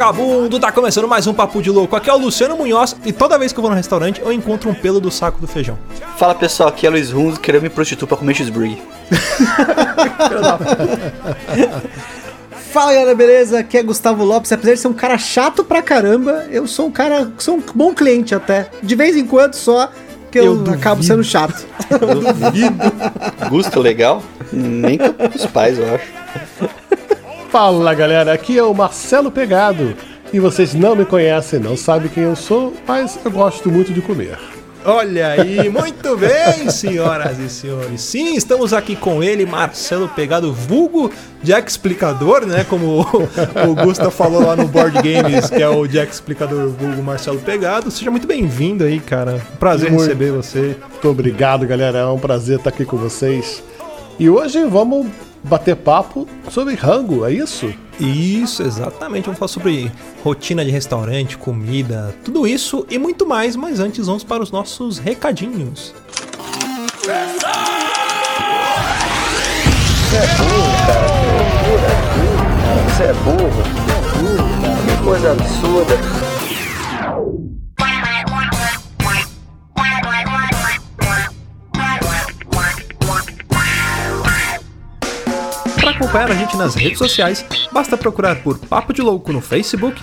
vagabundo! Tá começando mais um Papo de Louco. Aqui é o Luciano Munhoz e toda vez que eu vou no restaurante eu encontro um pelo do saco do feijão. Fala pessoal, aqui é Luiz Runz, querendo me prostituir pra comer cheeseburger. Fala galera, beleza? Aqui é Gustavo Lopes. Apesar de ser um cara chato pra caramba, eu sou um cara, sou um bom cliente até. De vez em quando só que eu, Eu acabo duvido. sendo chato. Gusto legal? Nem com os pais, eu acho. Fala galera, aqui é o Marcelo Pegado. E vocês não me conhecem, não sabem quem eu sou, mas eu gosto muito de comer. Olha aí, muito bem, senhoras e senhores. Sim, estamos aqui com ele, Marcelo Pegado, vulgo Jack Explicador, né? Como o, o Gusta falou lá no Board Games, que é o Jack Explicador vulgo Marcelo Pegado. Seja muito bem-vindo aí, cara. Prazer Muito. receber você. Muito obrigado, galera. É um prazer estar aqui com vocês. E hoje vamos bater papo sobre rango, é isso? Isso, exatamente. Vamos falar sobre rotina de restaurante, comida, tudo isso e muito mais. Mas antes, vamos para os nossos recadinhos. Você é burro. Que coisa absurda. Acompanhar a gente nas redes sociais, basta procurar por Papo de Louco no Facebook,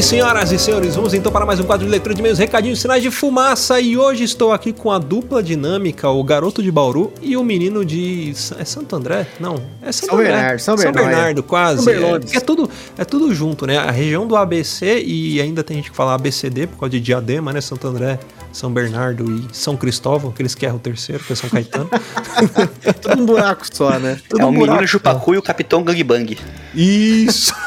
bem, senhoras e senhores, vamos então para mais um quadro de leitura de meios, recadinhos, sinais de fumaça. E hoje estou aqui com a dupla dinâmica, o garoto de Bauru e o menino de. É Santo André? Não, é Santo São André. Bernardo, São São Bernardo. Bernardo, quase. São. É, é tudo, é tudo junto, né? A região do ABC e ainda tem gente que fala ABCD por causa de Diadema, né? Santo André, São Bernardo e São Cristóvão, aqueles que erram o terceiro, que é São Caetano. Tudo um buraco só, né? Tudo é o um menino Chupacu e o Capitão Gangbang. Isso!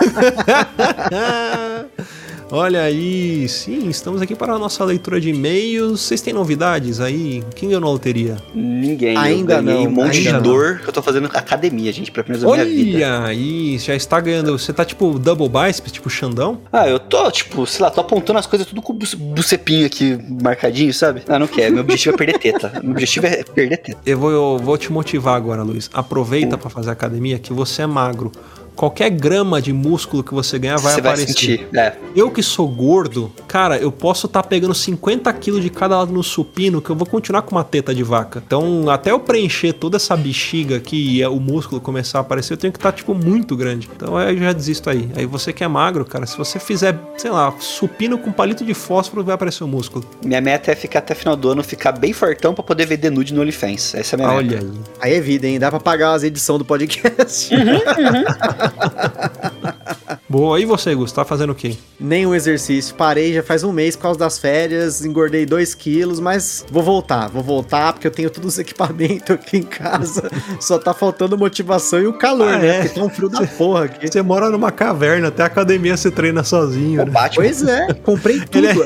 Olha aí, sim, estamos aqui para a nossa leitura de e-mails. Vocês têm novidades aí? Quem ganhou na loteria? Ninguém. Ainda não, um monte ainda de não. dor que eu tô fazendo academia, gente, pra primeira da minha vida. Olha aí, já está ganhando. Você tá tipo double biceps, tipo Xandão? Ah, eu tô, tipo, sei lá, tô apontando as coisas tudo com o buce- bucepinho aqui marcadinho, sabe? Ah, não quero. Meu objetivo é perder teta. Meu objetivo é perder teta. Eu vou, eu vou te motivar agora, Luiz. Aproveita para fazer academia que você é magro. Qualquer grama de músculo que você ganhar vai Você vai aparecer. sentir. É. Eu que sou gordo, cara, eu posso estar pegando 50 quilos de cada lado no supino que eu vou continuar com uma teta de vaca. Então, até eu preencher toda essa bexiga aqui e o músculo começar a aparecer, eu tenho que estar, tipo, muito grande. Então, aí eu já desisto aí. Aí você que é magro, cara, se você fizer, sei lá, supino com palito de fósforo, vai aparecer o músculo. Minha meta é ficar até final do ano, ficar bem fortão pra poder vender nude no OnlyFans. Essa é a minha Olha meta. aí. Aí é vida, hein? Dá pra pagar as edições do podcast. Boa, e você, Gus, tá fazendo o quê? Nenhum exercício. Parei já faz um mês por causa das férias, engordei 2 quilos, mas vou voltar, vou voltar porque eu tenho todos os equipamentos aqui em casa. Só tá faltando motivação e o calor, Ah, né? é? Porque tá um frio da porra aqui. Você mora numa caverna, até a academia você treina sozinho, O né? Batman. Pois é, comprei tudo. Ele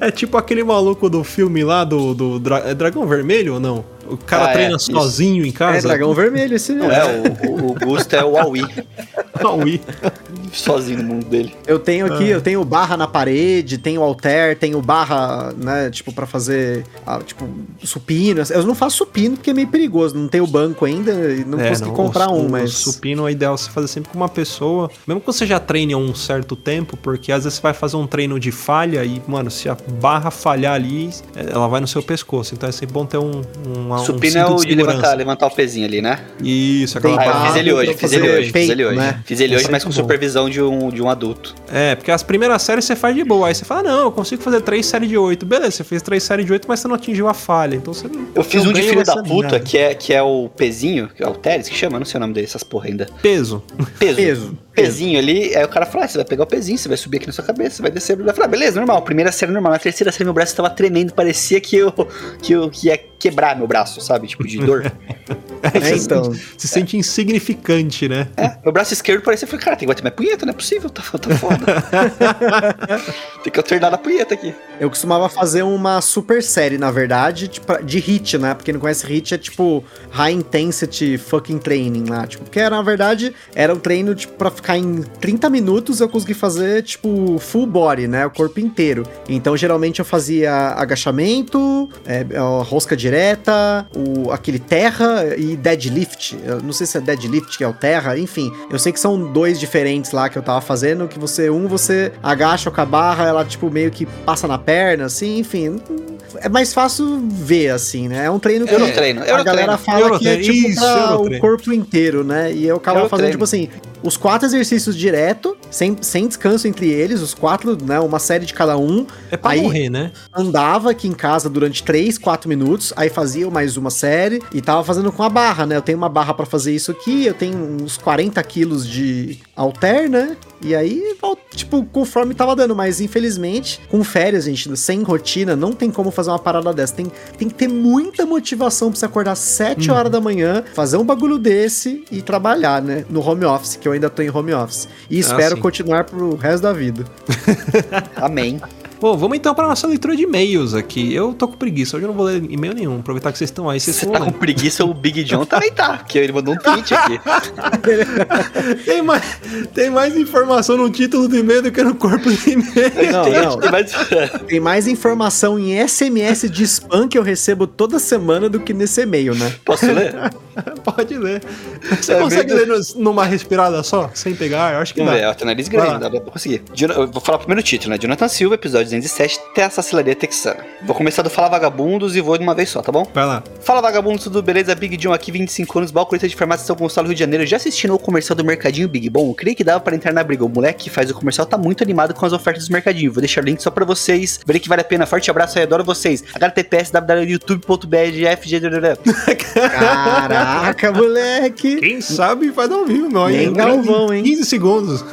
É tipo aquele maluco do filme lá do, do Dra- é Dragão Vermelho ou não? O cara Ah, é, treina isso. sozinho em casa. É dragão vermelho esse Não mesmo. é, o, o, Gusto é o Aui. Aui. sozinho no mundo dele. Eu tenho aqui, Ah. eu tenho barra na parede, tenho alter, tenho barra, né, tipo, pra fazer, ah, tipo, supino. Eu não faço supino porque é meio perigoso, não tenho banco ainda e não É, consegui não, comprar o, um, mas... supino é ideal você fazer sempre com uma pessoa, mesmo que você já treine há um certo tempo, porque às vezes você vai fazer um treino de falha e, mano, se a barra falhar ali, ela vai no seu pescoço. Então é sempre bom ter um, um, um Supino cinto é o de segurança. levantar, levantar o pezinho ali, né? Isso, aquela Ah, eu fiz ele pra hoje, fiz ele hoje, fiz ele hoje. né? Fiz ele hoje, é mas com bom. supervisão de um, de um adulto. É, porque as primeiras séries você faz de boa. Aí você fala, não, eu consigo fazer três séries de oito. Beleza, você fez três séries de oito, mas você não atingiu a falha. Então você não. Eu fiz um de filho da puta, que é, que é o pezinho, que é o Teres, que chama, não sei o nome dessas porra ainda. Peso. Peso. Peso. Pezinho ali, aí o cara fala, ah, você vai pegar o pezinho, você vai subir aqui na sua cabeça, você vai descer, vai falar, beleza, normal, primeira série normal, na terceira série meu braço tava tremendo, parecia que eu, que eu que ia quebrar meu braço, sabe, tipo, de dor. É, então, Se sente insignificante, né? É, meu braço esquerdo parecia, eu falei, cara, tem que bater mais punheta, não é possível, tá, tá foda. tem que alternar na punheta aqui. eu costumava fazer uma super série, na verdade, tipo, de HIT, né? Porque não conhece HIT, é tipo High Intensity Fucking Training lá, tipo, porque era, na verdade, era um treino, tipo, pra ficar em 30 minutos eu consegui fazer, tipo, full body, né? O corpo inteiro. Então, geralmente eu fazia agachamento, é, rosca direta, o, aquele terra e deadlift. Eu não sei se é deadlift que é o terra, enfim. Eu sei que são dois diferentes lá que eu tava fazendo, que você, um, você agacha com a barra, ela, tipo, meio que passa na perna, assim, enfim. É mais fácil ver, assim, né? É um treino que Eu não treino, eu a não galera treino. fala que é tipo isso, pra o corpo inteiro, né? E eu acabava fazendo, Eurotreino. tipo assim, os quatro exercícios direto, sem, sem descanso entre eles, os quatro, né? Uma série de cada um. É pra Aí- morrer, né? Andava aqui em casa durante 3, 4 minutos, aí fazia mais uma série e tava fazendo com a barra, né? Eu tenho uma barra pra fazer isso aqui, eu tenho uns 40 quilos de alter, né? E aí, tipo, conforme tava dando, mas infelizmente, com férias, gente, sem rotina, não tem como fazer uma parada dessa. Tem, tem que ter muita motivação pra você acordar 7 horas da manhã, fazer um bagulho desse e trabalhar, né? No home office, que eu ainda tô em home office. E espero sim. continuar pro resto da vida. Amém. Bom, vamos então pra nossa leitura de e-mails aqui. Eu tô com preguiça, hoje eu não vou ler e-mail nenhum. Aproveitar que vocês estão aí, vocês Você tá com preguiça, o Big John também tá, porque ele mandou um tweet aqui. Tem mais, tem mais informação no título do e-mail do que no corpo do e-mail. Não, Tem- não. tem mais- Tem mais informação em SMS de spam que eu recebo toda semana do que nesse e-mail, né? Posso ler? Pode ler. Você É consegue verdade. ler nos- numa respirada só, sem pegar? Eu acho que Vamos dá. ver, ó, tem nariz grande, dá pra conseguir. Eu vou falar o primeiro título, né? Jonathan Silva, episódio 207, Terra Sacilaria Texana. Vou começar do Fala Vagabundos e vou de uma vez só, tá bom? Vai lá. Fala Vagabundos, tudo beleza? Big John aqui, 25 anos, balconista de farmácia de São Gonçalo, Rio de Janeiro. Já assistindo o comercial do Mercadinho Big Bom? Eu creio que dava pra entrar na briga. O moleque que faz o comercial tá muito animado com as ofertas do Mercadinho. Vou deixar o link só pra vocês verem que vale a pena. Forte abraço aí, adoro vocês. HTTPS, www.youtube.br, Caraca, moleque! Quem sabe faz ao vivo, meu. Nem Em Galvão, hein? 15 segundos.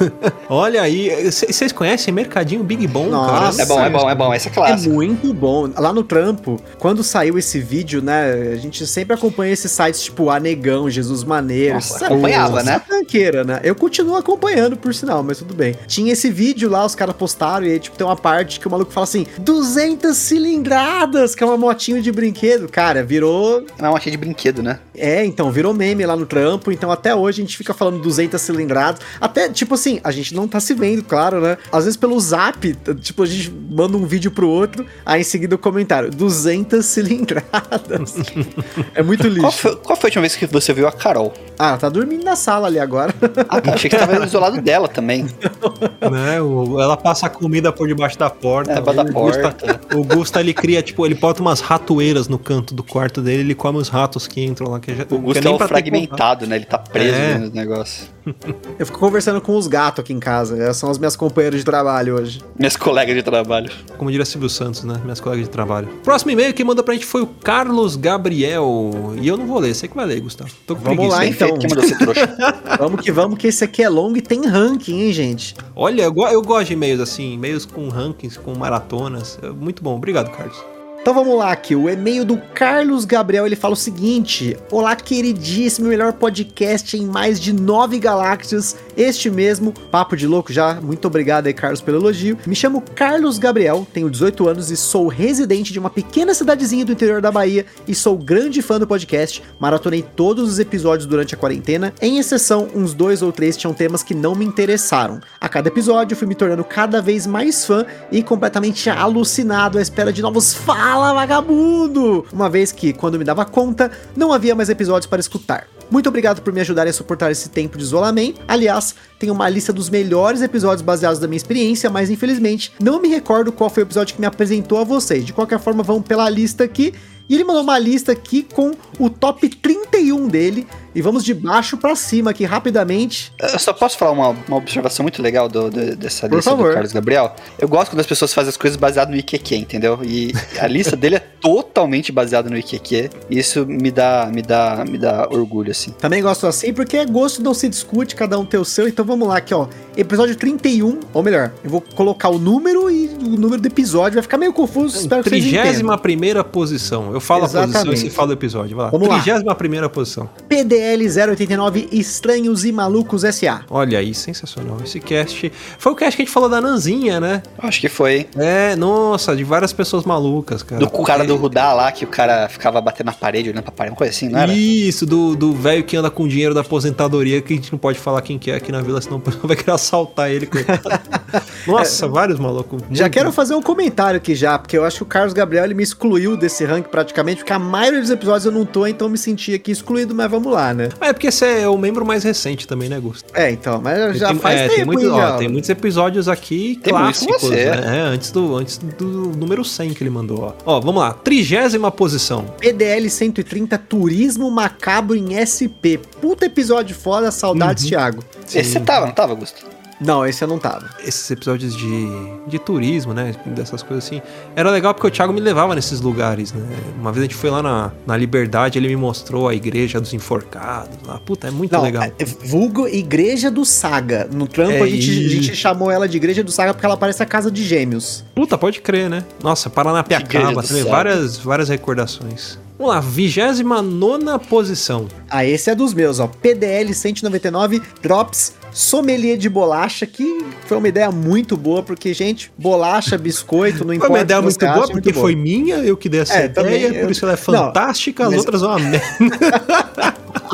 Olha aí, vocês conhecem Mercadinho Big Bom, Nossa. cara? É bom, é bom, é bom. Essa é É clássica. muito bom. Lá no trampo, quando saiu esse vídeo, né? A gente sempre acompanha esses sites tipo Anegão, Jesus Maneiro. Nossa, sabe? acompanhava, né? Tanqueira, né? Eu continuo acompanhando, por sinal, mas tudo bem. Tinha esse vídeo lá, os caras postaram, e aí, tipo, tem uma parte que o maluco fala assim: 200 cilindradas, que é uma motinho de brinquedo. Cara, virou É uma cheia de brinquedo, né? É, então, virou meme lá no trampo, então até hoje a gente fica falando 200 cilindradas. Até, tipo assim, a gente não tá se vendo, claro, né? Às vezes pelo zap, tipo, a gente manda um vídeo pro outro, aí em seguida o comentário, 200 cilindradas. é muito Qual lixo. foi, qual foi a última vez que você viu a Carol? Ah, ela tá dormindo na sala ali agora. Ah, tá. Achei que você tava isolado dela também. Né? Ela passa a comida por debaixo da porta. É, debaixo da O Gusta- porta. O Gusta, ele cria, tipo, ele bota umas ratoeiras no canto do quarto dele, ele come os ratos que entram lá. Que já, O que Gusto é um fragmentado, né? Ele tá preso É. nos negócios. Eu fico conversando com os gatos aqui em casa, elas são as minhas companheiras de trabalho hoje. Minhas colegas de trabalho. Como diria Silvio Santos, né? Minhas colegas de trabalho. Próximo e-mail que mandou pra gente foi o Carlos Gabriel. E eu não vou ler, você que vai ler, Gustavo. Tô com Vamos preguiça. lá, então. quem mandou ser trouxa. Vamos que vamos, que esse aqui é longo e tem ranking, hein, gente? Olha, eu, eu gosto de e-mails assim, e-mails com rankings, com maratonas. É muito bom. Obrigado, Carlos. Então vamos lá aqui, o e-mail do Carlos Gabriel, ele fala o seguinte: Olá, queridíssimo, melhor podcast em mais de nove galáxias este mesmo Papo de Louco já. Muito obrigado aí, Carlos, pelo elogio. Me chamo Carlos Gabriel, tenho 18 anos e sou residente de uma pequena cidadezinha do interior da Bahia e sou grande fã do podcast. Maratonei todos os episódios durante a quarentena, em exceção uns dois ou três tinham temas que não me interessaram. A cada episódio fui me tornando cada vez mais fã e completamente alucinado à espera de novos Fala Vagabundo! Uma vez que, quando me dava conta, não havia mais episódios para escutar. Muito obrigado por me ajudarem a suportar esse tempo de isolamento. Aliás, tem uma lista dos melhores episódios baseados na minha experiência, mas infelizmente não me recordo qual foi o episódio que me apresentou a vocês. De qualquer forma, vamos pela lista aqui. E ele mandou uma lista aqui com o top 31 dele. E vamos de baixo para cima aqui rapidamente. Eu só posso falar uma, uma observação muito legal do, do- dessa Por lista favor. do Carlos Gabriel? Eu gosto quando as pessoas fazem as coisas baseadas no IQQ, entendeu? E a lista dele é totalmente baseada no IQQ. E isso me dá, me dá, me dá orgulho, assim. Também gosto assim porque é gosto não se discute, cada um tem o seu. Então vamos lá aqui, ó. Episódio 31, ou melhor, eu vou colocar o número e o número do episódio, vai ficar meio confuso, espero que vocês entendam. Trigésima primeira posição. Eu falo a posição e Exatamente. você fala o episódio. Vai lá. Vamos lá. Trigésima primeira posição. PDL 089 Estranhos e Malucos SA. Olha aí, sensacional. Esse cast. Foi o cast que a gente falou da Nanzinha, né? Acho que foi. É, nossa, de várias pessoas malucas, cara. Do cara do Rudá lá, que o cara ficava batendo na parede, olhando pra parede, uma coisa assim, não era? Isso, do do velho que anda com dinheiro da aposentadoria, que a gente não pode falar quem que é aqui na vila, senão vai querer assaltar ele. coitado. Nossa, vários malucos. Já quero fazer um comentário aqui já, porque eu acho que o Carlos Gabriel ele me excluiu desse ranking praticamente, porque a maioria dos episódios eu não tô, então eu me senti aqui excluído, mas vamos lá, né? É porque você é o membro mais recente também, né, Gusto? É, então, mas já tem, faz é, tempo, tem, muito, hein, ó, já. tem muitos episódios aqui Tem clássicos, você. né? É, antes do, antes do número 100 que ele mandou, ó. Ó, vamos lá. Trigésima posição. PDL 130 Turismo Macabro em SP. Puta episódio foda, Uhum. saudades, Thiago. Esse você tava, não tava, Augusto? Não, esse eu não tava. Esses episódios de, de turismo, né? Dessas coisas assim. Era legal porque o Thiago me levava nesses lugares, né? Uma vez a gente foi lá na, na Liberdade, ele me mostrou a igreja dos enforcados. Lá. Puta, é muito Não, legal. é, vulgo Igreja do Saga. No trampo É a, gente, a isso. gente chamou ela de Igreja do Saga porque ela parece a casa de gêmeos. Puta, pode crer, né? Nossa, Paranapiacaba, também, várias, várias recordações. Vamos lá, 29 posição. Ah, esse é dos meus, ó. PDL 199 Drops Sommelier de bolacha, que foi uma ideia muito boa, porque, gente, bolacha, biscoito, não Foi importa. uma ideia muito boa, acha, porque muito foi boa. minha, eu que dei essa É, ideia, também, por eu- isso ela é Não, fantástica, as mas- outras são uma merda.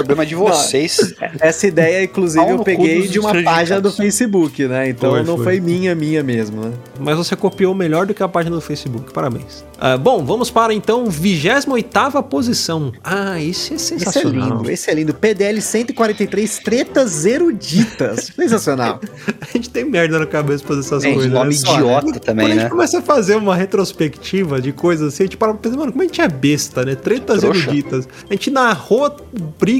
O problema é de vocês. Essa ideia, inclusive, eu peguei de uma página do. Facebook, né? Então Foi, não foi. foi minha, minha mesmo, né? Mas você copiou melhor do que a página do Facebook, parabéns. Ah, bom, vamos para então 28ª posição. Ah, esse é Esse é sensacional. lindo, esse é lindo. PDL 143 Tretas Eruditas. Sensacional. A gente tem merda na cabeça pra fazer essas Gente, coisas. nome né? Só, idiota né? também, Quando a gente né? começa a fazer uma retrospectiva de coisas assim, a gente para pra pensar, mano, como a gente é besta, né? Tretas Trouxa. eruditas. A gente narrou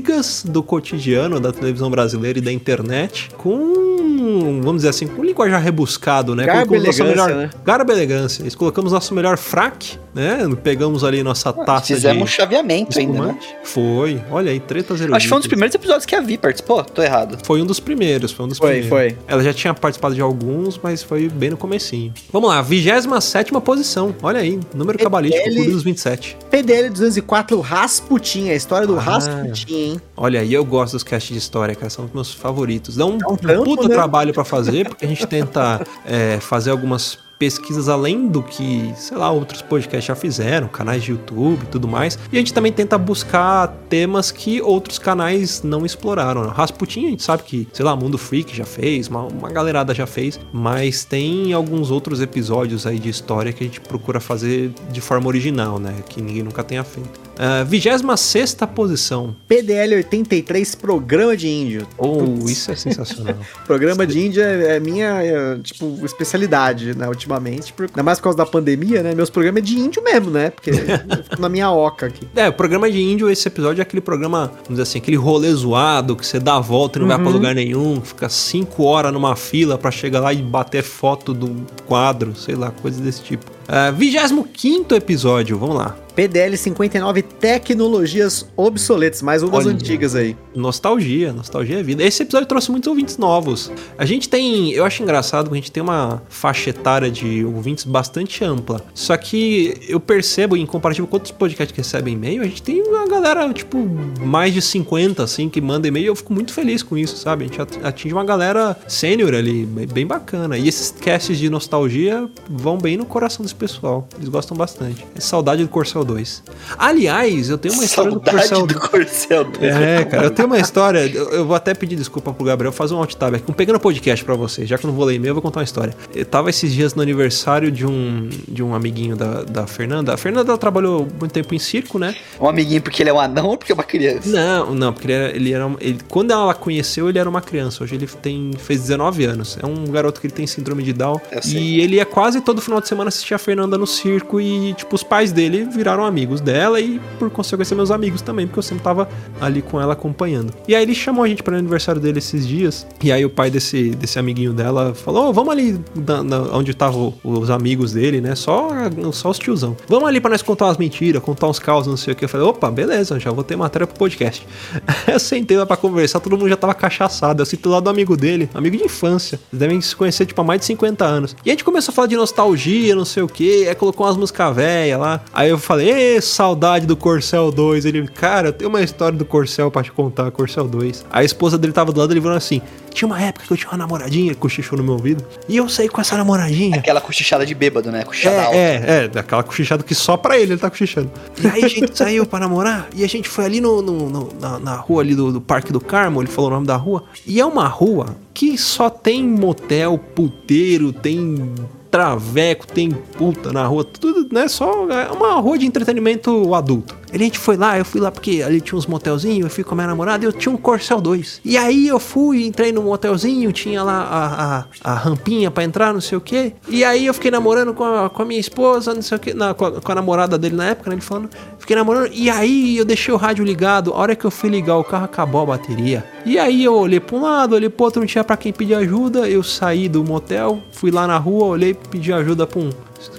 brigas do cotidiano da televisão brasileira e da internet com, vamos dizer assim, com linguajar rebuscado, né? Garbo Colocamos elegância, melhor, né? Garbo e elegância. Nós colocamos nosso melhor fraque, né? Pegamos ali nossa taça Fizemos um chaveamento ainda, né? Foi. Olha aí, tretas eruditas. Acho que foi um dos primeiros episódios que a Vi participou. Tô errado. Foi um dos primeiros, foi um dos Foi, primeiros. foi. Ela já tinha participado de alguns, mas foi bem no comecinho. Vamos lá, 27 posição. Olha aí, número cabalístico, Ele- Clube dos 27. PDL 204 Rasputin, a história do Ah. Rasputin, hein? Olha aí, eu gosto dos casts de história, cara, são os meus favoritos. Dá um, um um trampo, puta né? trabalho pra fazer, porque a gente tenta é, fazer algumas pesquisas além do que, sei lá, outros podcasts já fizeram, canais de YouTube e tudo mais. E a gente também tenta buscar temas que outros canais não exploraram. né? Rasputin, a gente sabe que, sei lá, Mundo Freak já fez, uma, uma galerada já fez, mas tem alguns outros episódios aí de história que a gente procura fazer de forma original, né? Que ninguém nunca tenha feito. Uh, 26 posição. PDL 83 Programa de Índio. Oh, isso é sensacional. Programa de Índia é minha, é, tipo, especialidade, né, ultimamente. Por, ainda mais por causa da pandemia, né? Meus programas é de índio mesmo, né? Porque eu fico na minha oca aqui. É, o programa de índio, esse episódio é aquele programa, vamos dizer assim, aquele rolê zoado que você dá a volta e não vai pra lugar nenhum, fica cinco horas numa fila pra chegar lá e bater foto do quadro, sei lá, coisas desse tipo. Uh, 25 episódio, vamos lá. PDL 59 Tecnologias Obsoletas, mais uma das Olha. antigas aí. Nostalgia, nostalgia é vida. Esse episódio trouxe muitos ouvintes novos. A gente tem, eu acho engraçado que a gente tem uma faixa etária de ouvintes bastante ampla. Só que eu percebo, em comparativo com outros podcasts que recebem e-mail, a gente tem uma galera, tipo, mais de 50, assim, que manda e-mail. e Eu fico muito feliz com isso, sabe? A gente at- atinge uma galera sênior ali, bem bacana. E esses casts de nostalgia vão bem no coração desse pessoal. Eles gostam bastante. É saudade do Corcel 2. Aliás, eu tenho uma história do Saudade Corcel do Corcel 2. é, cara, eu tenho uma história. Eu, eu vou até pedir desculpa pro Gabriel fazer um alt tab aqui, um pequeno podcast pra vocês. Já que eu não vou ler e-mail, eu vou contar uma história. Eu tava esses dias no aniversário de um, de um amiguinho da, da Fernanda. A Fernanda ela trabalhou muito tempo em circo, né? Um amiguinho porque ele é um anão ou porque é uma criança? Não, não, porque ele era. Ele era ele- quando ela conheceu, ele era uma criança. Hoje ele tem, fez 19 anos. É um garoto que ele tem síndrome de Down. Sei. E ele ia quase todo final de semana assistir a Fernanda no circo. E, tipo, os pais dele viraram amigos dela. E, por consequência, meus amigos também, porque eu sempre tava ali com ela acompanhando. E aí ele chamou a gente para o aniversário dele esses dias. E aí o pai desse, desse amiguinho dela falou: "Ô, vamos ali na- na- onde estavam os amigos dele, né? Só, só os tiozão. Vamos ali para nós contar umas mentiras, contar uns causos, não sei o que. Eu falei, opa, beleza, já vou ter matéria pro podcast. eu sentei lá pra conversar, todo mundo já tava cachaçado. Eu sinto lá do amigo dele, amigo de infância. Eles devem se conhecer, tipo, há mais de 50 anos. E a gente começou a falar de nostalgia, não sei o que. Aí colocou umas músicas velhas lá. Aí eu falei, ê, saudade do Corcel 2. Ele, cara, eu tenho uma história do Corcel pra te contar, Corcel 2. A esposa dele tava do lado, ele falou assim: tinha uma época que eu tinha uma namoradinha, ele cochichou no meu ouvido. E eu saí com essa namoradinha. Aquela cochichada de bêbado, né? Cochichada alta. É, é, é, daquela cochichada que só pra ele ele tá cochichando. E aí a gente saiu pra namorar e a gente foi ali no, no- no- na, na rua ali do, do Parque do Carmo, ele falou o nome da rua. E é uma rua que só tem motel, puteiro, tem traveco, tem puta na rua, tudo, né? Só é uma rua de entretenimento adulto. A gente foi lá, eu fui lá porque ali tinha uns motelzinhos, eu fui com a minha namorada e eu tinha um Corcel 2. E aí eu fui, entrei no motelzinho, tinha lá a, a, a rampinha pra entrar, não sei o que. E aí eu fiquei namorando com a, com a minha esposa, não sei o que, com, com a namorada dele na época, né? Ele falando, fiquei namorando. E aí eu deixei o rádio ligado, a hora que eu fui ligar o carro acabou a bateria. E aí eu olhei pra um lado, olhei pro outro, não tinha pra quem pedir ajuda. Eu saí do motel, fui lá na rua, olhei, pedi ajuda pra um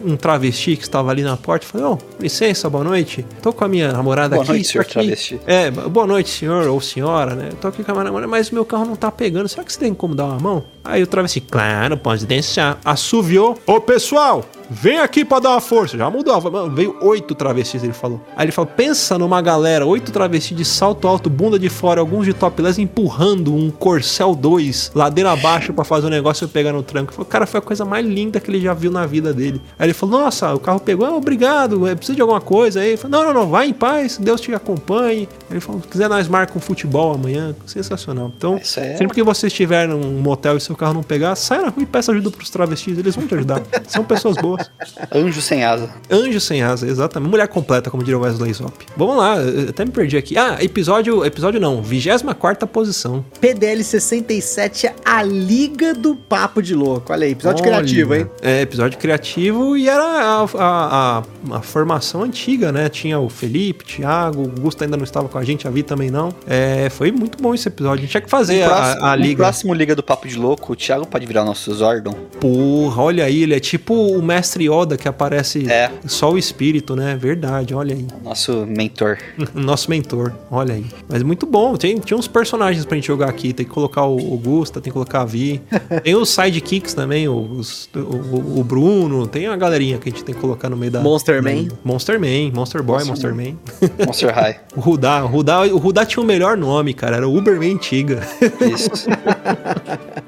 um travesti que estava ali na porta. Falei, ô, licença, boa noite. Tô com a minha namorada Boa aqui. noite, tô senhor aqui. travesti. É, boa noite, senhor ou senhora, né? Tô aqui com a minha namorada, mas meu carro não tá pegando. Será que você tem como dar uma mão? Aí o travesti, claro, pode deixar. Assoviou. Ô, pessoal, vem aqui pra dar uma força. Já mudou. Veio oito travestis, ele falou. Aí ele falou, pensa numa galera, oito travestis de salto alto, bunda de fora, alguns de topless, empurrando um Corcel 2, ladeira abaixo pra fazer o negócio e pegar no tranco. Falou, cara, foi a coisa mais linda que ele já viu na vida dele. Aí ele falou, nossa, o carro pegou, ah, obrigado, é, precisa de alguma coisa aí? Ele falou, não, não, não, vai em paz, Deus te acompanhe. Ele falou, se quiser nós marca um futebol amanhã, sensacional. Então, é- sempre que você estiver num motel e seu carro não pegar, sai na rua e peça ajuda pros travestis, eles vão te ajudar. São pessoas boas. Anjo sem asa. Anjo sem asa, exatamente. Mulher completa, como diria o Wesley Zop. Vamos lá, eu até me perdi aqui. Ah, episódio, episódio não, 24 posição. PDL 67, a Liga do Papo de Louco. Olha aí, episódio Olha, criativo, hein? É, episódio criativo e era a, a, a- a formação antiga, né? Tinha o Felipe, Thiago, o Gusto ainda não estava com a gente, a Vi também não. É, foi muito bom esse episódio. A gente tinha que fazer a, próximo, a no liga. próximo Liga do Papo de Louco, o Thiago pode virar o nosso Zordon. Porra, olha aí, ele é tipo o mestre Yoda que aparece É. só o espírito, né? Verdade, olha aí. Nosso mentor. Nosso mentor, olha aí. Mas muito bom, tem, tinha uns personagens pra gente jogar aqui. Tem que colocar o, o Gusta, tem que colocar a Vi. tem os sidekicks também, os- o, o- o Bruno. Tem a galerinha que a gente tem que colocar no meio da. Monster da- Man. Monster Man, Monster Boy, Monster Monster, Man. Monster High. o Rudá, o Rudá, o Rudá tinha o melhor nome, cara. Era o Uberman Antiga. Isso.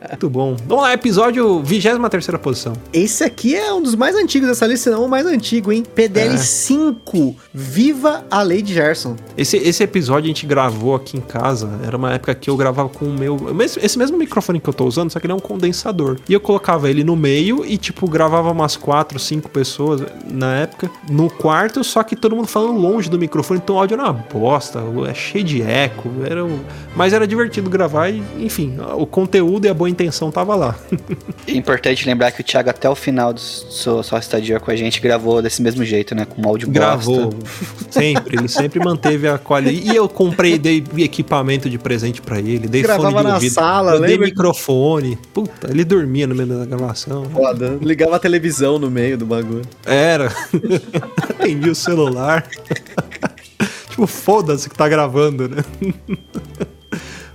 muito bom. Vamos lá, episódio 23 posição. Esse aqui é um dos mais antigos dessa lista, não o mais antigo, hein? PDL É. 5, Viva a Lady Gerson. Esse, esse episódio a gente gravou aqui em casa. Era uma época que eu gravava com o meu. Esse mesmo microfone que eu tô usando, só que ele é um condensador. E eu colocava ele no meio e, tipo, gravava umas quatro, cinco pessoas na época no quarto, só que todo mundo falando longe do microfone. Então o áudio era uma bosta, é cheio de eco. Era um- Mas era divertido gravar e, enfim, o conteúdo e a boa intenção tava lá. É importante lembrar que o Thiago, até o final do sua, sua estadia com a gente, gravou desse mesmo jeito, né? Com um áudio Gravou. bosta. Sempre, ele sempre manteve a qualidade. E eu comprei, dei equipamento de presente pra ele, dei Gravava fone de na ouvido, sala, eu dei microfone. Puta, ele dormia no meio da gravação. Foda. Ligava a televisão no meio do bagulho. Era. Atendi o celular. tipo, foda-se que tá gravando, né?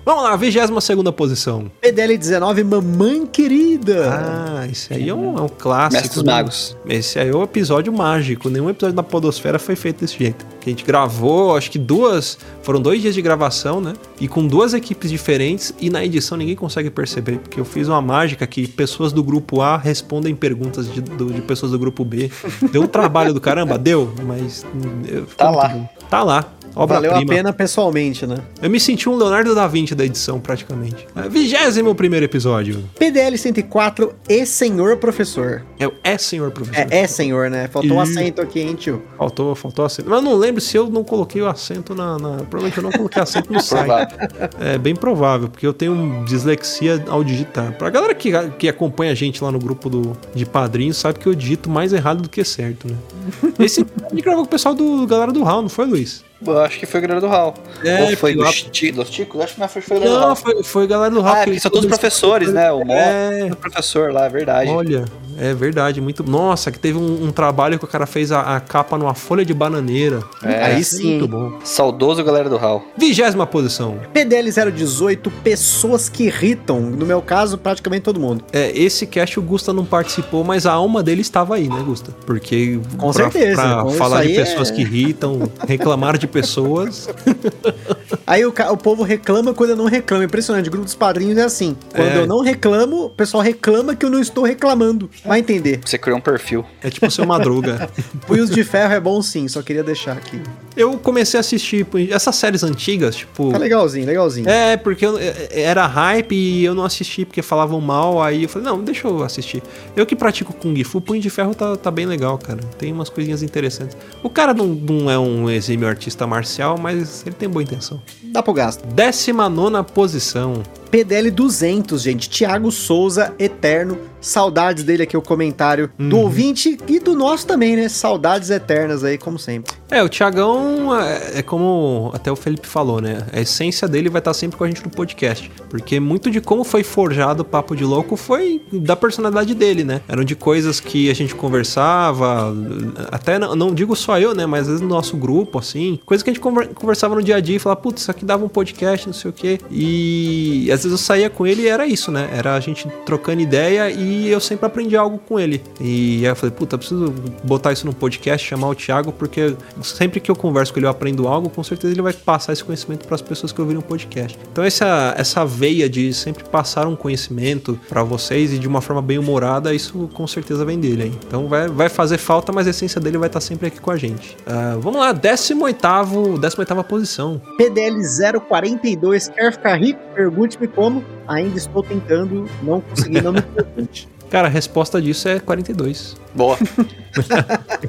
Vamos lá, 22 segunda posição. PDL 19, Mamãe Querida. Ah, esse aí é um, é um clássico. Mestre dos né? Magos. Esse aí é o episódio mágico. Nenhum episódio da Podosfera foi feito desse jeito. Que a gente gravou, acho que duas. Foram dois dias de gravação, né? E com duas equipes diferentes. E na edição ninguém consegue perceber. Porque eu fiz uma mágica que pessoas do grupo A respondem perguntas de, do- de pessoas do grupo B. Deu um trabalho do caramba? Deu, mas. hum, eu- Tá lá. bom. Tá lá. Valeu a Obra-prima. pena pessoalmente, né? Eu me senti um Leonardo da Vinci da edição, praticamente. É, Vigésimo primeiro episódio. PDL 104 e Senhor Professor. É o É Senhor Professor. É, é senhor, né? Faltou um Ih. acento aqui, hein, tio? Faltou, faltou acento. Mas eu não lembro se eu não coloquei o acento na. na- Provavelmente eu não coloquei acento no site. É bem provável, porque eu tenho dislexia ao digitar. Pra galera que, que acompanha a gente lá no grupo do, de padrinhos, sabe que eu digito mais errado do que certo, né? Esse a gente gravou com o pessoal do galera do Hall, não foi, Luiz? Eu acho que foi o galera do Hall. É, Ou foi porque lá- dos, Ti- dos Ticos? Acho que não foi, foi o galera do Não, Hall. foi, foi galera do Hall. Ah, é que porque são todos professores, né? O Mó É. é o professor lá, é verdade. Olha, é verdade, muito. Nossa, que teve um, um trabalho que o cara fez a, a capa numa folha de bananeira. É. Aí sim. Muito bom. Saudoso galera do Hall. Vigésima posição. PDL 018, pessoas que irritam. No meu caso, praticamente todo mundo. É, esse cast o Gusta não participou, mas a alma dele estava aí, né, Gusta? Porque Com pra, certeza, pra falar de pessoas é- que irritam, reclamar de pessoas. Aí o, o povo reclama quando eu não reclamo. Impressionante, o grupo dos padrinhos é assim. Quando É. eu não reclamo, o pessoal reclama que eu não estou reclamando. Vai entender. Você criou um perfil. É tipo seu madruga. Punhos de ferro é bom sim, só queria deixar aqui. Eu comecei a assistir essas séries antigas, tipo. Tá legalzinho, legalzinho. É, porque eu- é- era hype e eu não assisti porque falavam mal, aí eu falei, não, deixa eu assistir. Eu que pratico Kung Fu, Punho de Ferro tá, tá bem legal, cara. Tem umas coisinhas interessantes. O cara não, não é um exímio artista marcial, mas ele tem boa intenção. Dá pro gasto. Décima nona posição. PDL 200, gente. Thiago Souza, eterno. Saudades dele aqui, o comentário do ouvinte e do nosso também, né? Saudades eternas aí, como sempre. É, o Thiagão é, é como até o Felipe falou, né? A essência dele vai estar sempre com a gente no podcast. Porque muito de como foi forjado o Papo de Louco foi da personalidade dele, né? Eram de coisas que a gente conversava, até não, não digo só eu, né? Mas às vezes no nosso grupo, assim, coisas que a gente conver- conversava no dia a dia e falava, putz, isso aqui dava um podcast, não sei o quê. E às vezes eu saía com ele e era isso, né? Era a gente trocando ideia e eu sempre aprendi algo com ele. E aí eu falei, puta, preciso botar isso no podcast, chamar o Thiago, porque sempre que eu converso com ele, eu aprendo algo, com certeza ele vai passar esse conhecimento para as pessoas que ouviram o podcast. Então essa, essa veia de sempre passar um conhecimento para vocês e de uma forma bem humorada, isso com certeza vem dele, hein? Então vai, vai fazer falta, mas a essência dele vai estar sempre aqui com a gente. Ah, vamos lá, 18º, 18ª posição. PDL 042, quer ficar rico? Pergunte-me como. Ainda estou tentando, não consegui, não me pergunte. Cara, a resposta disso é 42. Boa.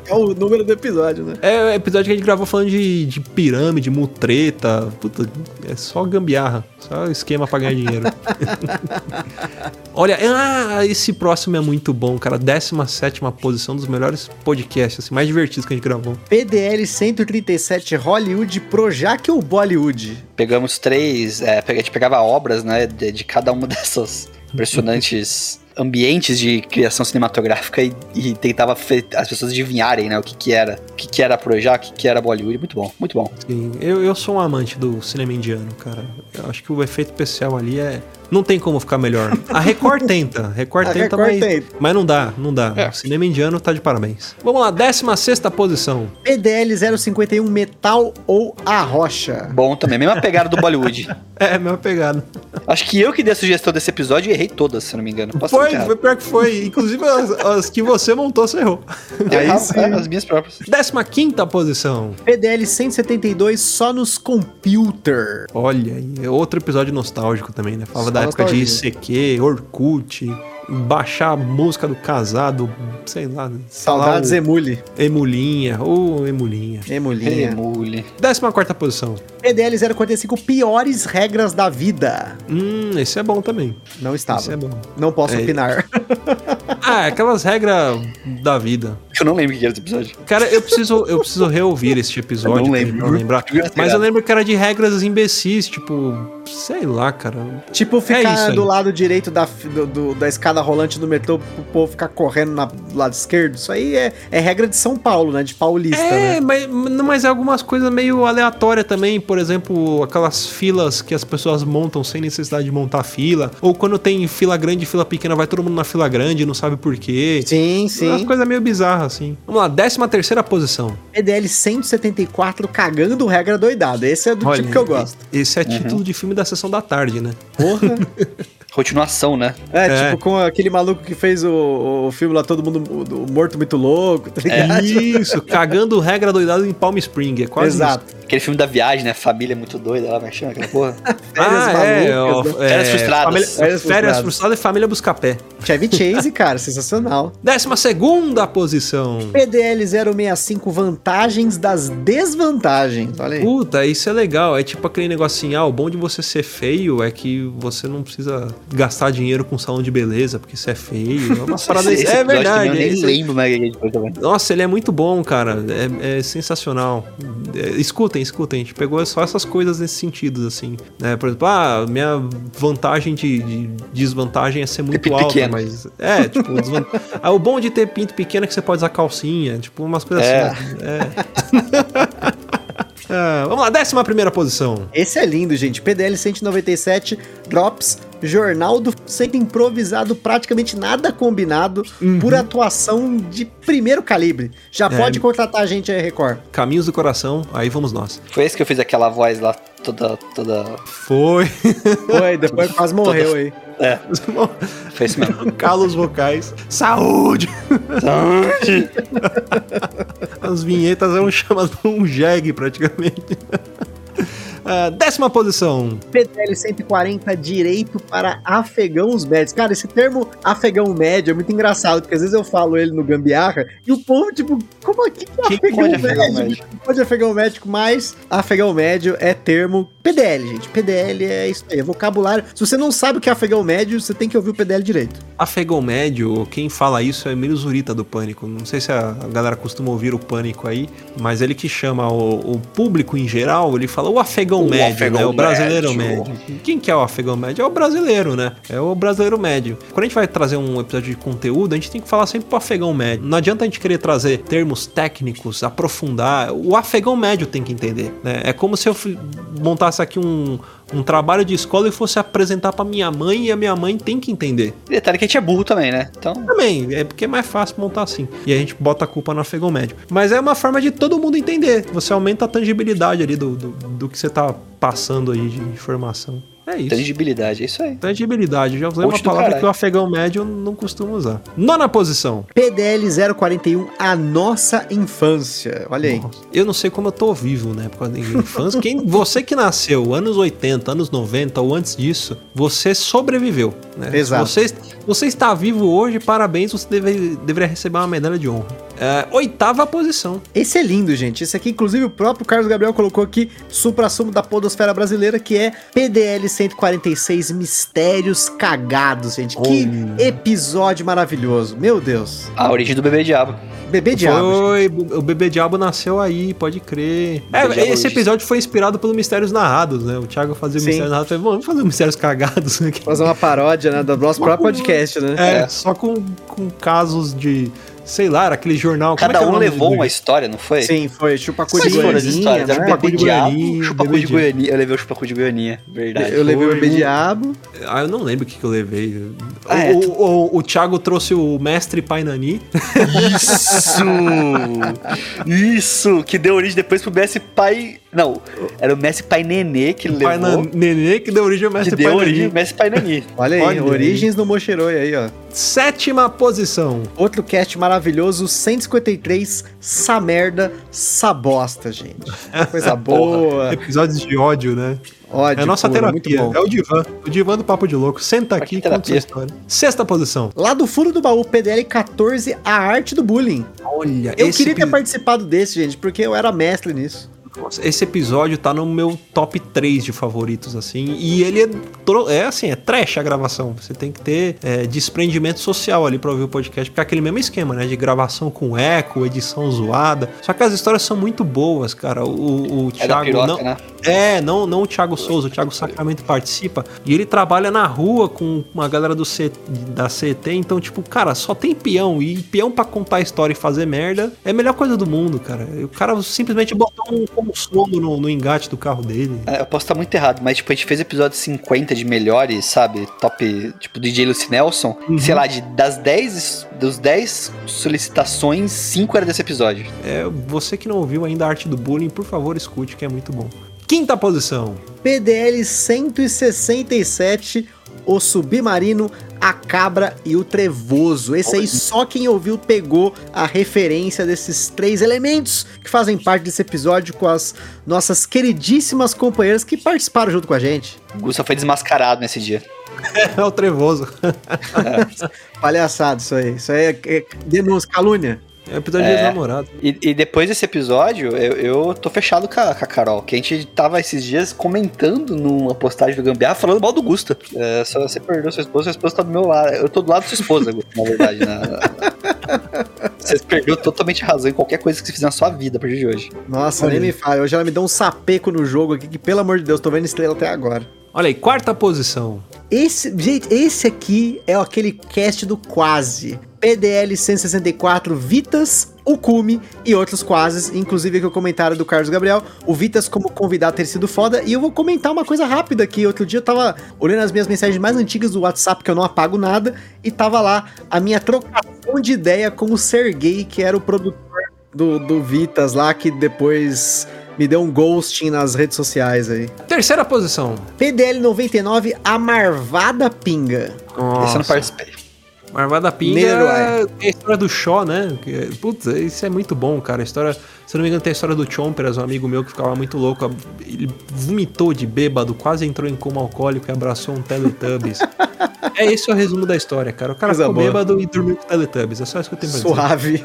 É o número do episódio, né? É o episódio que a gente gravou falando de, de pirâmide, mutreta. Puta, é só gambiarra. Só esquema pra ganhar dinheiro. Olha, ah, esse próximo é muito bom, cara. 17 posição dos melhores podcasts, assim, mais divertidos que a gente gravou. PDL 137, Hollywood, Projac ou Bollywood? Pegamos três. É, a gente pegava obras, né? De, de cada uma dessas impressionantes ambientes de criação cinematográfica e, e tentava as pessoas adivinharem, né? O que que era. O que que era Projac, o que que era Bollywood. Muito bom, muito bom. Sim, eu, eu sou um amante do cinema indiano, cara. Eu acho que o efeito especial ali é. Não tem como ficar melhor. A Record tenta. A Record A tenta, Record mas, tenta. mas não dá, não dá. É. O cinema indiano tá de parabéns. Vamos lá, 16 posição. PDL 051, Metal ou A Rocha? Bom também, mesma pegada do Bollywood. É, mesma pegada. Acho que eu que dei a sugestão desse episódio e errei todas, se eu não me engano. Posso Foi, foi pior que foi. Inclusive as, as que você montou, você errou. Aí é, as minhas próprias. 15 posição. PDL 172, só nos computer. Olha aí, é outro episódio nostálgico também, né? Falava da época de. ICQ, Orkut, baixar a música do casado, sei lá. Saudades sei lá, Emule. Emulinha, ou Emulinha. Emulinha. Emule. Décima quarta posição. PDL 045, piores regras da vida. Hum, esse é bom também. Não estava. Esse é bom. Não posso É. opinar. Ah, aquelas regras da vida. Eu não lembro o que era esse episódio. Cara, eu preciso, eu preciso reouvir este episódio Eu não pra lembro. não lembrar. Mas eu lembro que era de regras imbecis, tipo, sei lá, cara. tipo, É ficar aí. do lado direito da, do- do- da escada rolante do metrô pro povo ficar correndo na- do lado esquerdo. Isso aí é, é regra de São Paulo, né? De paulista, É, né? mas, mas é algumas coisas meio aleatórias também. Por exemplo, aquelas filas que as pessoas montam sem necessidade de montar fila. Ou quando tem fila grande e fila pequena, vai todo mundo na fila grande e não sabe por quê. Sim, Umas sim. coisas meio bizarras, assim. Vamos lá, décima terceira posição. PDL 174, cagando regra doidada. Esse é do tipo que eu gosto. Esse é título de filme da sessão da tarde, né? Porra. Continuação, né? É, É. tipo com aquele maluco que fez o, o filme lá, todo mundo o- o morto muito louco, tá ligado? Isso, cagando regra doidado em Palm Spring. É quase Exato. Aquele filme da viagem, né? Família muito doida lá, mas chama aquela porra. Ah, é, malucas, né? é, Férias frustradas. família- Férias Férias frustradas. frustradas e família Buscapé. Chevy Chase, cara, sensacional. Décima segunda posição. PDL 065, vantagens das desvantagens. Olha aí. Puta, isso é legal. É tipo aquele negocinho, ah, o bom de você ser feio é que você não precisa gastar dinheiro com salão de beleza, porque você é feio. É uma parada Esse- esse É verdade. Eu é nem lembro também. Nossa, ele é muito bom, cara. É, é sensacional. É, escutem, escutem. A gente pegou só essas coisas nesse sentido, assim. Né? Por exemplo, ah, minha vantagem de, de desvantagem é ser muito alta, pequeno. mas. É, tipo, desvan- ah, o bom de ter pinto pequeno é que você pode usar calcinha. Tipo, umas coisas É. assim. É. Ah, vamos lá, décima primeira posição. Esse é lindo, gente. PDL 197, Drops, jornal do sendo improvisado, praticamente nada combinado, por atuação de primeiro calibre. Já É. pode contratar a gente aí, Record. Caminhos do coração, aí vamos nós. Foi esse que eu fiz aquela voz lá, toda. toda. Foi. Foi, depois quase morreu aí. É, foi isso mesmo. Calos vocais. Saúde! As vinhetas eram chamadas de um jegue, praticamente. Ah, décima posição. PDL 140, direito para afegãos médios. Cara, esse termo afegão médio é muito engraçado, porque às vezes eu falo ele no gambiarra e o povo, tipo, como aqui que é Que afegão pode médio? afegão médio? Pode afegão médico, mas afegão médio é termo PDL, gente. PDL é isso aí, é vocabulário. Se você não sabe o que é afegão médio, você tem que ouvir o PDL direito. Afegão médio, quem fala isso é Emílio Zurita do Pânico. Não sei se a a galera costuma ouvir o Pânico aí, mas ele que chama o, o público em geral, ele fala o afegão O médio, afegão né? O brasileiro médio. médio. Quem que é o afegão médio? É o brasileiro, né? É o brasileiro médio. Quando a gente vai trazer um episódio de conteúdo, a gente tem que falar sempre pro afegão médio. Não adianta a gente querer trazer termos técnicos, aprofundar. O afegão médio tem que entender, né? É como se eu montasse aqui um, um trabalho de escola e fosse apresentar pra minha mãe e a minha mãe tem que entender. Detalhe que a gente é burro também, né? Então. Também, é porque é mais fácil montar assim. E a gente bota a culpa no afegão médio. Mas é uma forma de todo mundo entender. Você aumenta a tangibilidade ali do, do, do que você tá passando aí de informação. É isso. Tangibilidade, é isso aí. Tangibilidade. Já usei uma palavra caralho. que o afegão médio não costuma usar. Nona posição. PDL 041, a nossa infância. Olha aí. Nossa, Eu não sei como eu tô vivo, né? Por causa da infância. Quem, você que nasceu anos 80, anos 90 ou antes disso, você sobreviveu. Né? Exato. Você, você está vivo hoje, parabéns, você deve, deveria receber uma medalha de honra. É, oitava posição. Esse é lindo, gente. Esse aqui, inclusive, o próprio Carlos Gabriel colocou aqui, supra-sumo da podosfera brasileira, que é PDL 146, Mistérios Cagados, gente. Que episódio maravilhoso. Meu Deus. A origem do bebê diabo. Bebê diabo. gente. Foi, o bebê diabo nasceu aí, pode crer. É, esse episódio foi inspirado pelo Mistérios Narrados, né? O Thiago fazia Sim. Mistérios Narrados, falei, vamos fazer Mistérios Cagados aqui. Fazer uma paródia, né, do nosso próprio podcast, né? É, É. só com, com casos de, sei lá, era aquele jornal. como é Cada que o um levou uma história, não foi? Sim, foi chupacu de Goianinha, histórias? Né? bebê de Goianinha, chupacu de Goianinha. Eu levei o chupacu de Goianinha, verdade. Eu levei o bebê diabo. Ah, eu não lembro o que, que eu levei. Ah, o, é, o, o, o Thiago trouxe o mestre Painani. Isso! Isso! Que deu origem depois pro BS Pai Não, era o Messi Pai Nenê que levou. Pai Nenê que deu origem ao que Mestre deu Pai origem Nenê. ao Messi Pai Nenê. Olha aí, Olha aí. Origens do Mochiroi aí, ó. Sétima posição. Outro cast maravilhoso, 153, essa merda, essa bosta, gente. Coisa boa. Episódios de ódio, né? Ódio é a nossa puro, terapia. muito bom. É o divã. O divã do Papo de Louco. Senta aqui e conta sua história. Sexta posição. Lá do fundo do baú, PDL 14, a arte do bullying. Olha, Eu queria ter epi- participado desse, gente, porque eu era mestre nisso. Esse episódio tá no meu top 3 de favoritos, assim. E ele é, é assim, é trash a gravação. Você tem que ter é, desprendimento social ali pra ouvir o podcast. Porque é aquele mesmo esquema, né? De gravação com eco, edição zoada. Só que as histórias são muito boas, cara. O, o É da Thiago. piroca, não, né? É, não, não o Thiago Souza, o Thiago Sacramento participa. E ele trabalha na rua com uma galera do C, da CT, então, tipo, cara, só tem peão. E peão pra contar história e fazer merda é a melhor coisa do mundo, cara. O cara simplesmente botou um consolo no, no engate do carro dele. É, Eu posso estar muito errado, mas tipo, a gente fez episódio 50 de melhores, sabe? Top, tipo, DJ Lucy Nelson. Uhum. Sei lá, de, das 10, dos 10 solicitações, 5 era desse episódio. É, você que não ouviu ainda a arte do bullying, por favor, escute, que é muito bom. Quinta posição. PDL 167, o submarino, a cabra e o trevoso. Esse aí só quem ouviu pegou a referência desses três elementos que fazem parte desse episódio com as nossas queridíssimas companheiras que participaram junto com a gente. O Gusta foi desmascarado nesse dia. É o trevoso. Palhaçado isso aí. Isso aí é, é denúncia, calúnia. É o episódio É. de namorado. E, e depois desse episódio, eu, eu tô fechado com a, com a Carol, que a gente tava esses dias comentando numa postagem do Gambiarra falando mal do Gusta. É, só você perdeu sua esposa, sua esposa tá do meu lado. Eu tô do lado da sua esposa, na verdade. Você perdeu totalmente a razão em qualquer coisa que você fizer na sua vida a partir de hoje. Nossa, Olha nem me fala. Hoje ela me deu um sapeco no jogo aqui, que pelo amor de Deus, tô vendo estrela até agora. Olha aí, quarta posição. Esse, gente, esse aqui é aquele cast do quase. PDL 164, Vitas, o Cume e outros quases, inclusive aqui o comentário do Carlos Gabriel, o Vitas como convidado ter sido foda, e eu vou comentar uma coisa rápida aqui, outro dia eu tava olhando as minhas mensagens mais antigas do WhatsApp, que eu não apago nada, e tava lá a minha trocação de ideia com o Sergei, que era o produtor do, do Vitas lá, que depois me deu um ghosting nas redes sociais aí. Terceira posição. PDL 99, a Marvada Pinga. Esse eu não Nossa. participei. Marvada Pinga do é a história do Shaw, né? Putz, isso é muito bom, cara. A história, se eu não me engano, tem a história do Chomperas, um amigo meu que ficava muito louco. Ele vomitou de bêbado, quase entrou em coma alcoólico e abraçou um Teletubbies. é esse o resumo da história, cara. O cara Coisa ficou boa. bêbado e dormiu com o Teletubbies. É só isso que eu tenho pra dizer. Suave.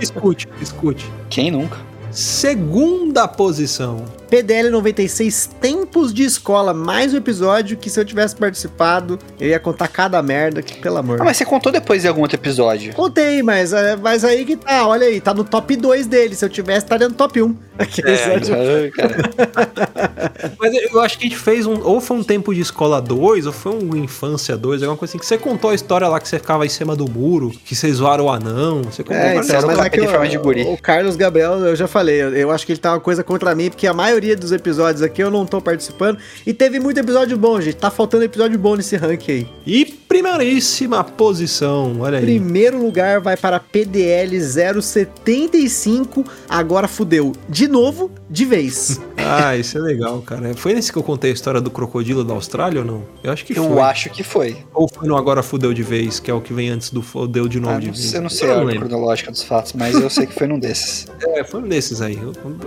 Escute, escute. Quem nunca? Segunda posição. PDL 96, Tempos de Escola, mais um episódio que se eu tivesse participado, eu ia contar cada merda, que pelo amor. Ah, mas você contou depois de algum outro episódio. Contei, mas, é, mas aí que tá, olha aí, tá no top 2 dele, se eu tivesse estaria no top 1. Aqueles É, episódios- Ai, cara. Mas eu acho que a gente fez um. Ou foi um tempo de escola 2, ou foi um infância 2, alguma coisa assim. Que você contou a história lá que você ficava em cima do muro, que vocês zoaram o anão. Você contou É, então, era mas é que forma de guri. o, o Carlos Gabriel, eu já falei, eu, eu acho que ele tá uma coisa contra mim, porque a maioria dos episódios aqui eu não tô participando. E teve muito episódio bom, gente. Tá faltando episódio bom nesse ranking aí. E primeiríssima posição, olha aí. Primeiro lugar vai para PDL 075. Agora fudeu. De novo, de vez. Ah, isso é legal, cara. Foi nesse que eu contei a história do crocodilo da Austrália ou não? Eu acho que Eu foi. acho que foi. Ou foi no Agora Fudeu de Vez, que é o que vem antes do Fudeu de novo Ah, de vez. sei- eu não sei Eu a não ordem lembro. cronológica dos fatos, mas eu sei que foi num desses. É, foi um desses aí.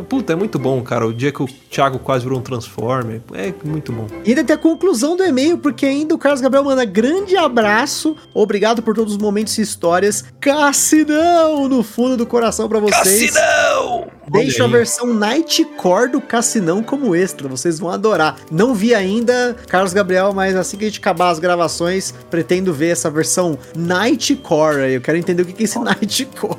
Puta, é muito bom, cara. O dia que o Thiago quase virou um Transformer. É muito bom. E ainda tem a conclusão do e-mail, porque ainda o Carlos Gabriel manda grande abraço. Obrigado por todos os momentos e histórias. Cassinão no fundo do coração pra vocês. Cassinão! Deixo a versão Nightcore do Cassinão como extra, vocês vão adorar. Não vi ainda, Carlos Gabriel, mas assim que a gente acabar as gravações, pretendo ver essa versão Nightcore aí. Eu quero entender o que que é esse Nightcore.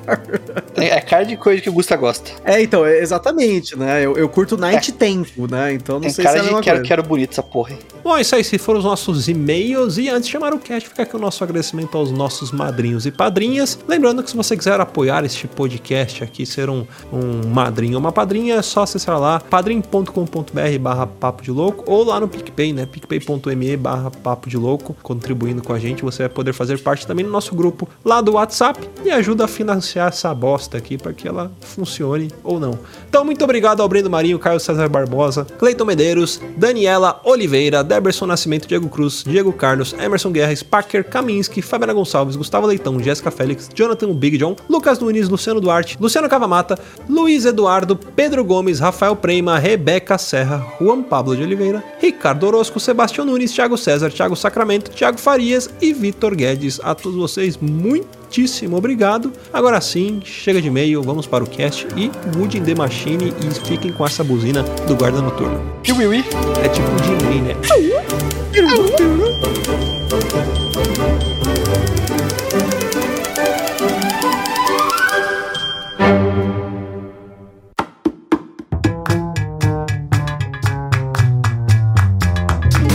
É é cara de coisa que o Gusta gosta. É, então, é exatamente, né? Eu, eu curto Night Tempo, né? Então não Tem sei se é cara a de mesma quero, coisa. quero bonito essa porra. Bom, é isso aí. Se foram os nossos e-mails. E antes de chamar o cast, fica aqui o nosso agradecimento aos nossos madrinhos e padrinhas. Lembrando que se você quiser apoiar este podcast aqui, ser um, um madrinho ou uma padrinha, é só acessar lá padrim.com.br barra papo de louco ou lá no PicPay, né? picpay.me barra papo de louco, contribuindo com a gente, você vai poder fazer parte também do nosso grupo lá do WhatsApp e ajuda a financiar essa bosta aqui para que ela funcione ou não. Então, muito obrigado ao Brendo Marinho, Caio César Barbosa, Cleiton Medeiros, Daniela Oliveira, Deberson Nascimento, Diego Cruz, Diego Carlos, Emerson Guerra, Packer, Kaminski, Fabiana Gonçalves, Gustavo Leitão, Jéssica Félix, Jonathan Big John, Lucas Nunes, Luciano Duarte, Luciano Cavamata, Luiz Eduardo, Pedro Gomes, Rafael Preima, Rebeca Serra, Juan Pablo de Oliveira, Ricardo Orozco, Sebastião Nunes, Thiago César, Thiago Sacramento, Thiago Farias e Vitor Guedes. A todos vocês, muitíssimo obrigado. Agora sim, chega de e-mail, vamos para o cast e mudem The Machine e fiquem com essa buzina do guarda noturno. É tipo um Jim né?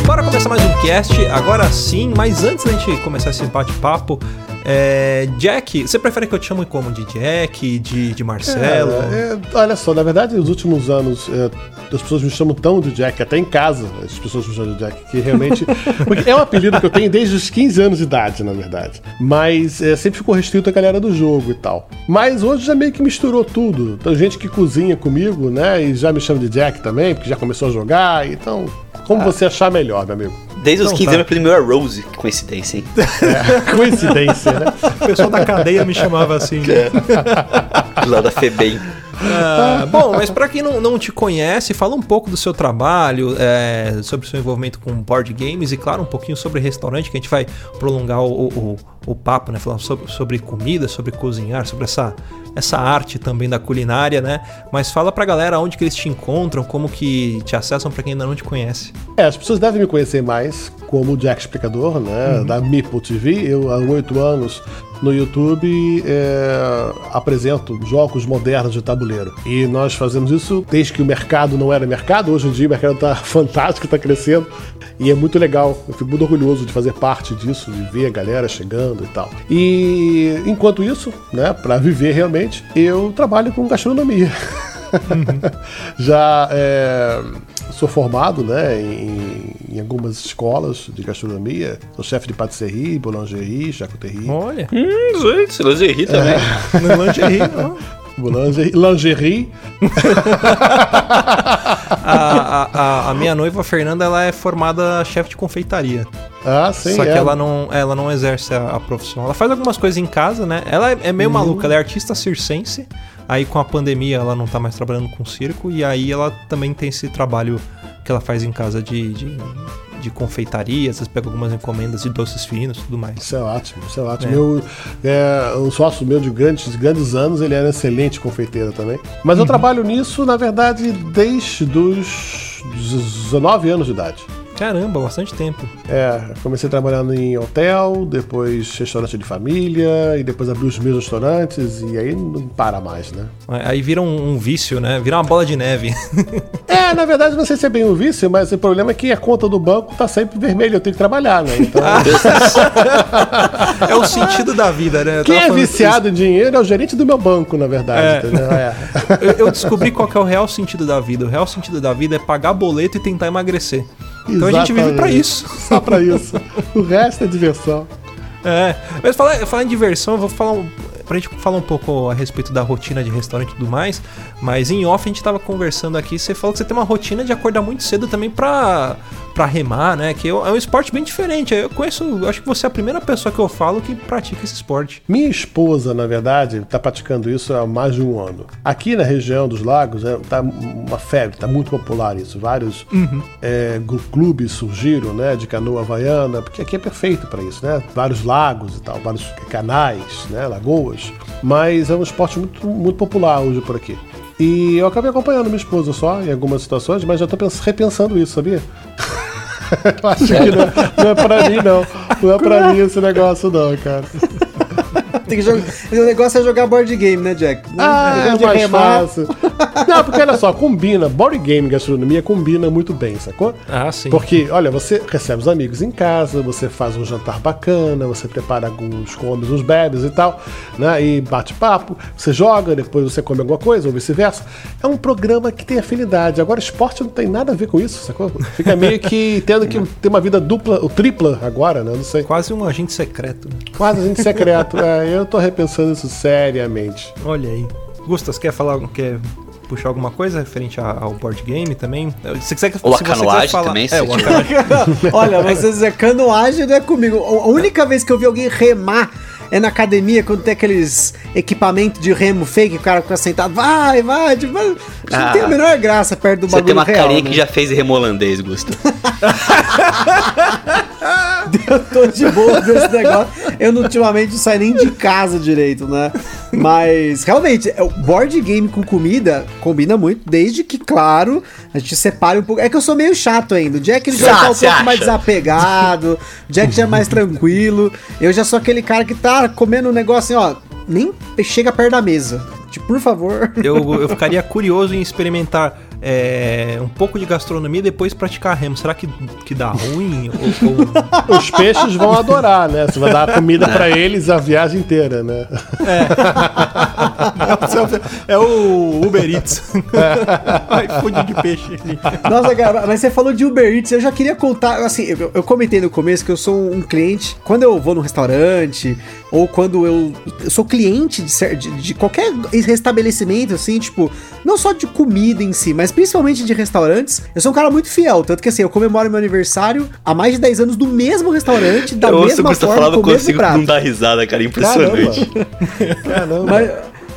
Bora começar mais um cast, agora sim, mas antes da gente começar esse bate-papo, é, Jack, você prefere que eu te chame como de Jack, de, de Marcelo? É, é, olha só, na verdade, nos últimos anos, é, as pessoas me chamam tão de Jack, até em casa as pessoas me chamam de Jack, que realmente. porque é um apelido que eu tenho desde os 15 anos de idade, na verdade. Mas é, sempre ficou restrito a galera do jogo e tal. Mas hoje já meio que misturou tudo. Tem gente que cozinha comigo, né? E já me chama de Jack também, porque já começou a jogar. Então, como você achar melhor, meu amigo. Desde os Então 15 tá. anos, primeiro é Rose. Que coincidência, hein? É, coincidência, né? O pessoal da cadeia me chamava assim. Lá da Febem. Ah, bom, mas pra quem não, não te conhece, fala um pouco do seu trabalho, é, sobre o seu envolvimento com board games e, claro, um pouquinho sobre restaurante, que a gente vai prolongar o, o, o papo, né? Falar sobre, sobre comida, sobre cozinhar, sobre essa, essa arte também da culinária, né? Mas fala pra galera onde que eles te encontram, como que te acessam pra quem ainda não te conhece. É, as pessoas devem me conhecer mais como o Jack Explicador, né? Da Meeple TV. Eu, há oito anos, no YouTube, é, apresento jogos modernos de tabuleiro. E nós fazemos isso desde que o mercado não era mercado. Hoje em dia o mercado tá fantástico, tá crescendo. E é muito legal. Eu fico muito orgulhoso de fazer parte disso, de ver a galera chegando e tal. E enquanto isso, né, para viver realmente, eu trabalho com gastronomia. Já é, sou formado né, em, em algumas escolas de gastronomia. Sou chefe de patisserie, boulangerie, charcuterie. Olha, Hum, gente, lingerie também. no lingerie, não. Boulangerie, lingerie. A, a, a, minha noiva, Fernanda, ela é formada chefe de confeitaria. Ah, sim. Só que é. ela não, ela não exerce a, a profissão. Ela faz algumas coisas em casa, né? Ela é, é meio maluca, ela é artista circense. Aí com a pandemia ela não tá mais trabalhando com circo. E aí ela também tem esse trabalho que ela faz em casa de, de, de confeitaria. Às vezes pega algumas encomendas de doces finos e tudo mais. Isso é ótimo, isso é ótimo. É. Meu, é, um sócio meu de grandes, grandes anos, ele era excelente confeiteiro também. Mas Uhum. eu trabalho nisso, na verdade, desde os 19 anos de idade. Caramba, bastante tempo. É, comecei trabalhando em hotel, depois restaurante de família, e depois abri os meus restaurantes, e aí não para mais, né? Aí vira um, um vício, né? Vira uma bola de neve. É, na verdade, não sei se é bem um vício, mas o problema é que a conta do banco tá sempre vermelha, eu tenho que trabalhar, né? Então, é o sentido da vida, né? Eu quem é viciado em dinheiro é o gerente do meu banco, na verdade, É. É. Eu, eu descobri qual é o real sentido da vida. O real sentido da vida é pagar boleto e tentar emagrecer. Então a gente vive pra Exatamente. isso. Só pra isso. O resto é diversão. É. Mas falar, falar em diversão, eu vou falar um, pra gente falar um pouco a respeito da rotina de restaurante e tudo mais. Mas em off a gente tava conversando aqui. Você falou que você tem uma rotina de acordar muito cedo também pra, pra remar, né? Que é um esporte bem diferente. Eu conheço, eu acho que você é a primeira pessoa que eu falo que pratica esse esporte. Minha esposa, na verdade, está praticando isso há mais de um ano. Aqui na região dos lagos, é, tá uma febre, tá muito popular isso. Vários é, gru- clubes surgiram, né, de canoa havaiana, porque aqui é perfeito para isso, né? Vários lagos e tal, vários canais, né, lagoas. Mas é um esporte muito, muito popular hoje por aqui. E eu acabei acompanhando minha esposa só em algumas situações, mas já tô pens- repensando isso, sabia? eu acho que não, não é pra mim, não. Não é pra mim esse negócio, não, cara. Tem que jogar... O negócio é jogar board game, né, Jack? Ah, é de mais remar. fácil. Não, porque olha só, combina, board game e gastronomia combina muito bem, sacou? Ah, sim. Porque, olha, você recebe os amigos em casa, você faz um jantar bacana, você prepara alguns comes, uns bebes e tal, né? E bate papo, você joga, depois você come alguma coisa, ou vice-versa. É um programa que tem afinidade. Agora, esporte não tem nada a ver com isso, sacou? Fica meio que tendo que ter uma vida dupla, ou tripla agora, né? Não sei. Quase um agente secreto. Quase agente secreto. É, eu tô repensando isso seriamente. Olha aí. Gustas, quer falar, quer puxar alguma coisa referente a- ao board game também? Se quiser, Ou a se você quiser canoagem falar- também, se É, você o. Olha, mas dizer, canoagem não é comigo. A única vez que eu vi alguém remar é na academia, quando tem aqueles equipamentos de remo fake, o cara fica sentado, vai, vai, tipo, não Ah. tem a menor graça perto do Você bagulho tem uma real, carinha né? que já fez remo holandês, Gusto. Eu tô de boa desse negócio. Eu ultimamente não saio nem de casa direito, né? Mas, realmente, é, o board game com comida combina muito, desde que, claro, a gente separe um pouco. É que eu sou meio chato ainda. O Jack já tá um pouco acha? mais desapegado, o Jack já é mais tranquilo. Eu já sou aquele cara que tá comendo um negócio assim, ó, nem chega perto da mesa. Tipo, por favor. Eu, eu ficaria curioso em experimentar é, um pouco de gastronomia e depois praticar remo. Será que, que dá ruim? Ou- ou- Os peixes vão adorar, né? Você vai dar comida pra eles a viagem inteira, né? é o Uber Eats. iFood de peixe. ali. Nossa, cara, mas você falou de Uber Eats, eu já queria contar, assim, eu, eu comentei no começo que eu sou um cliente, quando eu vou num restaurante, ou quando eu, eu sou cliente de, de, de qualquer restabelecimento, assim, tipo, não só de comida em si, mas principalmente de restaurantes, eu sou um cara muito fiel, tanto que assim, eu comemoro meu aniversário há mais de 10 anos do mesmo restaurante, da eu mesma forma, falando, com o mesmo prato. não dar risada, cara. Impressionante. Caramba. Mas,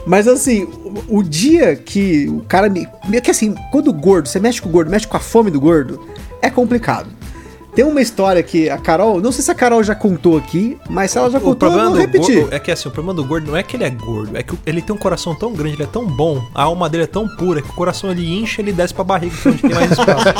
mas assim, o, o dia que o cara me. me- Que assim, quando o gordo, você mexe com o gordo, mexe com a fome do gordo, é complicado. Tem uma história que a Carol, não sei se a Carol já contou aqui, mas se ela já O contou, eu vou repetir. gordo é que assim, o problema do gordo não é que ele é gordo, é que ele tem um coração tão grande, ele é tão bom, a alma dele é tão pura que o coração ele incha e ele desce pra barriga, que é onde tem mais espaço.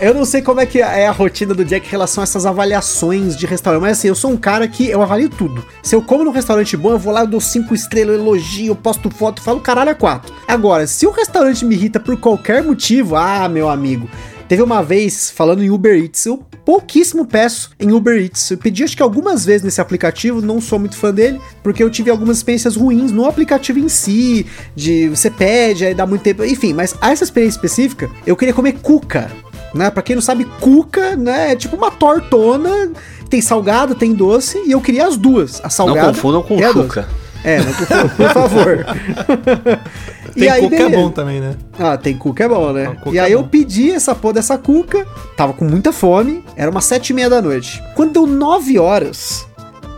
Eu- Eu não sei como é que é a rotina do Jack em relação a essas avaliações de restaurante, mas assim, eu sou um cara que eu avalio tudo. Se eu como num restaurante bom, eu vou lá, eu dou cinco estrelas, eu elogio, eu posto foto, falo caralho a quatro. Agora, se o restaurante me irrita por qualquer motivo, ah, meu amigo. Teve uma vez, falando em Uber Eats, eu pouquíssimo peço em Uber Eats. Eu pedi acho que algumas vezes nesse aplicativo, não sou muito fã dele, porque eu tive algumas experiências ruins no aplicativo em si, de você pede, aí dá muito tempo, enfim, mas essa experiência específica, eu queria comer cuca, né? Pra quem não sabe, cuca, né, é tipo uma tortona, tem salgado, tem doce, e eu queria as duas, a Não salgada confundam com e a doce. É, não confundam, por favor. Tem aí, cu que é bom também, né? Ah, tem cuca é bom, né? Ah, cuca e aí é eu pedi essa porra dessa cuca, tava com muita fome, era umas sete e meia da noite. Quando deu nove horas,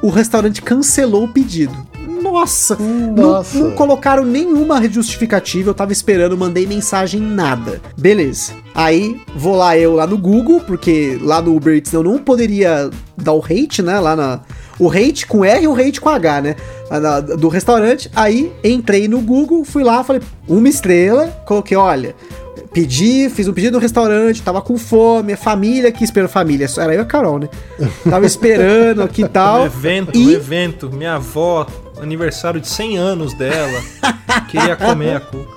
o restaurante cancelou o pedido. Nossa, não- nossa. Não, colocaram nenhuma justificativa, eu tava esperando, mandei mensagem, nada. Beleza. Aí, vou lá eu lá no Google, porque lá no Uber Eats eu não poderia dar o rate, né, lá na... O rate com R e o rate com H, né? A- na- Do restaurante. Aí, entrei no Google, fui lá, falei, uma estrela, coloquei, olha... Pedi, fiz um pedido no restaurante, tava com fome, a família aqui esperando família, era eu e a Carol, né? Tava esperando aqui e Um tal. evento, e um evento. Minha avó, aniversário de 100 anos dela, queria comer a cuca.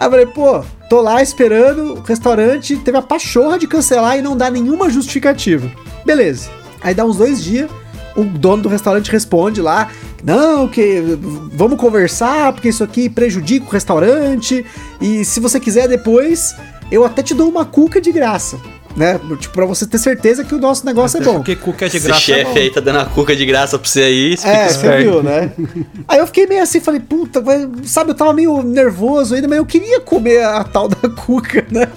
Aí eu falei, pô, tô lá esperando, o restaurante teve a pachorra de cancelar e não dá nenhuma justificativa. Beleza. Aí dá uns dois dias, o dono do restaurante responde lá, não, que vamos conversar, porque isso aqui prejudica o restaurante, e se você quiser depois, eu até te dou uma cuca de graça. Né? Tipo, pra você ter certeza que o nosso negócio é bom. Porque cuca é de Esse graça. é chefe bom. aí tá dando a cuca de graça pra você aí, você É, fica você esperto. viu, né? Aí eu fiquei meio assim, falei, puta, sabe, eu tava meio nervoso ainda, mas eu queria comer a tal da cuca, né?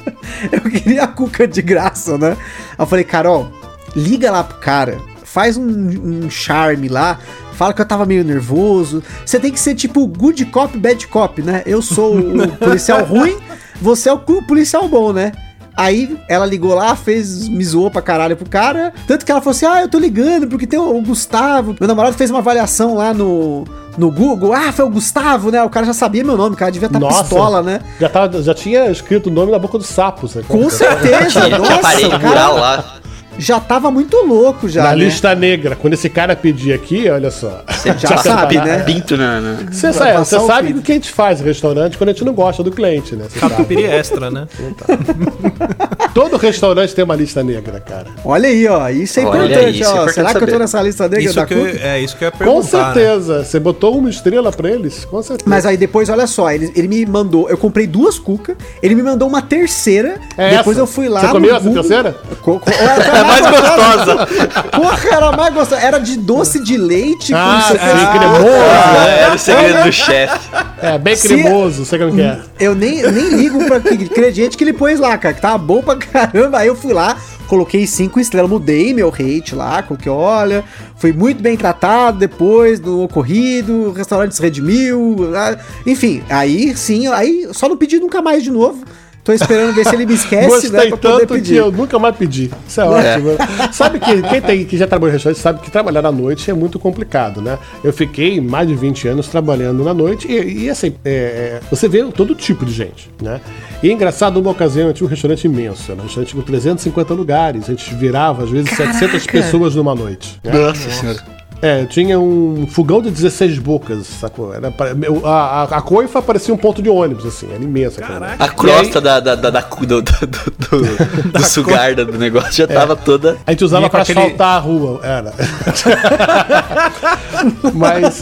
Eu queria a cuca de graça, né? Aí eu falei, Carol, liga lá pro cara, faz um, um charme lá, fala que eu tava meio nervoso. Você tem que ser tipo good cop, bad cop, né? Eu sou o policial ruim, você é o policial bom, né? Aí ela ligou lá, fez, me zoou pra caralho pro cara. Tanto que ela falou assim: Ah, eu tô ligando, porque tem o Gustavo. Meu namorado fez uma avaliação lá no, no Google. Ah, foi o Gustavo, né? O cara já sabia meu nome, o cara devia estar Nossa. pistola, né? Já, tava, já tinha escrito o nome na boca do sapo. sabe? Com certeza, Tinha, tinha nossa, parede o cara mural lá. Já tava muito louco já. Na né? lista negra. Quando esse cara pedir aqui, olha só. Você Já sabe, pi- né? Pinto na. na- Você sabe, você o sabe o que a gente faz no restaurante quando a gente não gosta do cliente, né? Catupiry extra, né? Todo restaurante tem uma lista negra, cara. Olha aí, ó. Isso é importante, isso é ó. importante Será que eu tô saber. nessa lista negra Isso da que Cook? é isso que eu ia Com perguntar. né? certeza. Você botou uma estrela pra eles? Com certeza. Mas aí depois, olha só, ele, ele me mandou. Eu comprei duas cuca, ele me mandou uma terceira. É depois essa? eu fui lá. Você comeu essa terceira? Co- co- É mais gostosa. Porra, era mais gostosa. Era de doce de leite Ah, com sim, cremoso. Ah, era o segredo do chefe. É, bem Se- cremoso, sei como que é. Eu nem, nem ligo pra que ingrediente que ele pôs lá, cara, que tava bom pra caramba. Aí eu fui lá, coloquei cinco estrelas, mudei meu rate lá, coloquei, olha, fui muito bem tratado depois do ocorrido, o restaurante se redimiu, ah, enfim, aí sim, aí só não pedi nunca mais de novo. Tô esperando ver se ele me esquece, Gostei né, pra poder tanto que eu nunca mais pedi. Isso é, ótimo. Sabe que quem tem, que já trabalhou em restaurante sabe que trabalhar à noite é muito complicado, né? Eu fiquei mais de 20 anos trabalhando na noite e, e, assim, é, é, você vê todo tipo de gente, né? E é engraçado, numa ocasião eu tinha um restaurante imenso, era um restaurante com 350 lugares, a gente virava às vezes 700 pessoas numa noite. né? Nossa senhora. É, tinha um fogão de 16 bocas, sacou? Era, a, a, a coifa parecia um ponto de ônibus, assim, era imensa. cara. Caraca. A crosta da, da, da, da- do, do, do, do, do sugar do negócio já tava toda. A gente usava pra aquele- asfaltar a rua, era. Mas.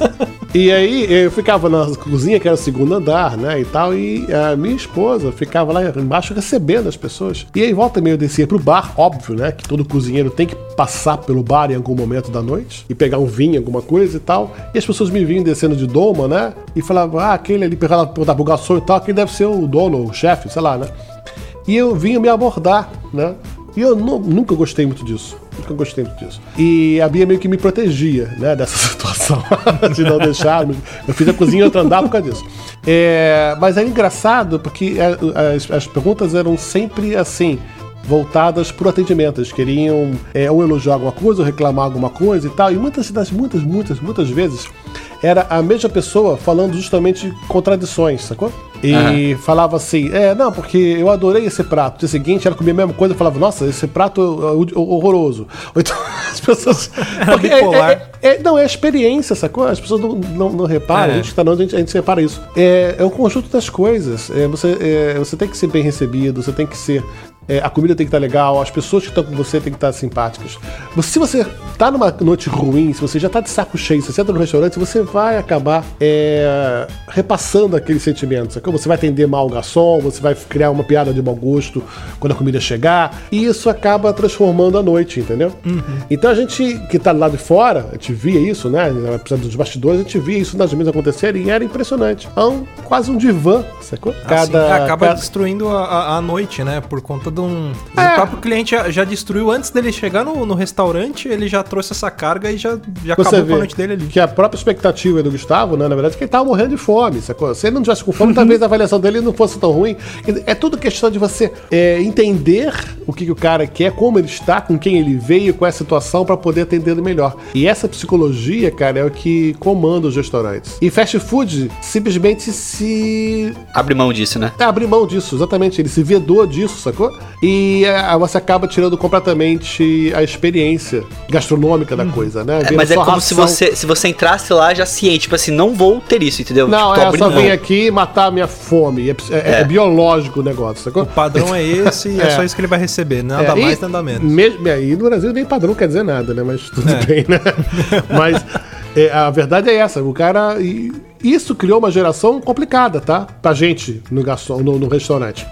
E aí eu ficava na cozinha, que era o segundo andar, né? E tal, e a minha esposa ficava lá embaixo recebendo as pessoas. E aí volta e meia eu descia pro bar, óbvio, né? Que todo cozinheiro tem que passar pelo bar em algum momento da noite e pegar um vinho, alguma coisa e tal. E as pessoas me vinham descendo de doma, né? E falavam, ah, aquele ali perguntava pro garçom e tal, quem deve ser o dono, o chefe, sei lá, né? E eu vinha me abordar, né? E eu nu- nunca gostei muito disso. Nunca gostei disso. E a Bia meio que me protegia, né, dessa situação. de não deixar. Eu fiz a cozinha outro andar por causa disso. É, mas é engraçado porque é, as, as perguntas eram sempre assim. Voltadas pro atendimento. Eles queriam é, ou elogiar alguma coisa, ou reclamar alguma coisa e tal. E muitas cidades, muitas, muitas, muitas vezes, era a mesma pessoa falando justamente contradições, sacou? E falava assim, é, não, porque eu adorei esse prato. No dia seguinte, ela comia a mesma coisa e falava, nossa, esse prato é horroroso. Ou então, as pessoas... Porque é- bipolar. é- é- não, é a experiência, sacou? As pessoas não, não, não reparam, É. a gente tá não, a gente, a gente repara isso. É, é o conjunto das coisas. É, você, é, você tem que ser bem recebido, você tem que ser. É, a comida tem que estar legal, as pessoas que estão com você tem que estar simpáticas. Se você tá numa noite ruim, se você já tá de saco cheio, você senta no restaurante, você vai acabar é, repassando aquele sentimento, sacou? Você vai atender mal o garçom, você vai criar uma piada de mau gosto quando a comida chegar, e isso acaba transformando a noite, entendeu? Então a gente que tá do lado de fora, a gente via isso, né? Apesar dos bastidores, a gente via isso nas mesas acontecerem e era impressionante. É um, quase um divã, sacou? Assim, acaba cada- destruindo a, a- a noite, né? Por conta de um. É. O próprio cliente já, já destruiu antes dele chegar no, no restaurante, ele já trouxe essa carga e já, já Você acabou com a noite dele ali. que a própria expectativa do Gustavo, né, na verdade, é que ele tava morrendo de fome, sacou? Se ele não tivesse com fome, Uhum. talvez a avaliação dele não fosse tão ruim. É tudo questão de você é, entender o que, que o cara quer, como ele está, com quem ele veio, qual é a situação, para poder atender ele melhor. E essa psicologia, cara, é o que comanda os restaurantes. E fast food simplesmente se Abre mão disso, né? é abrir mão disso, exatamente. Ele se vedou disso, sacou? E é, você acaba tirando completamente a experiência gastronômica da coisa, né? É, mas é como se você, se você entrasse lá já ciente, tipo assim, não vou ter isso, entendeu? Não, tipo, é, só vim aqui matar a minha fome. É, é- é biológico o negócio, sacou? O padrão é esse e é. É. só isso que ele vai receber. Nada É, mais, e nada menos. Mesmo, é, e no Brasil nem padrão quer dizer nada, né? Mas tudo É. bem, né? Mas é, a verdade é essa. O cara. e isso criou uma geração complicada, tá? Pra gente no, garçom, no, no restaurante.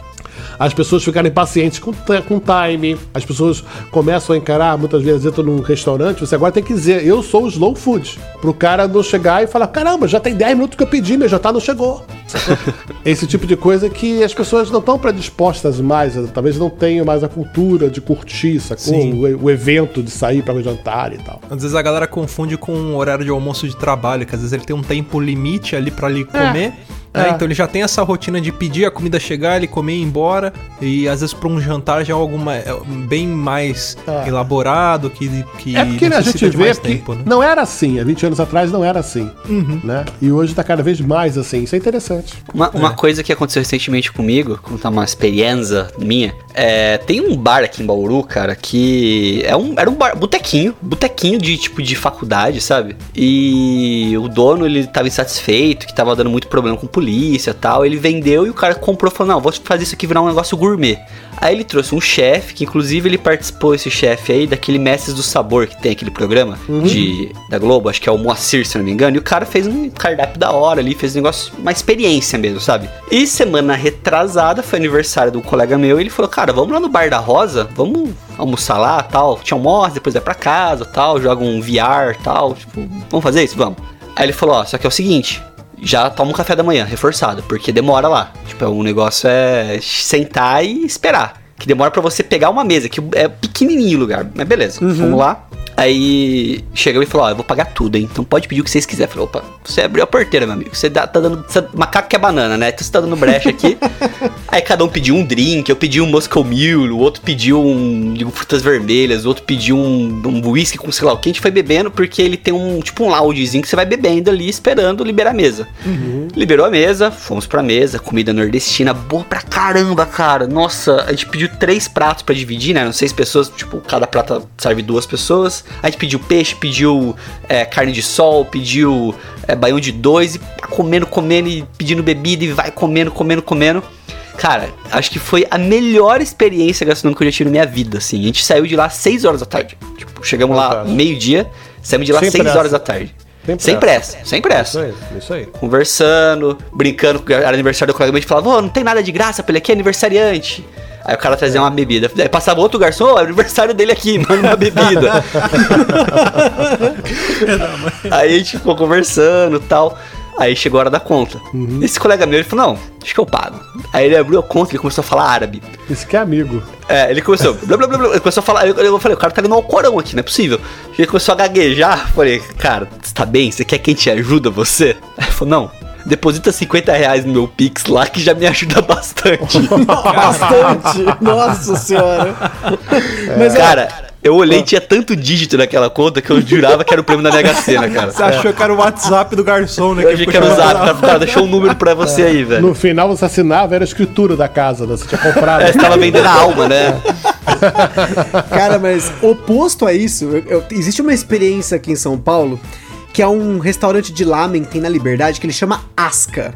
As pessoas ficarem impacientes com, com time, as pessoas começam a encarar, muitas vezes entram num restaurante, você agora tem que dizer, eu sou o slow food. Pro cara não chegar e falar, caramba, já tem 10 minutos que eu pedi, meu jantar não chegou. Esse tipo de coisa que as pessoas não estão predispostas mais, talvez não tenham mais a cultura de curtir, sacou? O, o evento de sair para jantar e tal. Às vezes a galera confunde com o horário de almoço de trabalho, que às vezes ele tem um tempo limite ali pra ali comer. né? É. Então ele já tem essa rotina de pedir a comida chegar, ele comer e ir embora. E às vezes pra um jantar já é algo mais- é bem mais É. elaborado, que, que É porque né, a gente de vê mais que tempo, né? não era assim, há 20 anos atrás não era assim, Uhum. né? E hoje tá cada vez mais assim, isso é interessante. Uma, uma coisa que aconteceu recentemente comigo, contar uma experiência minha, é, tem um bar aqui em Bauru, cara, que é um, era um bar, botequinho, botequinho de tipo de faculdade, sabe? E o dono, ele tava insatisfeito, que tava dando muito problema com polícia tal, ele vendeu e o cara comprou falou, não, vou fazer isso aqui virar um negócio gourmet. Aí ele trouxe um chefe, que inclusive ele participou, esse chefe aí, daquele Mestres do Sabor, que tem aquele programa de, da Globo, acho que é o Moacir, se não me engano, e o cara fez um cardápio da hora ali, fez um negócio, uma experiência mesmo, sabe? E semana retrasada, foi aniversário do colega meu, e ele falou, cara, vamos lá no Bar da Rosa, vamos almoçar lá, tal, te almoça, depois vai pra casa, tal, joga um VR, tal, tipo, vamos fazer isso? Vamos. Aí ele falou, ó, só que é o seguinte, já toma um café da manhã, reforçado, porque demora lá. Tipo, o negócio é sentar e esperar. Que demora pra você pegar uma mesa, que é pequenininho o lugar, mas beleza, vamos lá. Aí chegou e falou: Ó, eu vou pagar tudo, hein? Então pode pedir o que vocês quiserem. Falou: opa, você abriu a porteira, meu amigo. Você dá- tá dando. Você, macaco que é banana, né? Então você tá dando brecha aqui. Aí cada um pediu um drink, eu pedi um Moscow Mule, o outro pediu um digo, frutas vermelhas, o outro pediu um, um whisky com sei lá o que. A gente foi bebendo porque ele tem um tipo um loungezinho que você vai bebendo ali esperando liberar a mesa. Liberou a mesa, fomos pra mesa, comida nordestina, boa pra caramba, cara. Nossa, a gente pediu três pratos pra dividir, né? Eram seis pessoas, tipo, cada prato serve duas pessoas. A gente pediu peixe, pediu é, carne de sol, pediu é, baião de dois, e comendo, comendo e pedindo bebida e vai comendo, comendo, comendo. Cara, acho que foi a melhor experiência gastronômica que eu já tive na minha vida, assim. A gente saiu de lá às 6 horas da tarde. Tipo, chegamos lá meio-dia, saímos de lá Sem 6 pressa. horas da tarde. Sem Sem pressa. pressa, sem pressa Isso aí, isso aí. conversando, brincando, era aniversário do colega meu, a gente falava, ô, não tem nada de graça ele aqui, é aniversariante. Aí o cara trazia uma bebida. Aí passava outro garçom, ô, é aniversário dele aqui, manda uma bebida. Aí a gente ficou conversando e tal. Aí chegou a hora da conta. Esse colega meu, ele falou, não, acho que eu pago. Aí ele abriu a conta e começou a falar árabe. Isso que é amigo. É, ele começou, blá blá blá blá, ele começou a falar, eu, eu falei, o cara tá lendo ao corão aqui, não é possível. Ele começou a gaguejar, falei, cara, você tá bem? Você quer que a gente ajuda você? Aí ele falou, não, deposita 50 reais no meu Pix lá que já me ajuda bastante. Bastante. Nossa senhora. Mas, cara, eu olhei e tinha tanto dígito naquela conta que eu jurava que era o prêmio da Mega Sena, cara. Você achou que era o WhatsApp do garçom, né? Eu achei que era puxava- usado, cara, cara, deixou um número pra você aí, velho. No final você assinava, era a escritura da casa, né? Você tinha comprado. É, você tava vendendo a alma, né? Cara, mas oposto a isso, eu- eu- existe uma experiência aqui em São Paulo que é um restaurante de lamen que tem na Liberdade que ele chama Asca.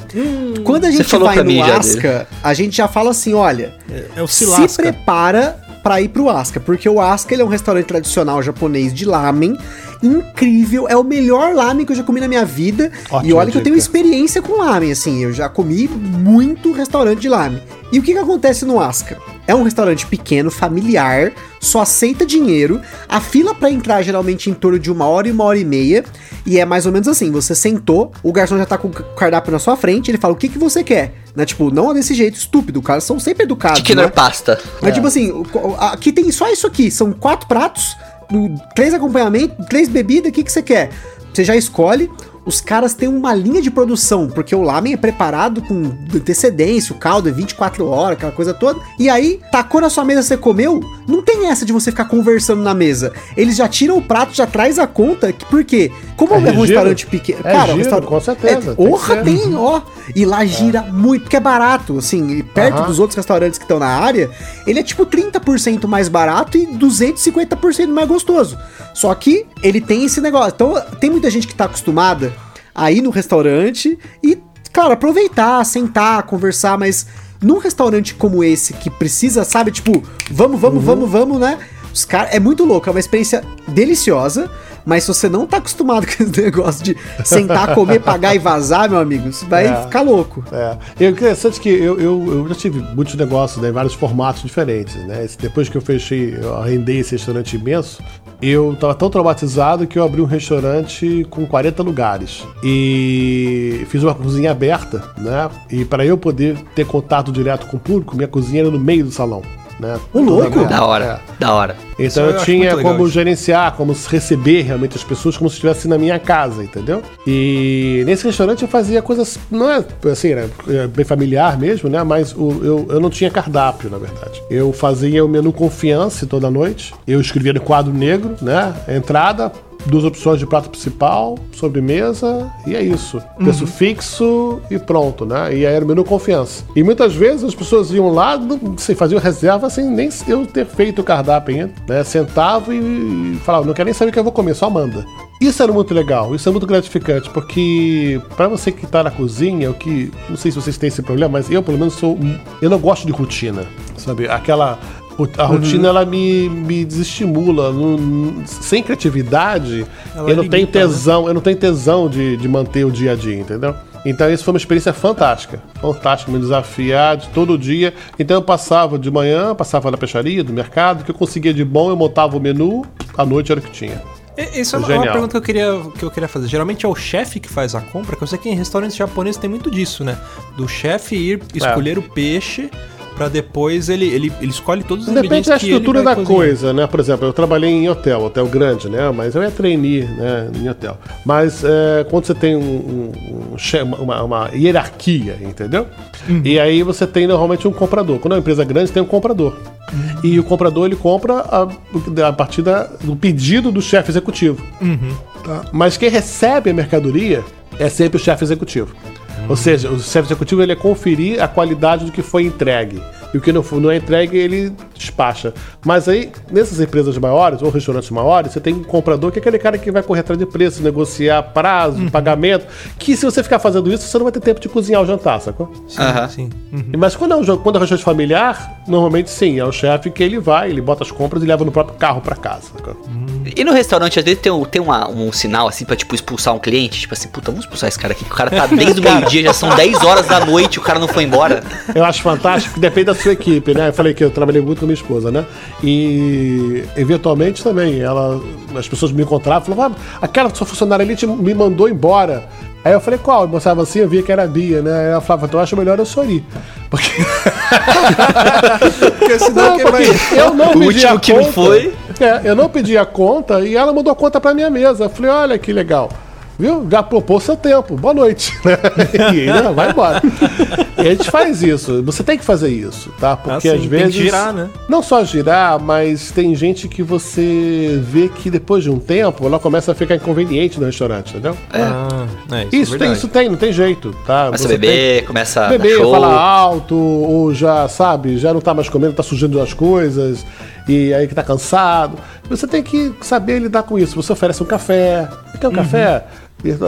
Quando a gente falou vai no Asca, a gente já fala assim, olha, É o se prepara pra ir pro Asca, porque o Asca ele é um restaurante tradicional japonês de lamen, incrível, é o melhor lamen que eu já comi na minha vida. e Ótima olha que eu tenho dica. experiência com lamen, assim, eu já comi muito restaurante de lamen. E o que que acontece no Asca? É um restaurante pequeno, familiar, só aceita dinheiro. A fila pra entrar geralmente em torno de uma hora e uma hora e meia. E é mais ou menos assim: você sentou, o garçom já tá com o cardápio na sua frente, ele fala o que, que você quer. Né? Tipo, não é desse jeito estúpido, os caras são sempre educados. Chicken né? pasta. Mas tipo assim, o- o- aqui tem só isso aqui, são quatro pratos, três acompanhamentos, três bebidas, o que, que você quer? Você já escolhe. Os caras têm uma linha de produção, porque o lamen é preparado com antecedência, o caldo é 24 horas, aquela coisa toda. E aí, tacou na sua mesa, você comeu, não tem essa de você ficar conversando na mesa. Eles já tiram o prato, já traz a conta, que- por quê? Como é, É um giro. restaurante pequeno. É cara, giro, o restaurante. com certeza, É, tem tem, ó. E lá gira muito, porque é barato, assim, e perto dos outros restaurantes que estão na área, ele é tipo 30% mais barato e 250% mais gostoso. Só que ele tem esse negócio. Então, tem muita gente que tá acostumada a ir no restaurante e, claro, aproveitar, sentar, conversar, mas num restaurante como esse que precisa, sabe, tipo, vamos, vamos, vamos, vamos, né? Os caras é muito louco, é uma experiência deliciosa, mas se você não tá acostumado com esse negócio de sentar, comer, pagar e vazar, meu amigo, você vai É. ficar louco. É. E interessante é que eu, eu, eu já tive muitos negócios né, em vários formatos diferentes, né? Depois que eu fechei, eu arrendei esse restaurante imenso, eu tava tão traumatizado que eu abri um restaurante com 40 lugares. E fiz uma cozinha aberta, né? E para eu poder ter contato direto com o público, minha cozinha era no meio do salão. Né? Ô, louco! Da hora, da hora. Então eu eu tinha como gerenciar, como receber realmente as pessoas como se estivesse na minha casa, entendeu? E nesse restaurante eu fazia coisas, não é assim, né, é bem familiar mesmo, né? Mas o- eu, eu não tinha cardápio, na verdade. Eu fazia o menu confiança toda noite, eu escrevia no quadro negro, né? Entrada, duas opções de prato principal, sobremesa, e é isso. Preço fixo e pronto, né? E aí era o menu confiança. E muitas vezes as pessoas iam lá, sei, faziam reserva sem nem eu ter feito o cardápio ainda, né? Sentavam e, falavam, não quero nem saber o que eu vou comer, só manda. Isso era muito legal, isso é muito gratificante, porque para você que tá na cozinha, o que. Não sei se vocês têm esse problema, mas eu pelo menos sou. Eu não gosto de rotina, sabe? Aquela. A rotina ela me, me desestimula. Não- sem criatividade, Ela eu não tenho limita, né? tesão, eu não tenho tesão de, de manter o dia a dia, entendeu? Então isso foi uma experiência fantástica. Fantástica, me desafiar de todo dia. Então eu passava de manhã, passava na peixaria, do mercado, o que eu conseguia de bom, eu montava o menu, à noite era o que tinha. Isso é uma, Genial. uma pergunta que eu, queria, que eu queria fazer. Geralmente é o chefe que faz a compra, que eu sei que em restaurantes japoneses tem muito disso, né? Do chefe ir É. escolher o peixe pra depois ele, ele, ele escolhe todos os Depende ingredientes da estrutura da cozinhar. coisa, né? Por exemplo, eu trabalhei em hotel, hotel grande, né? Mas eu ia trainee, né? Em hotel. Mas é, quando você tem um, um- um uma, uma hierarquia, entendeu? Uhum. E aí você tem normalmente um comprador. Quando é uma empresa grande, tem um comprador. Uhum. E o comprador ele compra a, a partir da- do pedido do chefe executivo. Uhum. Tá? Mas quem recebe a mercadoria é sempre o chefe executivo. Ou seja, o chefe executivo ele é conferir a qualidade do que foi entregue. E o que não, não é entregue, ele despacha. Mas aí, nessas empresas maiores ou restaurantes maiores, você tem um comprador que é aquele cara que vai correr atrás de preço, negociar prazo, pagamento. Que se você ficar fazendo isso, você não vai ter tempo de cozinhar o jantar, sacou? Sim, Aham. sim. Uhum. Mas quando é, um, jan- quando é um restaurante familiar, normalmente sim, é o chefe que ele vai, ele bota as compras e leva no próprio carro pra casa. sacou? E no restaurante, às vezes, tem, um, tem uma- um sinal, assim, pra, tipo, expulsar um cliente. Tipo assim, puta, vamos expulsar esse cara aqui, que o cara tá desde o meio-dia, já são 10 horas da noite, o cara não foi embora. Eu acho fantástico, depende da sua equipe, né? Eu falei que eu trabalhei muito com minha esposa, né? E eventualmente também, ela, as pessoas me encontravam e falavam, ah, aquela sua funcionária ali te- me mandou embora. Aí eu falei, qual? Eu mostrava assim, eu via que era a Bia, né? Aí ela falava, então eu acho melhor eu sorrir. Porque, Porque senão não, quem porque vai... eu não O pedi último a que conta. foi. É, eu não pedi a conta e ela mandou a conta pra minha mesa. Eu falei, olha que legal. Viu? Já propôs seu tempo. Boa noite. e né, vai embora. E a gente faz isso. Você tem que fazer isso, tá? Porque Ah, sim, às tem vezes. que girar, né? Não só girar, mas tem gente que você vê que depois de um tempo ela começa a ficar inconveniente no restaurante, entendeu? Ah, é, isso, Isso, é tem, isso tem, não tem jeito, tá? Começa a Você tem- beber, começa a beber, falar alto, ou já, sabe, já não tá mais comendo, tá sujando as coisas, e aí que tá cansado. Você tem que saber lidar com isso. Você oferece um café, quer um Uhum. café?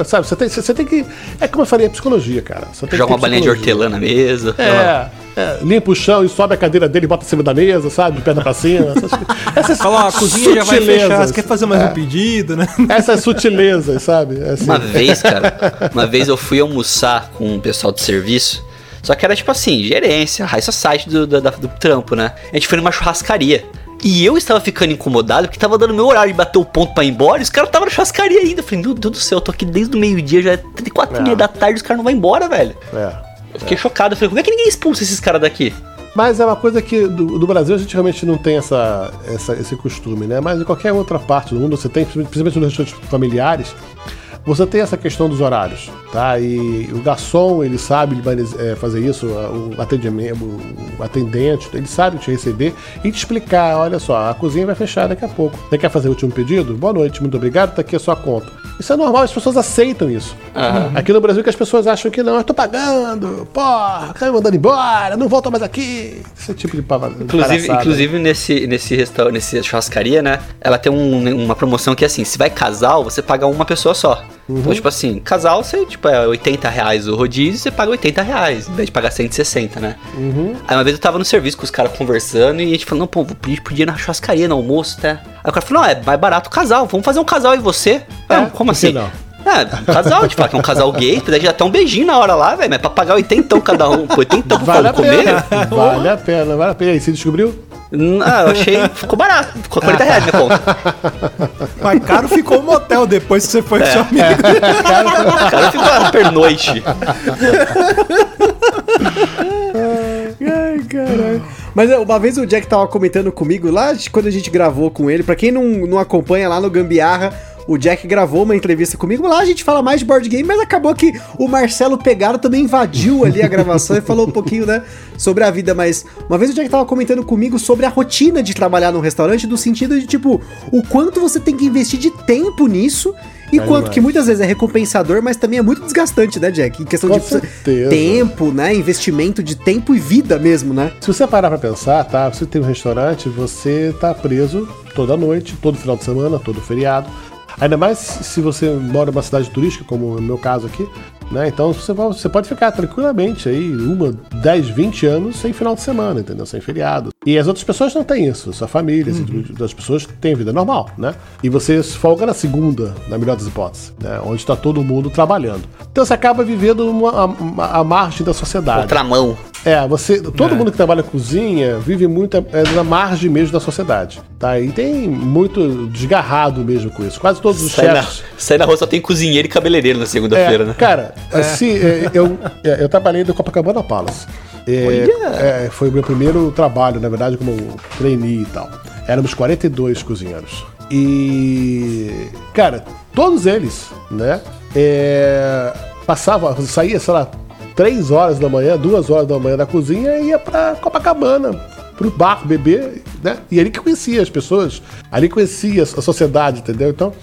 Sabe, você tem, você tem que. É como eu falei, é psicologia, cara. Você tem que Joga uma balinha de hortelã na mesa. É, é, limpa o chão e sobe a cadeira dele e bota em cima da mesa, sabe? De perna pra cima. Essas, essas Fala, ó, a cozinha já vai fechar, você quer fazer mais um pedido, né? Essas sutilezas, sabe? Assim. Uma vez, cara, uma vez eu fui almoçar com o pessoal de serviço. Só que era tipo assim, gerência, high society do, do, do trampo, né? A gente foi numa churrascaria. E eu estava ficando incomodado porque tava dando meu horário de bater o ponto pra ir embora e os caras estavam na churrascaria ainda. Eu falei, meu Deus do céu, eu tô aqui desde o meio-dia, já é 4 e meia É. da tarde, os caras não vão embora, velho. É. Eu fiquei chocado. Eu falei, como é que ninguém expulsa esses caras daqui? Mas é uma coisa que do, do Brasil a gente realmente não tem essa, essa- esse costume, né? Mas em qualquer outra parte do mundo você tem, principalmente nos restaurantes familiares, você tem essa questão dos horários, tá? E o garçom, ele sabe é, fazer isso, o atendimento, o atendente, ele sabe te receber e te explicar, olha só, a cozinha vai fechar daqui a pouco. Você quer fazer o último pedido? Boa noite, muito obrigado, tá aqui a sua conta. Isso é normal, as pessoas aceitam isso. Aqui no Brasil que as pessoas acham que não, eu tô pagando, porra, tá me mandando embora, não volta mais aqui. Esse tipo de pava- Inclusive, palhaçada. inclusive nesse, nesse restaurante, nesse churrascaria, né? Ela tem um- uma promoção que é assim, se vai casal, você paga uma pessoa só. Uhum. Então, tipo assim, casal, você, tipo, é 80 reais o rodízio, você paga 80 reais, em vez de pagar 160, né? Uhum. Aí uma vez eu tava no serviço com os caras conversando e a gente falou, não, pô, vou pedir, pedir na churrascaria, no almoço, tá? Aí o cara falou, não, é mais barato o casal, vamos fazer um casal e você? É, como assim? não? É, um casal, a gente que é um casal gay, daí já até um beijinho na hora lá, velho, mas pra pagar 80 cada um, pô, 80 pra Vale a comer? pena. Vale a pena, vale a pena. E aí, você descobriu? Ah, eu achei. Ficou barato. Ficou 40 reais minha conta. Mas caro ficou o motel depois que você foi com seu amigo. O cara ficou pernoite. Ai, caralho. Mas é, uma vez o Jack tava comentando comigo lá quando a gente gravou com ele. Pra quem não, não acompanha lá no Gambiarra, o Jack gravou uma entrevista comigo. Lá a gente fala mais de board game, mas acabou que o Marcelo Pegaro também invadiu ali a gravação e falou um pouquinho, né, sobre a vida. Mas uma vez o Jack tava comentando comigo sobre a rotina de trabalhar num restaurante, do sentido de, tipo, o quanto você tem que investir de tempo nisso. E É quanto demais. que muitas vezes é recompensador, mas também é muito desgastante, né, Jack? Em questão Com de certeza. tempo, né? Investimento de tempo e vida mesmo, né? Se você parar pra pensar, tá? Você tem um restaurante, você tá preso toda noite, todo final de semana, todo feriado. Ainda mais se você mora numa cidade turística, como no meu caso aqui, né? Então você, pode ficar tranquilamente aí uma, 10, 20 anos sem final de semana, entendeu? Sem feriado. E as outras pessoas não têm isso, sua família, as pessoas têm vida normal, né? E você folga na segunda, na melhor das hipóteses, né? Onde está todo mundo trabalhando. Então você acaba vivendo uma, uma, a margem da sociedade. Contramão. É, você. Todo mundo que trabalha cozinha vive muito é, na margem mesmo da sociedade. Tá? E tem muito desgarrado mesmo com isso. Quase todos os Sai na, chefes. sai na rua só tem cozinheiro e cabeleireiro na segunda-feira, É, né? Cara, assim, é, eu, é, eu trabalhei no Copacabana Palace. É, é, foi o meu primeiro trabalho, na verdade, como trainee e tal. Éramos 42 cozinheiros. E. Cara, todos eles, né? É, passavam, saía, sei lá, 3 horas da manhã, 2 horas da manhã da cozinha e ia pra Copacabana, pro bar beber, né? E ali que conhecia as pessoas, ali conhecia a sociedade, entendeu? Então.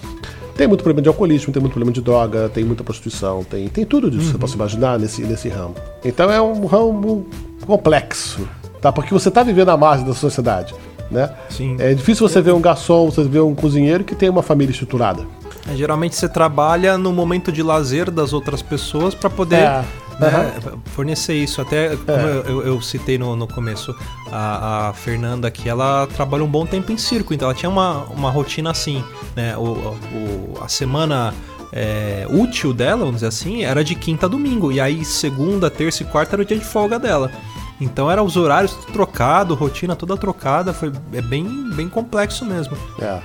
Tem muito problema de alcoolismo, tem muito problema de droga, tem muita prostituição, tem, tem tudo disso que você possa imaginar nesse, nesse ramo. Então é um ramo complexo, tá? Porque você tá vivendo à margem da sociedade, né? Sim. É difícil você ver um garçom, você ver um cozinheiro que tem uma família estruturada. É, geralmente você trabalha no momento de lazer das outras pessoas para poder É, né, fornecer isso. Até como eu, eu- eu citei no, no começo, a, a Fernanda aqui, ela trabalha um bom tempo em circo, então ela tinha uma, uma rotina assim, né? O, o- a semana é, útil dela, vamos dizer assim, era de quinta a domingo. E aí segunda, terça e quarta era o dia de folga dela. Então era os horários trocados, rotina toda trocada, foi é bem, bem complexo mesmo. É.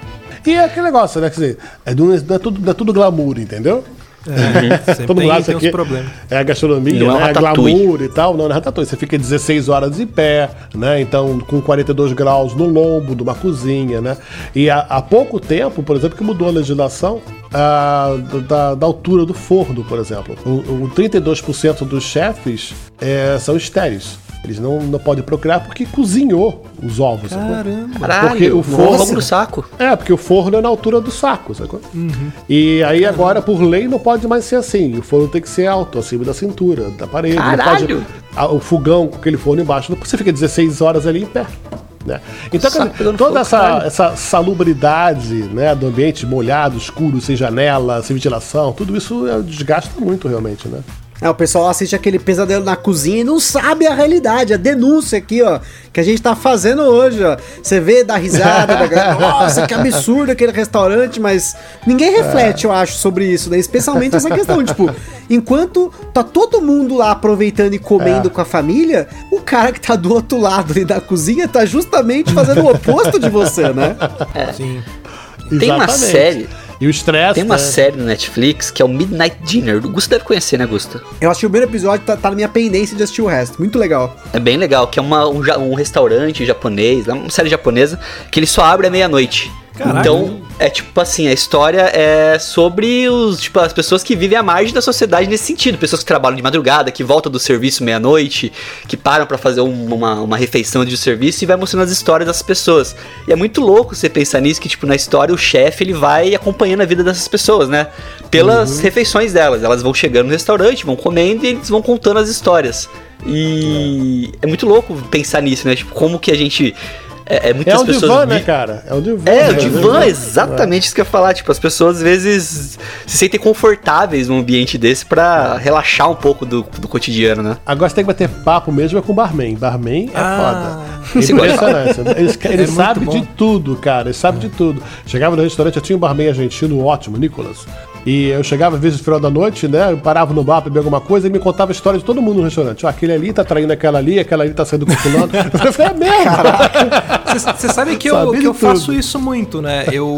E é aquele negócio, né? Quer dizer, é, do- não é tudo, é tudo glamour, entendeu? É, sempre Todo tem, mundo acha tem uns que problemas. é a gastronomia, Não é né? é glamour e tal. Não, não é ratatouille. Você fica 16 horas em pé, né? Então, com 42 graus no lombo de uma cozinha, né? E há, há pouco tempo, por exemplo, que mudou a legislação ah, da, da altura do forno, por exemplo. O, o 32% dos chefes eh, são estéreis. Eles não, não podem procriar porque cozinhou os ovos. Caramba. Caralho, Porque o forno- fogo no saco. É, porque o forno é na altura do saco, sacou? E aí agora, por lei, não pode mais ser assim. O forno tem que ser alto, acima da cintura, da parede. não Caralho! pode- a- o fogão com aquele forno embaixo, você fica 16 horas ali em pé. Né? Então, toda fogo, essa, caralho. essa salubridade né, do ambiente molhado, escuro, sem janela, sem ventilação, tudo isso é, desgasta muito realmente, né? É, o pessoal assiste aquele pesadelo na cozinha e não sabe a realidade, a denúncia aqui, ó, que a gente tá fazendo hoje, ó. Você vê da risada, da galera, nossa, que absurdo aquele restaurante, mas ninguém reflete, eu acho, sobre isso, né? Especialmente essa questão, tipo, enquanto tá todo mundo lá aproveitando e comendo É. com a família, o cara que tá do outro lado ali da cozinha tá justamente fazendo o oposto de você, né? Sim. Tem uma Exatamente. série- E o estresse. Tem uma né? série no Netflix que é o Midnight Dinner. O Gusto deve conhecer, né, Gusto? Eu assisti o primeiro episódio, tá, tá na minha pendência de assistir o resto. Muito legal. É bem legal, que é uma- um, um restaurante japonês, uma série japonesa, que ele só abre à meia-noite. Caraca. Então, é tipo assim, a história é sobre os, tipo, as pessoas que vivem à margem da sociedade nesse sentido. Pessoas que trabalham de madrugada, que voltam do serviço meia-noite, que param pra fazer um- uma, uma refeição de serviço e vai mostrando as histórias das pessoas. E é muito louco você pensar nisso, que tipo, na história o chefe ele vai acompanhando a vida dessas pessoas, né? Pelas refeições delas. Elas vão chegando no restaurante, vão comendo e eles vão contando as histórias. E é muito louco pensar nisso, né? Tipo, como que a gente. É, é muitas É um pessoas. divã, vi- né, cara? É um divã. é, né? o divã, exatamente isso que eu ia falar. Tipo, as pessoas às vezes se sentem confortáveis num ambiente desse pra relaxar um pouco do, do cotidiano, né? Agora você tem que bater papo mesmo é com o barman. Barman é Ah. foda. É impressionante. Ele, ele muito sabe de tudo, cara. Ele sabe de tudo. Chegava no restaurante, eu tinha um barman argentino ótimo, Nicolas. E eu chegava às vezes no final da noite, né? Eu parava no bar pra beber alguma coisa e me contava a história de todo mundo no restaurante. Ó, aquele ali tá traindo aquela ali, aquela ali tá saindo com fulano. Eu falei, é mesmo? Você sabe que eu, Sabia que eu faço isso muito, né? Eu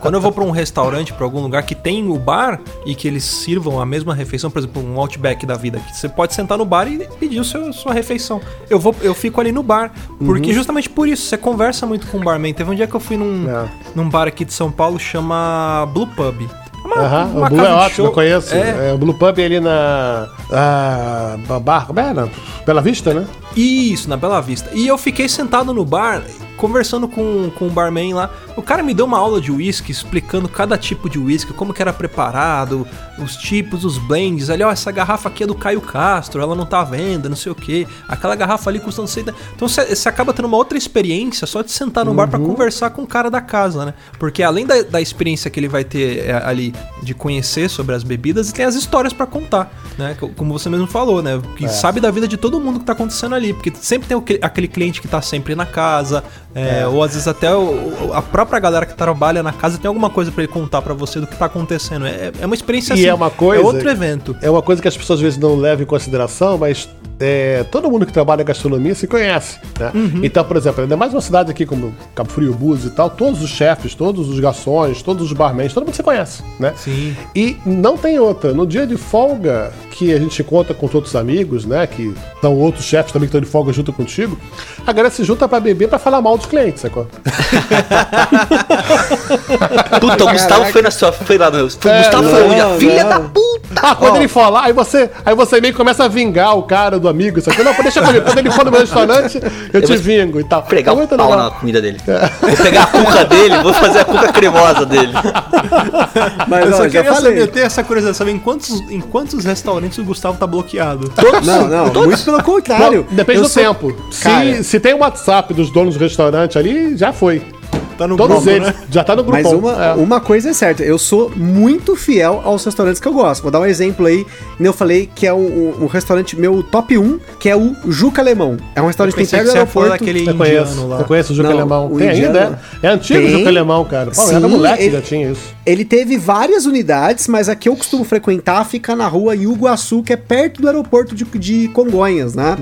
quando eu vou pra um restaurante, pra algum lugar que tem o bar e que eles sirvam a mesma refeição, por exemplo, um Outback da vida, que você pode sentar no bar e pedir o seu, sua refeição. Eu vou, eu fico ali no bar, porque Uhum. justamente por isso você conversa muito com o barman. Teve um dia que eu fui num, É. num bar aqui de São Paulo chama Blue Pub. Uma- uma o Blue é ótimo, eu conheço. É, É, o Blue Pub é ali na. Ah, bar, como é? Na Bela Vista, né? Isso, na Bela Vista. E eu fiquei sentado no bar, conversando com, com o barman lá. O cara me deu uma aula de whisky, explicando cada tipo de whisky, como que era preparado, os tipos, os blends. Ali, ó, essa garrafa aqui é do Caio Castro, ela não tá à venda, não sei o que. Aquela garrafa ali custa não sei... Então você acaba tendo uma outra experiência só de sentar no bar pra conversar com o cara da casa, né? Porque além da, da experiência que ele vai ter é, ali de conhecer sobre as bebidas, tem as histórias pra contar, né? Co- Como você mesmo falou, né? Que sabe da vida de todo mundo que tá acontecendo ali. Porque sempre tem aquele cliente que tá sempre na casa, é, ou às vezes até o- a própria galera que trabalha na casa tem alguma coisa pra ele contar pra você do que tá acontecendo. É, é uma experiência E assim. é uma coisa- É outro evento. É uma coisa que as pessoas às vezes não levam em consideração, mas é, todo mundo que trabalha em gastronomia se conhece. Né? Uhum. Então, por exemplo, ainda mais uma cidade aqui como Cabo Frio, Búzios e tal, todos os chefes, todos os garçons, todos os barmans, todo mundo se conhece. Né? Sim. E não tem outra. No dia de folga, que a gente conta com os outros amigos, né? Que são outros chefes também que estão de folga junto contigo, a galera se junta pra beber pra falar mal dos clientes, sacou? Puta, o Gustavo foi na sua. Foi lá no. O Gustavo não, foi onde? A filha da puta! Ah, quando ele lá, aí você, aí você meio que começa a vingar o cara do amigo. Só que, não, deixa comigo. Quando ele for no meu restaurante, eu, te vou vingo e tal. Pregar É o pau legal. na comida dele. Vou pegar a cuca dele, vou fazer a cuca cremosa dele. Mas Eu ó, só queria saber, eu tenho essa curiosidade, saber em quantos, em quantos restaurantes o Gustavo tá bloqueado. Não, não, muito pelo contrário. Não, depende Eu do sou- tempo. Cara, Se, se tem o WhatsApp dos donos do restaurante ali, já foi. Tá no Todos grupo, eles. né? Já tá no grupo. Mas uma, uma coisa é certa, eu sou muito fiel aos restaurantes que eu gosto. Vou dar um exemplo aí, eu falei que é um, um- restaurante meu top 1, que é o Juca Alemão. É um restaurante que tem perto do aeroporto. daquele Eu conheço, indiano lá. eu conheço o Juca Não, Alemão. o Tem indiano- ainda? É, é antigo Tem. o Juca Alemão, cara. Pô, eu era Sim, moleque ele- já tinha isso. Ele teve várias unidades, mas a que eu costumo frequentar fica na rua Iguaçu, que é perto do aeroporto de, de Congonhas, né?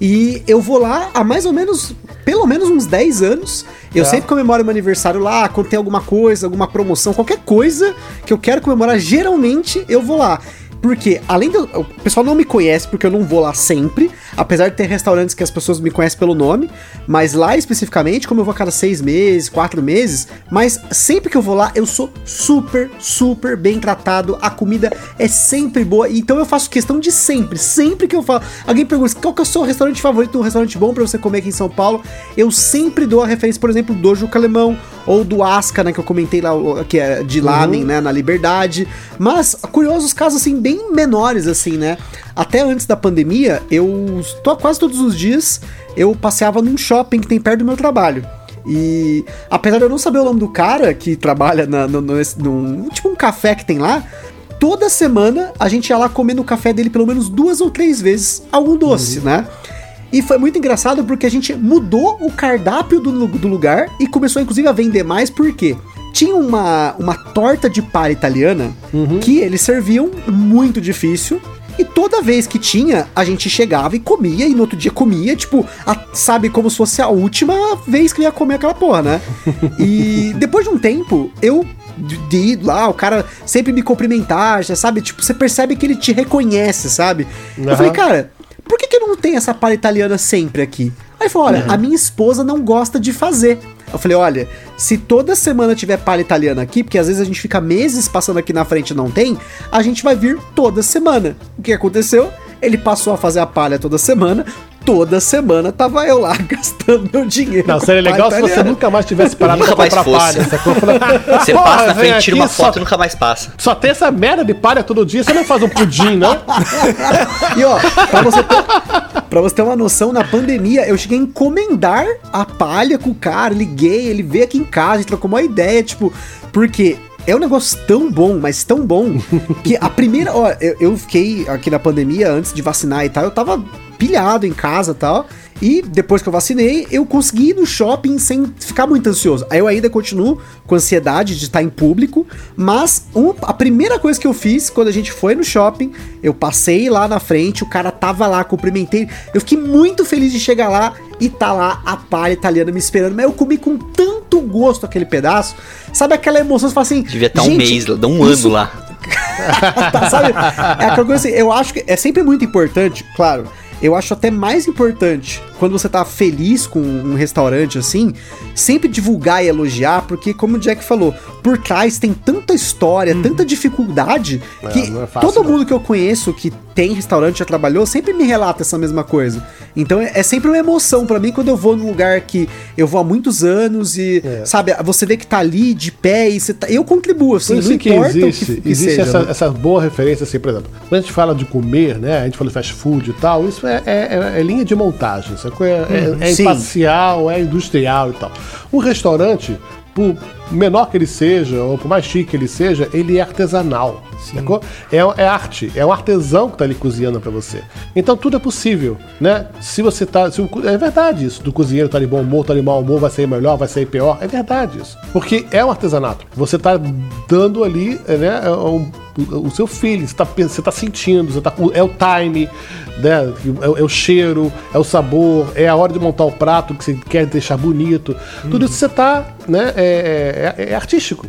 E eu vou lá há mais ou menos, pelo menos uns 10 anos. Eu É. sempre comemoro meu aniversário lá, quando tem alguma coisa, alguma promoção, qualquer coisa que eu quero comemorar, geralmente eu vou lá. Porque, além do. O pessoal não me conhece porque eu não vou lá sempre. Apesar de ter restaurantes que as pessoas me conhecem pelo nome. Mas lá especificamente, como eu vou a cada seis meses, quatro meses. Mas sempre que eu vou lá, eu sou super, super bem tratado. A comida é sempre boa. Então eu faço questão de sempre. Sempre que eu falo. Alguém pergunta qual que é o seu restaurante favorito, um restaurante bom pra você comer aqui em São Paulo. Eu sempre dou a referência, por exemplo, do Juca Alemão. Ou do Asca, né? Que eu comentei lá, que é de Lamen, né? Na Liberdade. Mas, curiosos casos, assim, bem menores, assim, né? Até antes da pandemia, eu tô quase todos os dias eu passeava num shopping que tem perto do meu trabalho. E apesar de eu não saber o nome do cara que trabalha na, no, no- num tipo um café que tem lá, toda semana a gente ia lá comer no café dele pelo menos duas ou três vezes algum doce, né? E foi muito engraçado porque a gente mudou o cardápio do, do lugar e começou inclusive a vender mais, porque tinha uma, uma torta de palha italiana que eles serviam muito difícil. E toda vez que tinha, a gente chegava e comia, e no outro dia comia, tipo, a- sabe, como se fosse a última vez que eu ia comer aquela porra, né? E depois de um tempo, eu de ir lá, o cara sempre me cumprimentar, já sabe? Tipo, você percebe que ele te reconhece, sabe? Eu Aham. falei, cara, por que, que não tem essa palha italiana sempre aqui? Aí falou, olha, a minha esposa não gosta de fazer. Eu falei, olha, se toda semana tiver palha italiana aqui, porque às vezes a gente fica meses passando aqui na frente e não tem, a gente vai vir toda semana. O que aconteceu? Ele passou a fazer a palha toda semana, toda semana tava eu lá gastando meu dinheiro. Não, seria legal se você nunca mais tivesse parado Nunca pra mais comprar fosse. palha. Falando, Você "Porra, passa na vem frente, tira aqui, uma só- foto e nunca mais passa. Só tem essa merda de palha todo dia, você não faz um pudim, não? E ó, pra você, ter, pra você ter uma noção, na pandemia eu cheguei a encomendar a palha com o cara, liguei, ele veio aqui em casa, a gente trocou uma ideia, tipo, porque é um negócio tão bom, mas tão bom, que a primeira. Ó, eu, eu fiquei aqui na pandemia antes de vacinar e tal, eu tava pilhado em casa e tal. E depois que eu vacinei, eu consegui ir no shopping sem ficar muito ansioso. Aí eu ainda continuo com ansiedade de estar em público, mas um, a primeira coisa que eu fiz quando a gente foi no shopping, eu passei lá na frente, o cara tava lá, cumprimentei. Eu fiquei muito feliz de chegar lá e tá lá a palha italiana me esperando. Mas eu comi com tanto gosto aquele pedaço. Sabe aquela emoção? Você fala assim. Devia estar um mês, dá um isso- ano lá. tá, sabe? É aquela coisa assim, eu acho que é sempre muito importante, claro. Eu acho até mais importante quando você tá feliz com um restaurante assim, sempre divulgar e elogiar, porque como o Jack falou, por trás tem tanta história, tanta dificuldade, que Uhum. não é fácil, todo não. mundo que eu conheço que tem restaurante, já trabalhou, sempre me relata essa mesma coisa. Então é, é sempre uma emoção pra mim quando eu vou num lugar que eu vou há muitos anos e, É. sabe, você vê que tá ali de pé e você tá, eu contribuo, assim, Por isso não que importa existe, o que, que existe seja. essa, né? essa boa referência, assim, por exemplo, quando a gente fala de comer, né? A gente fala de fast food e tal, isso é, é- é linha de montagem, sacou? É, é, é sim. imparcial, é industrial e tal. Um restaurante, por menor que ele seja, ou por mais chique que ele seja, ele é artesanal. É, é arte, é um artesão que tá ali cozinhando pra você. Então tudo é possível, né? Se você tá. se o é verdade isso. Do cozinheiro tá de bom humor, tá de mau humor, vai sair melhor, vai sair pior. É verdade isso. Porque é um artesanato. Você tá dando ali, né? é um- o seu feeling, você tá, pen- você tá sentindo, você tá, é o time, né? É, o- é o cheiro, é o sabor, é a hora de montar o prato que você quer deixar bonito. Tudo isso você tá, né? É, é- é artístico.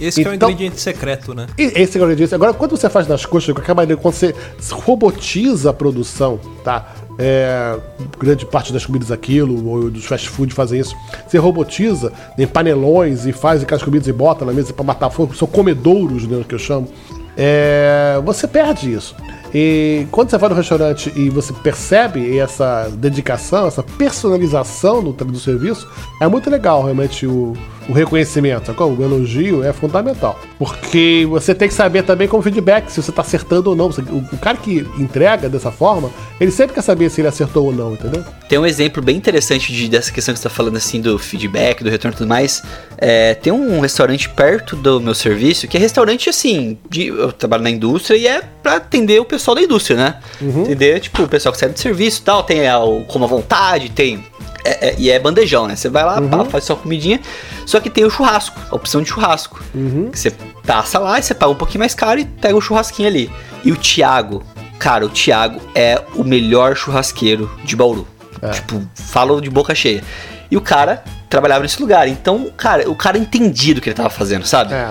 Esse que é o Então- ingrediente secreto, né? Esse que eu disse. Agora, quando você faz nas coxas, qualquer maneira, quando você robotiza a produção, tá? É, grande parte das comidas aquilo, ou dos fast food fazem isso. Você robotiza em panelões e faz aquelas comidas e bota na mesa para matar fogo, são comedouros, né, que eu chamo. É, você perde isso. E quando você vai no restaurante e você percebe essa dedicação, essa personalização no, do serviço, é muito legal realmente o, o reconhecimento. sacou? O elogio é fundamental. Porque você tem que saber também como feedback, se você está acertando ou não. O, o cara que entrega dessa forma, ele sempre quer saber se ele acertou ou não, entendeu? Tem um exemplo bem interessante de- dessa questão que você tá falando assim do feedback, do retorno e tudo mais. É, tem um restaurante perto do meu serviço, que é restaurante assim, de- eu trabalho na indústria e é pra atender o pessoal da indústria, né? Entender, tipo, o pessoal que sai do serviço e tal, tem é, o como à vontade, tem. É- é- e é bandejão, né? Você vai lá, pá, faz sua comidinha. Só que tem o churrasco, a opção de churrasco. Que você passa lá e você paga um pouquinho mais caro e pega o churrasquinho ali. E o Thiago, cara, o Thiago é o melhor churrasqueiro de Bauru. Tipo, falo de boca cheia. E o cara trabalhava nesse lugar. Então, cara, o cara entendia do que ele tava fazendo, sabe? É.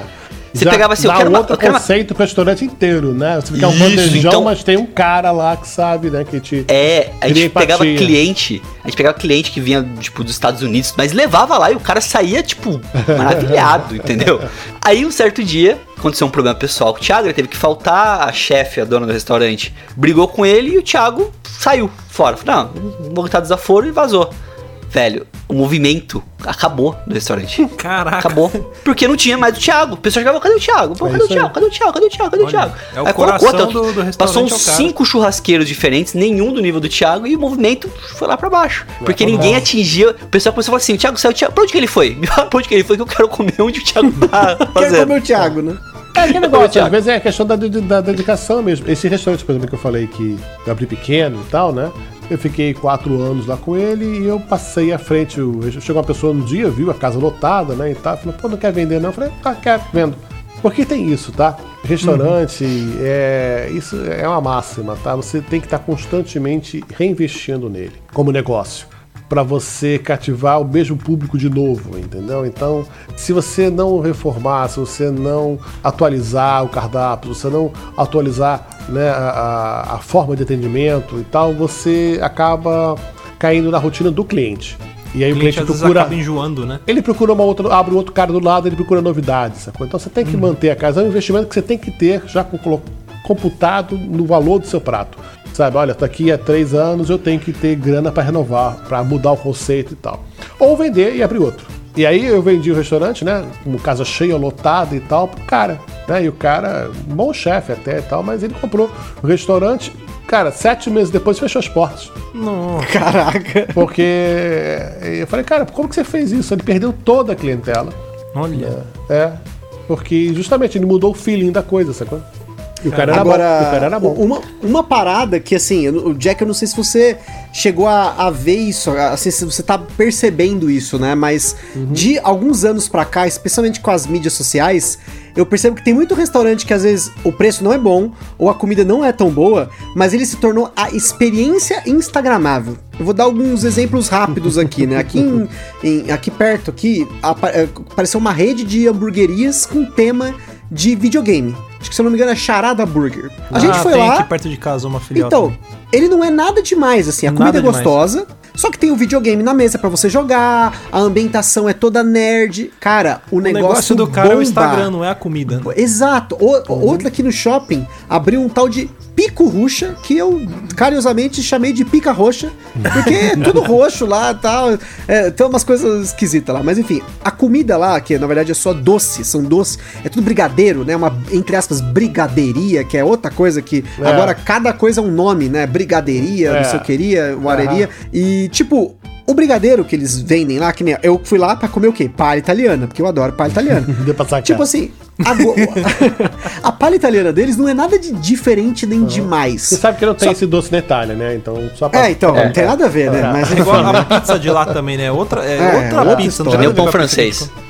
Você Já pegava assim, eu dá quero uma- outro eu quero uma- conceito pro restaurante inteiro, né? Você fica um bandejão, então- mas tem um cara lá que sabe, né? Que te. É, a gente pegava empatia. cliente, a gente pegava cliente que vinha, tipo, dos Estados Unidos, mas levava lá e o cara saía, tipo, maravilhado, entendeu? Aí um certo dia, aconteceu um problema pessoal com o Thiago, ele teve que faltar, a chefe, a dona do restaurante, brigou com ele e o Thiago saiu fora. Falei, não, vou botar desaforo e vazou. Velho, o movimento acabou no restaurante. Caraca. Acabou. Porque não tinha mais o Thiago. O pessoal chegava, cadê o Thiago? Pô, É cadê o isso aí. Thiago? Cadê o Thiago? Cadê o Thiago? Cadê o Thiago? é o Aí colocou coração outra- do- do restaurante Passou é o uns cinco churrasqueiros diferentes, nenhum do nível do Thiago, e o movimento foi lá pra baixo. Porque pra ninguém atingia. O pessoal começou a falar assim: o Thiago saiu, o Thiago, pra onde que ele foi? Me fala pra onde que ele foi que eu quero comer onde o Thiago tá Quer fazendo. comer o Thiago, né? É aquele Thiago. negócio, às vezes é a questão da, de- da dedicação mesmo. Esse restaurante, por exemplo, que eu falei que eu abri pequeno e tal, né? Eu fiquei quatro anos lá com ele e eu passei à frente. Chegou uma pessoa no dia, viu a casa lotada, né? E tal, falou, pô, não quer vender não? Eu falei, tá, quero, vendo. Porque tem isso, tá? Restaurante, é, isso é uma máxima, tá? Você tem que estar constantemente reinvestindo nele como negócio para você cativar o mesmo público de novo, entendeu? Então, se você não reformar, se você não atualizar o cardápio, se você não atualizar né, a, a- forma de atendimento e tal, você acaba caindo na rotina do cliente. E aí O o cliente cliente às vezes procura acaba enjoando, né? ele procura uma outra, abre um outro cara do lado, ele procura novidades, sacou? Então você tem que manter a casa, é um investimento que você tem que ter já com- computado no valor do seu prato. Sabe, olha, daqui a três anos eu tenho que ter grana para renovar, para mudar o conceito e tal. Ou vender e abrir outro. E aí eu vendi o restaurante, né? Com casa cheia, lotada e tal, pro cara. Né? E o cara, um bom chefe até e tal, mas ele comprou o restaurante. Cara, sete meses depois fechou as portas. Caraca. Porque eu falei, cara, como que você fez isso? Ele perdeu toda a clientela. Olha. É, porque justamente ele mudou o feeling da coisa, sacou? E o cara era Agora, bom. O cara era bom. Uma, uma parada que, assim, o Jack, eu não sei se você chegou a, a ver isso, assim, se você tá percebendo isso, né? Mas Uhum. de alguns anos pra cá, especialmente com as mídias sociais, eu percebo que tem muito restaurante que às vezes o preço não é bom ou a comida não é tão boa, mas ele se tornou a experiência instagramável. Eu vou dar alguns exemplos rápidos aqui, né? Aqui, em- em- aqui perto, aqui, é, apareceu uma rede de hamburguerias com tema de videogame. Acho que se eu não me engano é Charada Burger. A gente Ah, foi tem lá. aqui perto de casa uma filial. Então, também. ele não é nada demais, assim. A Nada comida é demais. Só que tem o videogame na mesa pra você jogar, a ambientação é toda nerd. Cara, o, o negócio, negócio do cara é o bomba. Instagram, não é a comida. né? Exato. O, Outro aqui no shopping abriu um tal de pico roxa, que eu carinhosamente chamei de pica roxa, porque é tudo roxo lá e tal. É, tem umas coisas esquisitas lá. Mas enfim, a comida lá, que na verdade é só doce, são doces, é tudo brigadeiro, né? Uma, entre aspas, brigadeiria, que é outra coisa que. É. Agora, cada coisa é um nome, né? Brigadeiria, É. não sei o queria, uareria. E, tipo. O brigadeiro que eles vendem lá, que nem eu fui lá pra comer o quê? Palha italiana, porque eu adoro palha italiana. Deu pra sacar. Tipo assim, a, go- a palha italiana deles não é nada de diferente nem demais. Você sabe que não tem Só- esse doce na Itália, né? Então, só pra... É, então, não tem nada a ver, né? É. Mas É igual a pizza de lá também, né? Outra, é, É, outra outra pizza. não história. tem Nem nada o pão francês. pão.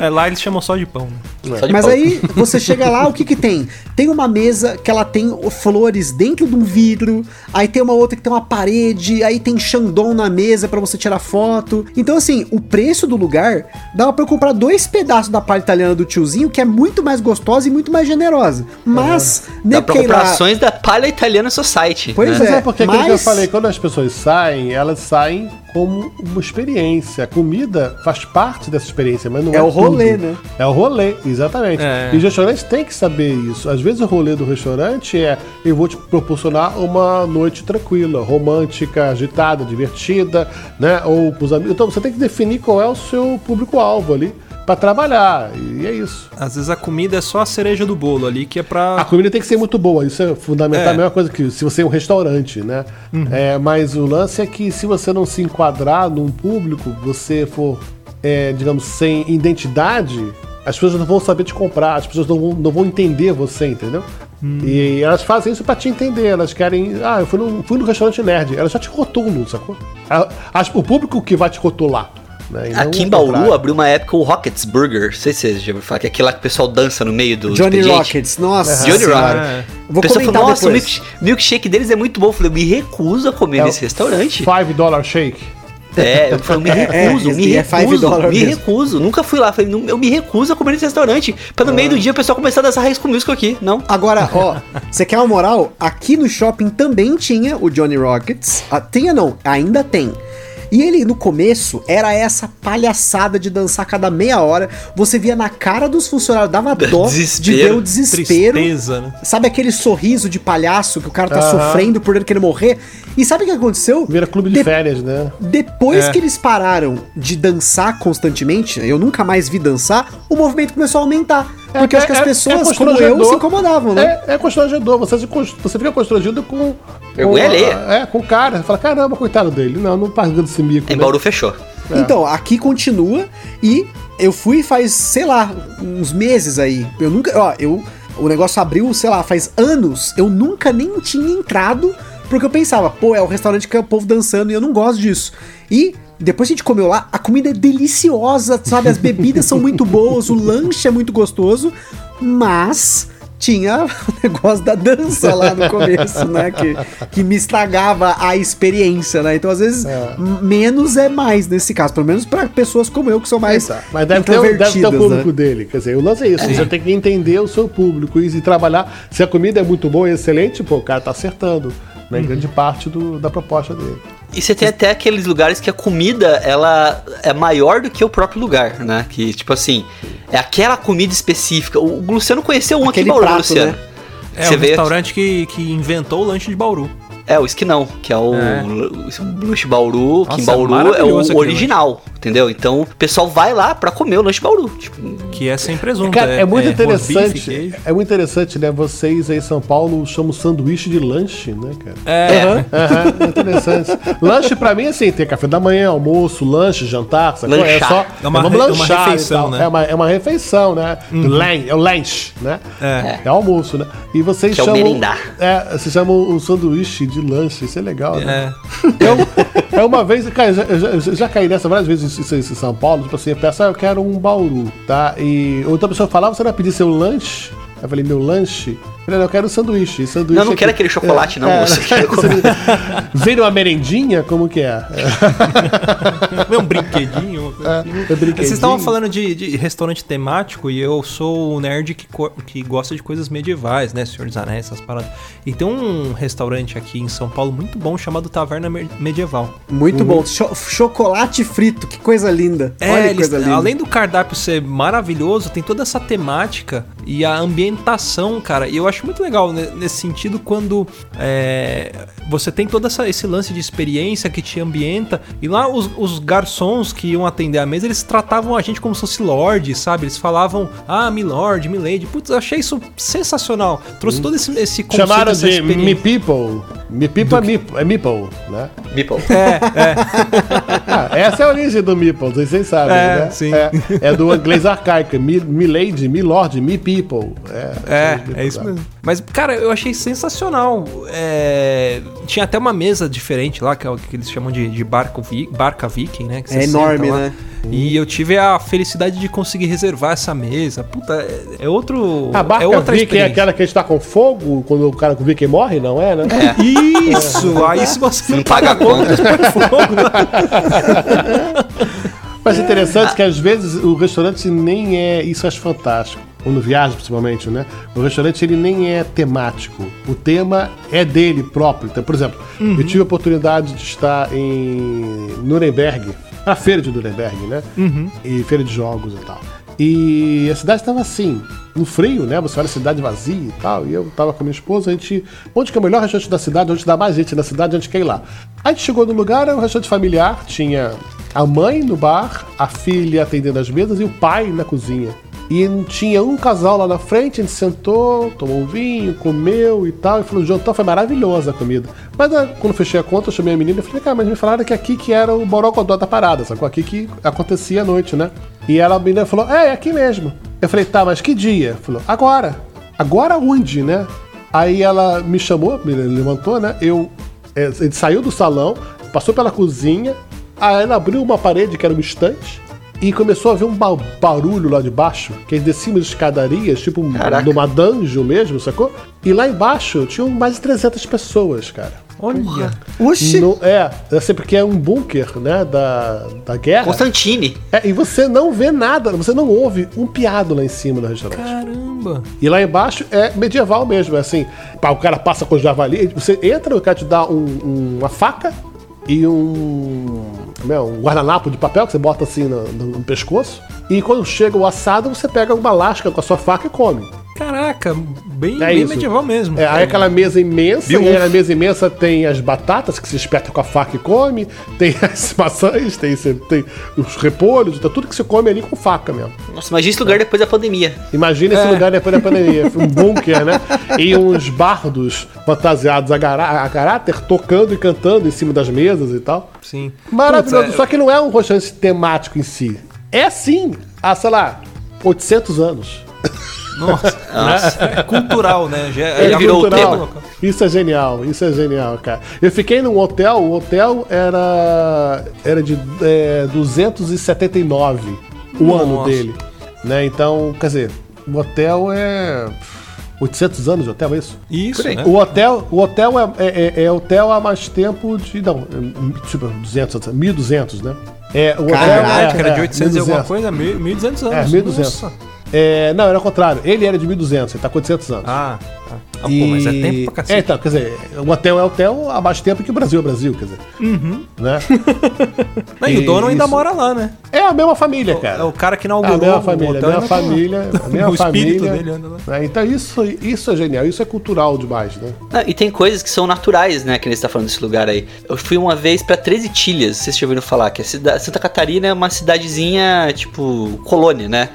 É, lá eles chamam só de pão. né? Só de Mas pau. aí você chega lá, o que que tem? Tem uma mesa que ela tem flores dentro de um vidro, aí tem uma outra que tem uma parede, aí tem Xandão na mesa pra você tirar foto. Então assim, o preço do lugar dava pra eu comprar dois pedaços da palha italiana do tiozinho, que é muito mais gostosa e muito mais generosa. Mas, comprar lá... ações da Palha Italiana Society. Pois né? Mas é, é porque aquilo que eu mas- falei, quando as pessoas saem, elas saem como uma experiência. A comida faz parte dessa experiência, mas não é, É o rolê, tudo. né? É o rolê, exatamente. É. E os restaurantes têm que saber isso. Às vezes o rolê do restaurante é eu vou te proporcionar uma noite tranquila, romântica, agitada, divertida, né? Ou com os amigos. Então você tem que definir qual é o seu público-alvo ali pra trabalhar. E é isso. Às vezes a comida é só a cereja do bolo ali, que é pra. A comida tem que ser muito boa, isso é fundamental. É. A mesma coisa que se você é um restaurante, né? É, mas o lance é que se você não se enquadrar num público, você for, é, digamos, sem identidade, as pessoas não vão saber te comprar, as pessoas não vão, não vão entender você, entendeu? E elas fazem isso pra te entender, elas querem. Ah, eu fui no, fui no restaurante nerd, elas só te rotulam, sacou? O público que vai te rotular. Né? E não Aqui em o Bauru contrário. abriu uma época o Rockets Burger. Não sei se vocês já ouviram falar, que é aquele lá que o pessoal dança no meio do Johnny expediente. Rockets, nossa Johnny senhora. É. Vou o pessoal comentar falou, nossa, o depois. milkshake, milkshake deles é muito bom. Eu falei, eu me recuso a comer É o nesse restaurante. Five dollar shake. É, eu falei, eu me É, recuso, é, me é recuso, dollar me mesmo. recuso. Nunca fui lá. Falei, não, eu me recuso a comer nesse restaurante. Pra no meio do dia o pessoal começar a dançar High School Musical aqui. Não. Agora, ó, você quer uma moral? Aqui no shopping também tinha o Johnny Rockets. Ah, tinha não, ainda tem. E ele, no começo, era essa palhaçada de dançar a cada meia hora. Você via na cara dos funcionários, dava dó de Desespero, ver o desespero. Tristeza, né? Sabe aquele sorriso de palhaço que o cara tá Aham. sofrendo por ele querer morrer? E sabe o que aconteceu? Vira clube de De- férias, né? Depois É. que eles pararam de dançar constantemente, eu nunca mais vi dançar, o movimento começou a aumentar. Porque eu acho que as pessoas, como eu, constrangedor. se incomodavam, né? É, é constrangedor. Você, você fica constrangido com. Vergonha com, alheia. É, com o cara. Você fala, caramba, coitado dele. Não, não pagando esse mico. Em né? Bauru fechou. É. Então, aqui continua e eu fui faz, sei lá, uns meses aí. Eu nunca, ó, eu o negócio abriu, sei lá, faz anos. Eu nunca nem tinha entrado porque eu pensava, pô, é o restaurante que é o povo dançando e eu não gosto disso. E depois que a gente comeu lá, a comida é deliciosa, sabe? As bebidas são muito boas, o lanche é muito gostoso, mas tinha o negócio da dança lá no começo, né? Que, que me estragava a experiência, né? Então, às vezes, É. menos é mais nesse caso. Pelo menos pra pessoas como eu, que são mais Exato. Mas deve ter, o- deve ter o público né? dele. Quer dizer, o lance é isso. Você tem que entender o seu público e trabalhar. Se a comida é muito boa e excelente, pô, o cara tá acertando. Né, grande parte do- da proposta dele. E você tem até aqueles lugares que a comida, ela é maior do que o próprio lugar, né? Que, tipo assim, é aquela comida específica. O o Luciano conheceu um Aquele aqui em Bauru, prato, Luciano. né? É Você um restaurante que, que inventou o lanche de Bauru. É, o esquinão, que é o É. o lanche Bauru, que em Nossa, Bauru é o original, entendeu? Então o pessoal vai lá pra comer o lanche Bauru. Tipo, Que é sem presunto. Cara, é, muito rosbife, interessante. é muito interessante, né? Vocês aí em São Paulo chamam sanduíche de lanche, né, cara? É, Aham, é interessante. lanche pra mim, assim, tem café da manhã, almoço, lanche, jantar, sacou? É só. É uma vamos é uma lanchar e refeição, né? É uma, é uma refeição, né? Lan- é o lanche, né? É. É almoço, né? E vocês Que é o chamam. merendar. É, vocês chamam o sanduíche de lanche, isso é legal, né? é. Eu, é uma vez, cara, eu já, eu já, caí nessa várias vezes em, em- em São Paulo, tipo assim, eu peço, ah, eu quero um bauru, tá? E outra pessoa falava, você vai pedir seu lanche? Eu falei, meu lanche? Não, eu quero um sanduíche. sanduíche Não, não aqui- quero aquele chocolate, não, moço, eu quero comer. Vem uma merendinha? Como que é? É um brinquedinho, coisa assim. É brinquedinho? Vocês estavam falando de, de restaurante temático e eu sou o nerd que, que gosta de coisas medievais, né? Senhor dos Anéis, essas paradas. E tem um restaurante aqui em São Paulo muito bom chamado Taverna Me- Medieval. Muito bom. Cho- chocolate frito, que coisa linda. É, Olha que eles- coisa linda. além do cardápio ser maravilhoso, tem toda essa temática e a ambientação, cara. E eu acho muito legal ne- nesse sentido quando é, você tem todo essa- esse lance de experiência que te ambienta. E lá os, os garçons que iam atender a mesa, eles tratavam a gente como se fosse lord, sabe? Eles falavam, ah, milord, milady. Putz, eu achei isso sensacional. Trouxe todo esse, esse conceito, Chamaram essa de experiência. Me People. Me People é, é Meeple, né? Meeple. Ah, essa é a origem do Meeple, vocês sabem, É, né? sim. É, é do inglês arcaico. Me, me Lady, Me Lord, Me People. É, É, é isso mesmo. Mas, cara, eu achei sensacional. É, Tinha até uma mesa diferente lá, que é o que eles chamam de, de barco vi- barca viking, né? que É enorme, né? E eu tive a felicidade de conseguir reservar essa mesa. Puta, é, é outro. A barca é outra viking é aquela que a gente tá com fogo quando o cara com viking morre, não é, né? Isso! Aí se você Não paga a conta. Mas é interessante que às vezes o restaurante nem é. Isso acho fantástico. Quando viaja, principalmente, né? O restaurante ele nem é temático. O tema é dele próprio. Então, por exemplo, eu tive a oportunidade de estar em Nuremberg, a feira de Nuremberg, né? E feira de jogos e tal. E a cidade estava assim, no frio, né? Você olha a cidade vazia e tal. E eu tava com a minha esposa, a gente. Onde que é o melhor restaurante da cidade? Onde dá mais gente na cidade? A gente quer ir lá. A gente chegou no lugar, era um restaurante familiar, tinha a mãe no bar, a filha atendendo as mesas e o pai na cozinha. E tinha um casal lá na frente, a gente sentou, tomou um vinho, comeu e tal. E falou, o jantar foi maravilhosa a comida. Mas né, quando fechei a conta, eu chamei a menina e falei, cara, mas me falaram que aqui que era o borogodó da parada, sacou? Aqui que acontecia à noite, né? E ela, a menina falou, é, é aqui mesmo. Eu falei, tá, mas que dia? Falou, agora. Agora onde, né? Aí ela me chamou, me levantou, né? Eu, é, ele saiu do salão, passou pela cozinha, aí ela abriu uma parede que era uma estante e começou a ver um ba- barulho lá de baixo, que é de cima de escadarias, tipo um- numa dungeon mesmo, sacou? E lá embaixo tinham mais de 300 pessoas, cara. Olha. Oxi! No- é, assim, porque é um bunker, né, da, da guerra. Constantine. É, e você não vê nada, você não ouve um piado lá em cima no restaurante. Caramba. E lá embaixo é medieval mesmo, é assim, pá, o cara passa com javali, você entra, o cara te dá um- um- uma faca e um, como é, um guardanapo de papel que você bota assim no, no- no pescoço. E quando chega o assado, você pega uma lasca com a sua faca e come. Caraca, bem, É bem medieval mesmo. É, aí aquela mesa imensa, Biu. e aí na mesa imensa tem as batatas que se espeta com a faca e come, tem as maçãs, tem, tem os repolhos, então tudo que você come ali com faca mesmo. Nossa, imagina esse lugar depois da pandemia. Imagina esse lugar depois da pandemia. Um bunker, né? E uns bardos fantasiados a, gará- a caráter tocando e cantando em cima das mesas e tal. Sim. Maravilhoso. Putz, é- Só que não é um restaurante temático em si. É sim, há, sei lá, 800 anos. Nossa, é cultural, né? Já, Ele já virou o cultural. tema. Isso é genial, isso é genial, cara. Eu fiquei num hotel, o hotel era, era de é, 279 o ano Nossa. dele. Né? Então, quer dizer, o hotel é 800 anos de hotel, é isso? Isso, né? O hotel, o hotel é, é- é- é hotel há mais tempo de. Não, é, tipo, 200, 1200, né? É, o hotel Caraca, Era de 800 e alguma 1200. coisa, 1.200 anos. É, 1200. É, não, era o contrário. Ele era de 1200, ele tá com 800 anos. Ah, Ah, pô, mas é tempo pra É, cacete. então, quer dizer, o hotel é hotel há mais tempo que o Brasil é Brasil, quer dizer. Uhum. Né? Não, e o dono ainda Isso. mora lá, né? É a mesma família, cara. É o cara que É a inaugurou mesma o família, a hotel mesma tá lá. família, a mesma O espírito família. dele anda lá. né? Então isso, isso é genial, isso é cultural demais, né? Ah, e tem coisas que são naturais, né? Que nem você tá falando desse lugar aí. Eu fui uma vez pra 13 Tilhas, vocês já ouviram falar, que é Santa Catarina é uma cidadezinha, tipo, colônia, né?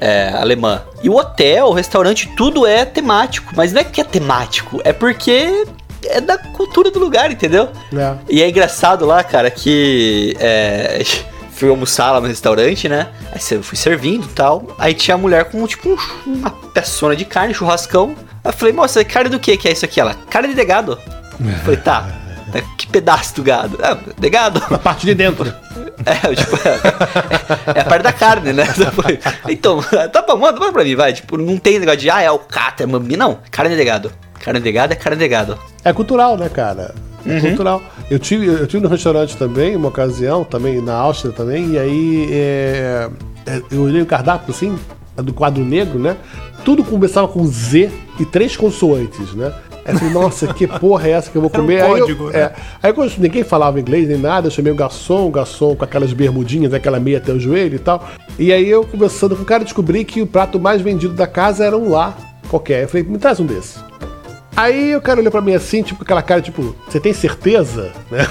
É, alemã. E o hotel, o restaurante, tudo é temático. Mas não é que é temático, é porque é da cultura do lugar, entendeu? É. E é engraçado lá, cara, que é, fui almoçar lá no restaurante, né? Aí eu fui servindo e tal. Aí tinha a mulher com tipo um- uma peçona de carne, churrascão. Aí eu falei, moça, carne do que que é isso aqui? Ela, carne de gado. Eu falei, tá. Tá, Que pedaço do gado? Ah, de gado. A parte de dentro. É, tipo, é, é a parte da carne, né? Então, tá bom, manda, manda pra mim, vai. Tipo, não tem negócio de, ah, é o cato, é mami. Não, carne de gado. Carne de gado é carne de gado. É cultural, né, cara? É cultural. Eu tive, eu tive no restaurante também, uma ocasião, também na Áustria também, e aí é, é, eu olhei o cardápio assim, do quadro negro, né? Tudo começava com Z e três consoantes, né? Aí eu falei, nossa, que porra é essa que eu vou Era um comer? aí, eu- código, né? é, aí quando ninguém falava inglês nem nada, eu chamei o garçom, o garçom com aquelas bermudinhas, aquela meia até o joelho e tal. E aí eu conversando com o cara, descobri que o prato mais vendido da casa era um lá qualquer. Eu falei, me traz um desse. Aí o cara olhou pra mim assim, tipo, com aquela cara, tipo, você tem certeza? Né?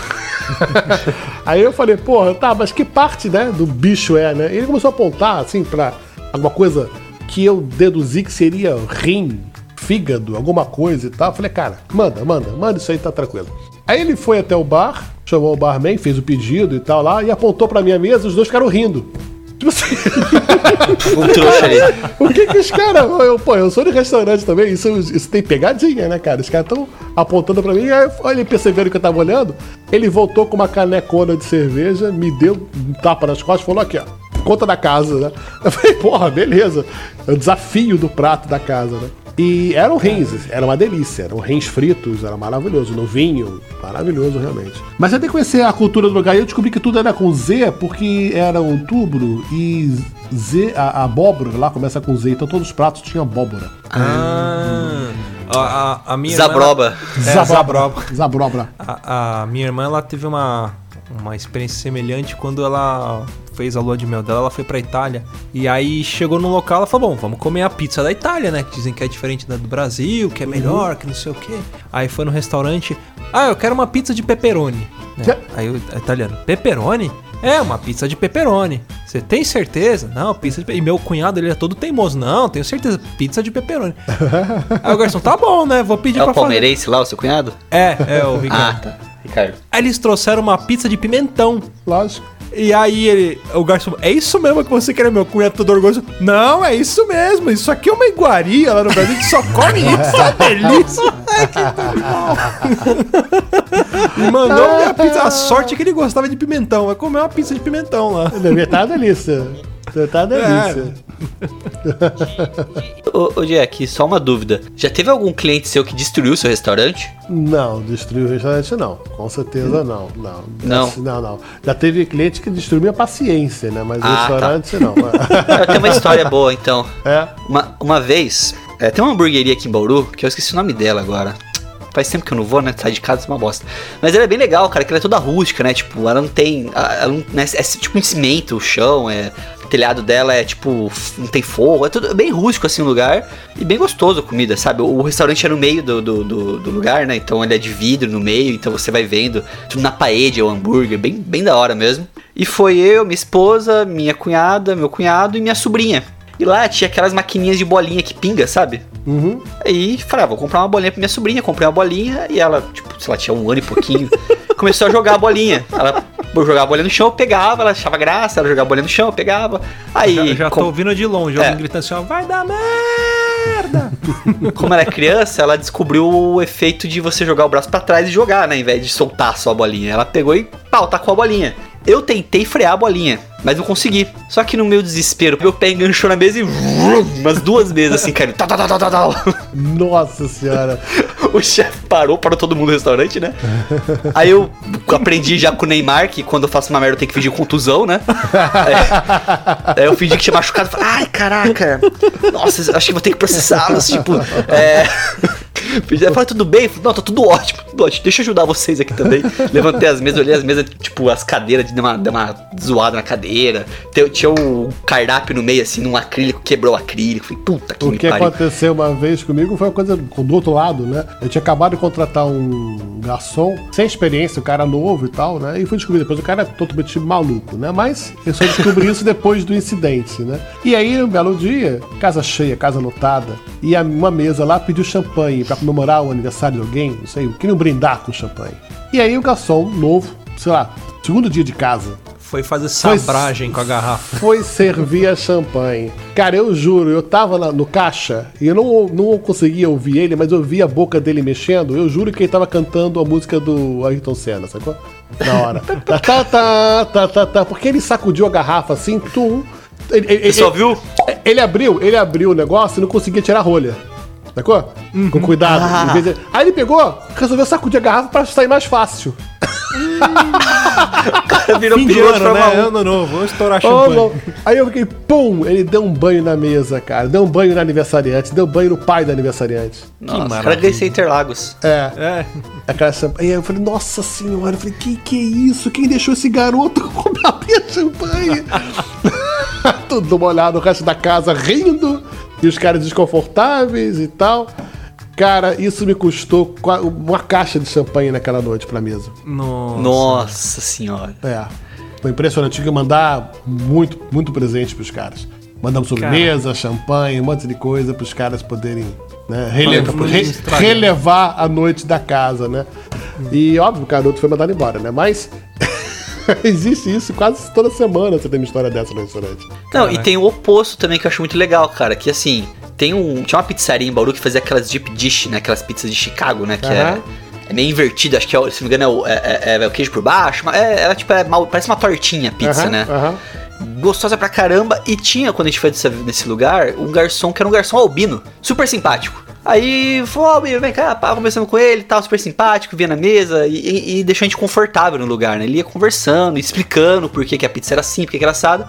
Aí eu falei, porra, tá, mas que parte, né, do bicho é, né? E ele começou a apontar, assim, pra alguma coisa que eu deduzi que seria rim, fígado, alguma coisa e tal. Eu falei, cara, manda, manda, manda isso aí, tá tranquilo. Aí ele foi até o bar, chamou o barman, fez o pedido e tal lá, e apontou pra minha mesa, os dois ficaram rindo. Tipo assim. Um trouxa ali. O que que os caras. Eu, pô, eu sou de restaurante também, isso, isso tem pegadinha, né, cara? Os caras estão apontando pra mim, aí ele percebendo que eu tava olhando, ele voltou com uma canecona de cerveja, me deu um tapa nas costas e falou: aqui, ó, conta da casa, né? Eu falei, porra, beleza. É o desafio do prato da casa, né? E eram rins, era uma delícia, eram rins fritos, era maravilhoso, no vinho, maravilhoso realmente. Mas eu tenho que conhecer a cultura do lugar e eu descobri que tudo era com Z, porque era outubro e Z, a, a abóbora lá começa com Z, então todos os pratos tinham abóbora. Ah, a, a, a minha irmã, Zabroba. É, Zabroba. Zabrobra. A, a minha irmã, ela teve uma, uma experiência semelhante quando ela fez a lua de mel dela, ela foi pra Itália. E aí chegou num local, ela falou, bom, vamos comer a pizza da Itália, né? Que dizem que é diferente da do Brasil, que é melhor, que não sei o quê. Aí foi no restaurante, ah, eu quero uma pizza de pepperoni. né? Aí o italiano, pepperoni? É, uma pizza de pepperoni. Você tem certeza? Não, pizza de E meu cunhado, ele é todo teimoso. Não, tenho certeza, pizza de pepperoni. Aí o garçom, tá bom, né? Vou pedir É pra o fazer. palmeirense lá, o seu cunhado? É, é o Ah, Ricardo. tá. Ricardo. Aí eles trouxeram uma pizza de pimentão. Lógico. E aí ele, o garçom, é isso mesmo que você quer, meu cunhado todo orgulhoso? Não, é isso mesmo. Isso aqui é uma iguaria lá no Brasil que só come isso, é delícia. Ai, que e mandou minha pizza. A sorte é que ele gostava de pimentão. Vai comer uma pizza de pimentão lá. Devia estar delícia. Estar uma É. delícia. Ô, ô, Jack, só uma dúvida. Já teve algum cliente seu que destruiu seu restaurante? Não, destruiu o restaurante não. Com certeza não. Não. Não. Não, não. Já teve cliente que destruiu minha paciência, né? Mas Ah, restaurante não. Eu tenho uma história boa, então. É. Uma, uma vez, é, tem uma hamburgueria aqui em Bauru, que eu esqueci o nome dela agora. Faz tempo que eu não vou, né? Sai de casa é uma bosta. Mas ela é bem legal, cara, que ela é toda rústica, né? Tipo, ela não tem. Ela não, né, é tipo um cimento, o chão, é. O telhado dela é tipo. Não tem forro, é tudo bem rústico assim o lugar. E bem gostoso a comida, sabe? O, o restaurante é no meio do, do, do- do lugar, né? Então ele é de vidro no meio, então você vai vendo tudo na parede, é o hambúrguer, bem, bem da hora mesmo. E foi eu, minha esposa, minha cunhada, meu cunhado e minha sobrinha. E lá tinha aquelas maquininhas de bolinha que pinga, sabe? Uhum. Aí falei, ah, vou comprar uma bolinha pra minha sobrinha. Comprei uma bolinha e ela, tipo, sei lá, tinha um ano e pouquinho. começou a jogar a bolinha. Ela jogar a bolinha no chão, eu pegava, ela achava graça, ela jogava a bolinha no chão, eu pegava. Aí, Já, já tô com- ouvindo de longe, É. alguém gritando assim, ó, vai dar merda. como ela é criança, ela descobriu o efeito de você jogar o braço pra trás e jogar, né? Em vez de soltar só a bolinha. Ela pegou e pau, tacou a bolinha. Eu tentei frear a bolinha, mas não consegui. Só que no meu desespero, meu pé enganchou na mesa e umas duas vezes assim, caiu. Tá, tá, tá, tá, tá, tá. Nossa senhora. O chefe parou, parou todo mundo no restaurante, né? Aí eu aprendi já com o Neymar que quando eu faço uma merda eu tenho que fingir contusão, né? É, aí eu fingi que tinha machucado. Falei, ai, caraca. Nossa, acho que vou ter que processá-los. Tipo, é. Fala, tudo bem? Não, tá tudo ótimo, tudo ótimo. Deixa eu ajudar vocês aqui também. Levantei as mesas, olhei as mesas, tipo, as cadeiras, deu uma, uma zoada na cadeira. Tinha o cardápio no meio, assim, num acrílico, quebrou o acrílico. Falei, puta que O que pariu. aconteceu uma vez comigo foi uma coisa do outro lado, né? Eu tinha acabado de contratar um garçom, sem experiência, o cara novo e tal, né? E fui descobrir depois, o cara é totalmente maluco, né? Mas eu só descobri isso depois do incidente, né? E aí, um belo dia, casa cheia, casa lotada, e uma mesa lá pediu champanhe para comemorar o aniversário de alguém, não sei, queriam brindar com champanhe. E aí o garçom novo, sei lá, segundo dia de casa, foi fazer sabragem foi, com a garrafa. Foi servir a champanhe. Cara, eu juro, eu tava na, no caixa e eu não, não conseguia ouvir ele, mas eu vi a boca dele mexendo. Eu juro que ele tava cantando a música do Ayrton Senna, sacou? Na hora. tá, tá, tá, tá, tá, tá. Porque ele sacudiu a garrafa assim, tum. Ele, ele, Você só viu? Ele abriu, ele abriu o negócio e não conseguia tirar a rolha. Sacou? Uhum. Com cuidado. Ah. De... Aí ele pegou, resolveu sacudir a garrafa pra sair mais fácil. o cara virou Fim piloto ano, né? Ano novo, vou estourar champanhe. Oh, Aí eu fiquei, pum, ele deu um banho na mesa, cara. Deu um banho no aniversariante, deu um banho no pai do aniversariante. Nossa, que cara Interlagos. É. é. Aquela champanhe. Aí eu falei, nossa senhora, eu falei, que que é isso? Quem deixou esse garoto abrir a champanhe? Tudo molhado, o resto da casa rindo e os caras desconfortáveis e tal. Cara, isso me custou uma caixa de champanhe naquela noite pra mesa. Nossa, Nossa senhora. É. Foi impressionante. Tive que mandar muito, muito presente pros caras. Mandamos sobremesa, Cara. champanhe, um monte de coisa pros caras poderem né, relevar, re, relevar a noite da casa, né? E óbvio, o garoto foi mandado embora, né? Mas existe isso quase toda semana você tem uma história dessa no restaurante. Não, e tem o oposto também que eu acho muito legal, cara, que assim, tem um. Tinha uma pizzaria em Bauru que fazia aquelas deep dish, né? Aquelas pizzas de Chicago, né? Que uhum. é, é meio invertida, acho que é, se não me engano é, é, é, é o queijo por baixo. É, ela tipo, é mal, parece uma tortinha a pizza, uhum, né? Uhum. Gostosa pra caramba. E tinha, quando a gente foi nesse lugar, um garçom que era um garçom albino, super simpático. Aí falou, oh, vem cá, pá, conversando com ele, tal, super simpático, vinha na mesa e, e, e, deixou a gente confortável no lugar, né? Ele ia conversando, explicando por que, que a pizza era assim, por que, que era assado.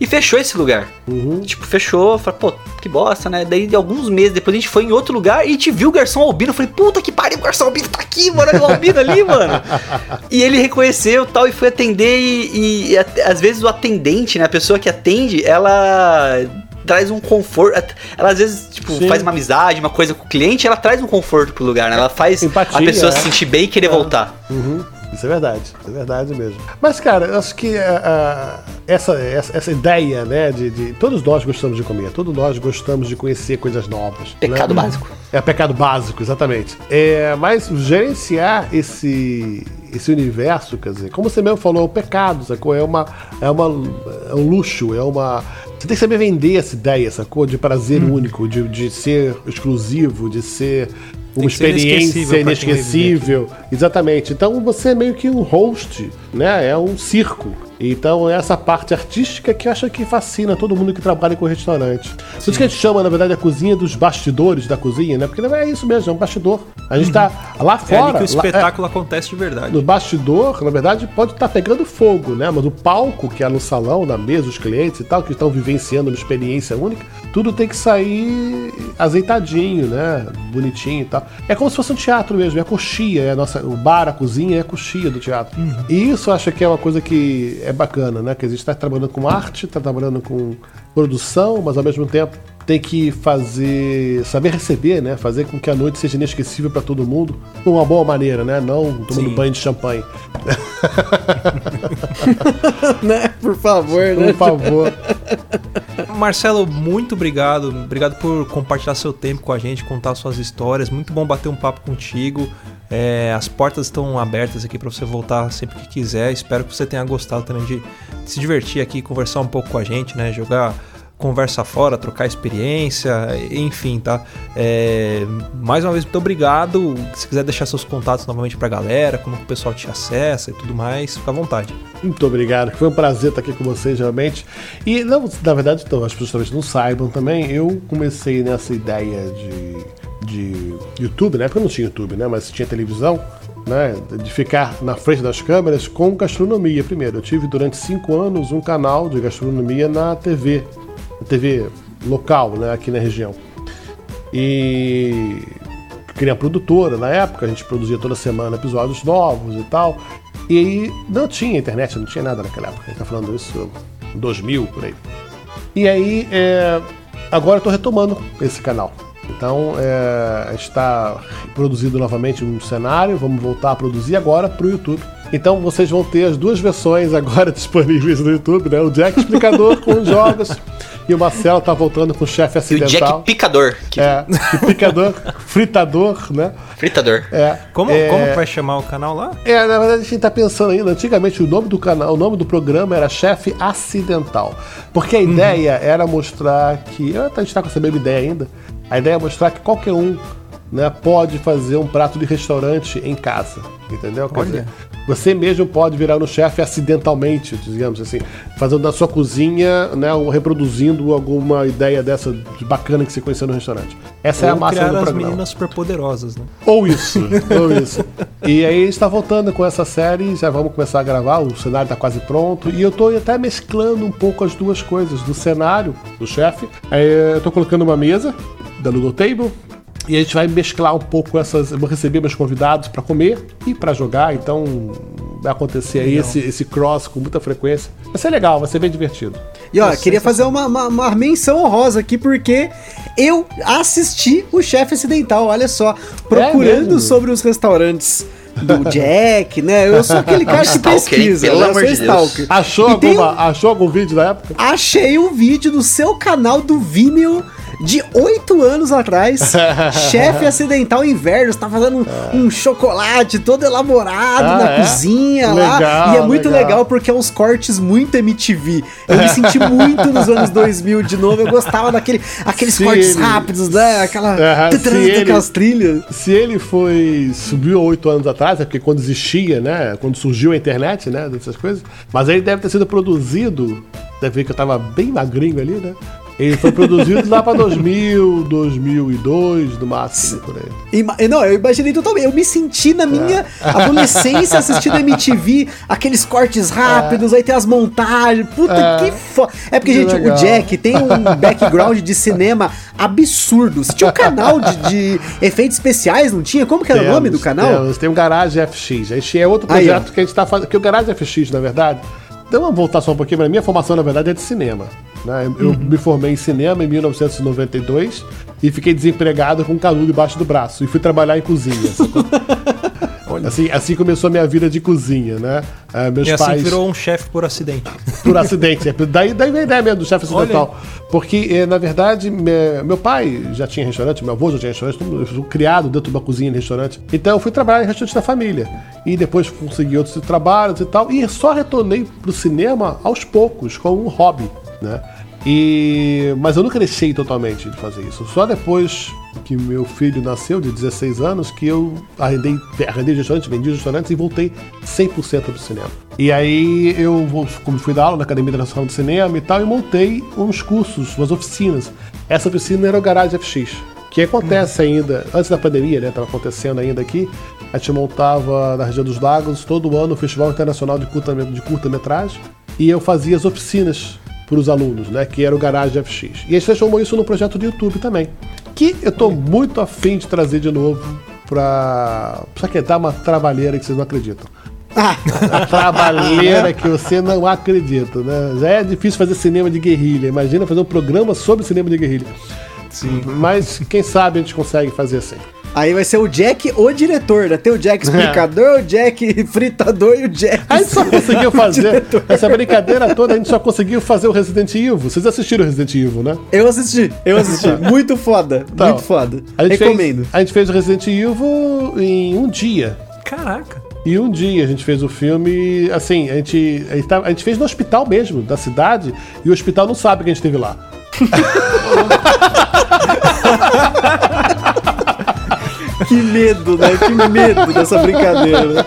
E fechou esse lugar. Uhum. Tipo, fechou, falei, pô, que bosta, né? Daí, de alguns meses depois, a gente foi em outro lugar e a gente viu o garçom albino. Eu falei, puta que pariu, o garçom albino tá aqui, mano, o albino ali, mano. E ele reconheceu tal, e foi atender. E, e, e às vezes o atendente, né? A pessoa que atende, ela traz um conforto. Ela às vezes, tipo, Sim. faz uma amizade, uma coisa com o cliente, ela traz um conforto pro lugar, né? Ela faz Empatia, a pessoa é. se sentir bem e querer é. voltar. Uhum. Isso é verdade, é verdade mesmo. Mas, cara, eu acho que uh, essa, essa, essa, ideia, né, de, de, Todos nós gostamos de comer, todos nós gostamos de conhecer coisas novas. Pecado né? básico. É pecado básico, exatamente. É, mas gerenciar esse, esse universo, quer dizer, como você mesmo falou, é um pecado, sacou? É, uma, é, uma, é um luxo, é uma. Você tem que saber vender essa ideia, sacou? De prazer hum. único, de, de ser exclusivo, de ser uma experiência inesquecível. Exatamente. Então você é meio que um host, né? É um circo. Então, essa parte artística que acha que fascina todo mundo que trabalha com restaurante. Por isso que a gente chama, na verdade, a cozinha dos bastidores da cozinha, né? Porque é isso mesmo, é um bastidor. A gente está uhum. lá fora. É ali que o espetáculo lá, é, acontece de verdade. No bastidor, na verdade, pode estar tá pegando fogo, né? Mas o palco, que é no salão, na mesa, os clientes e tal, que estão vivenciando uma experiência única, tudo tem que sair azeitadinho, né? Bonitinho e tal. É como se fosse um teatro mesmo, é a coxia, é a nossa, o bar, a cozinha é a coxia do teatro. Uhum. E isso acho que é uma coisa que é bacana, né? Que a gente está trabalhando com arte, está trabalhando com produção, mas ao mesmo tempo tem que fazer, saber receber, né? Fazer com que a noite seja inesquecível para todo mundo, de uma boa maneira, né? Não tomando Sim. banho de champanhe. né? Por favor, né? Por favor. Marcelo, muito obrigado. Obrigado por compartilhar seu tempo com a gente, contar suas histórias. Muito bom bater um papo contigo. É, as portas estão abertas aqui para você voltar sempre que quiser. Espero que você tenha gostado também de, de se divertir aqui, conversar um pouco com a gente, né? Jogar conversa fora, trocar experiência, enfim, tá? É, mais uma vez, muito obrigado. Se quiser deixar seus contatos novamente pra galera, como o pessoal te acessa e tudo mais, fica à vontade. Muito obrigado, foi um prazer estar aqui com vocês realmente. E, não, na verdade, então, as pessoas talvez não saibam também, eu comecei nessa ideia de, de YouTube, né? Porque eu não tinha YouTube, né? Mas tinha televisão. Né, de ficar na frente das câmeras com gastronomia. Primeiro, eu tive durante cinco anos um canal de gastronomia na TV, TV local, né, aqui na região. E criei produtora na época, a gente produzia toda semana episódios novos e tal. E aí não tinha internet, não tinha nada naquela época. A gente tá falando isso em 2000, por aí. E aí, é, agora eu tô retomando esse canal. Então, é, está produzido novamente um cenário, vamos voltar a produzir agora para o YouTube. Então, vocês vão ter as duas versões agora disponíveis no YouTube, né? O Jack explicador com os jogos e o Marcelo tá voltando com o chefe acidental. E o Jack picador. Que... É, picador, fritador, né? Fritador. É. Como, é... como vai chamar o canal lá? É, na verdade a gente tá pensando ainda. Antigamente o nome do canal, o nome do programa era Chefe Acidental. Porque a uhum. ideia era mostrar que. A gente tá com essa mesma ideia ainda. A ideia é mostrar que qualquer um né, pode fazer um prato de restaurante em casa. Entendeu? Quer dizer, você mesmo pode virar no chefe acidentalmente, digamos assim, fazendo na sua cozinha, né, ou reproduzindo alguma ideia dessa de bacana que você conheceu no restaurante. Essa ou é a máxima do programa. as meninas superpoderosas, né? Ou isso, ou isso. E aí está voltando com essa série, já vamos começar a gravar, o cenário está quase pronto, e eu estou até mesclando um pouco as duas coisas, do cenário, do chefe. Eu estou colocando uma mesa da Ludo Table, e a gente vai mesclar um pouco essas. Eu vou receber meus convidados para comer e para jogar, então vai acontecer aí esse, esse cross com muita frequência. Vai ser legal, vai ser bem divertido. E ó, queria fazer uma, uma, uma, menção honrosa aqui, porque eu assisti o Chefe Acidental, olha só, procurando é sobre os restaurantes do Jack, né? Eu sou aquele cara que pesquisa, pelo amor de Deus. Achou, alguma, um... achou algum vídeo da época? Achei um vídeo do seu canal do Vimeo de oito anos atrás, chefe acidental inverno, está fazendo um, um, chocolate todo elaborado ah, na é? cozinha legal, lá. E é muito legal. legal. porque é uns cortes muito MTV. Eu me senti muito nos anos 2000 de novo. Eu gostava daquele aqueles cortes ele, rápidos, né? Aquela uh, se ele, aquelas trilhas. Se ele foi subiu oito anos atrás, é porque quando existia, né? Quando surgiu a internet, né? Dessas coisas. Mas ele deve ter sido produzido. Deve ver que eu tava bem magrinho ali, né? Ele foi produzido lá pra 2000, 2002, no máximo, por aí. Ima não, eu imaginei totalmente. Eu me senti na minha é. adolescência assistindo MTV, aqueles cortes rápidos, é. aí tem as montagens. Puta, é. que foda. É porque, que gente, legal. o Jack tem um background de cinema absurdo. Você tinha um canal de, de efeitos especiais, não tinha? Como que era temos, o nome do canal? Temos, tem um Garage FX. Este é outro projeto aí, que a gente tá fazendo. Que o Garage FX, na verdade. Então vamos voltar só um pouquinho, mas a minha formação, na verdade, é de cinema. Né? Eu uhum. me formei em cinema em 1992 e fiquei desempregado com um canudo debaixo do braço e fui trabalhar em cozinha. assim, assim começou a minha vida de cozinha, né? Uh, meus e assim pais... virou um chefe por acidente. Por acidente. É, daí, daí vem a ideia mesmo do chefe acidental. Porque, eh, na verdade, meu pai já tinha restaurante, meu avô já tinha restaurante, eu fui criado dentro de uma cozinha de restaurante. Então eu fui trabalhar em restaurante da família. E depois consegui outros trabalhos e tal. E só retornei pro cinema aos poucos, como um hobby, né? E, mas eu não cresci totalmente de fazer isso. Só depois que meu filho nasceu, de 16 anos, que eu arrendei, arrendei restaurantes, vendi restaurantes e voltei 100% do cinema. E aí eu como fui dar aula na Academia Internacional de Cinema e tal, e montei uns cursos, umas oficinas. Essa oficina era o Garage FX, que acontece ainda, antes da pandemia, né? Tava acontecendo ainda aqui. A gente montava na região dos lagos todo ano o Festival Internacional de curta-metragem. De curta -metragem, e eu fazia as oficinas para os alunos, né? Que era o Garage FX. E a gente transformou isso no projeto do YouTube também. Que eu estou muito afim de trazer de novo para. Só que dar uma trabalheira que vocês não acreditam. a trabalheira que você não acredita, né? Já é difícil fazer cinema de guerrilha. Imagina fazer um programa sobre cinema de guerrilha. Sim. Mas quem sabe a gente consegue fazer assim. Aí vai ser o Jack, o diretor, né? Tem o Jack explicador, é. o Jack fritador e o Jack. A gente só conseguiu fazer essa brincadeira toda, a gente só conseguiu fazer o Resident Evil. Vocês assistiram o Resident Evil, né? Eu assisti, eu assisti. muito foda, então, muito foda. A Recomendo. Fez, a gente fez o Resident Evil em um dia. Caraca. E um dia a gente fez o filme, assim, a gente, a gente, a gente fez no hospital mesmo, da cidade, e o hospital não sabe que a gente esteve lá. que medo, né? Que medo dessa brincadeira.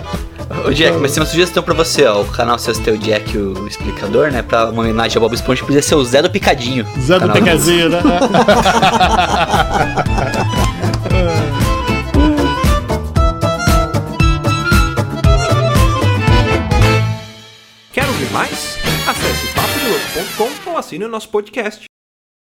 Ô Jack, mas tem uma sugestão pra você, ó. O canal seu ter o Jack, o explicador, né? Pra uma homenagem ao Bob Esponja, podia ser o Zé do Picadinho. Zé do Picadinho, né? Quer ouvir mais? Acesse papodelouco.com ou assine o nosso podcast.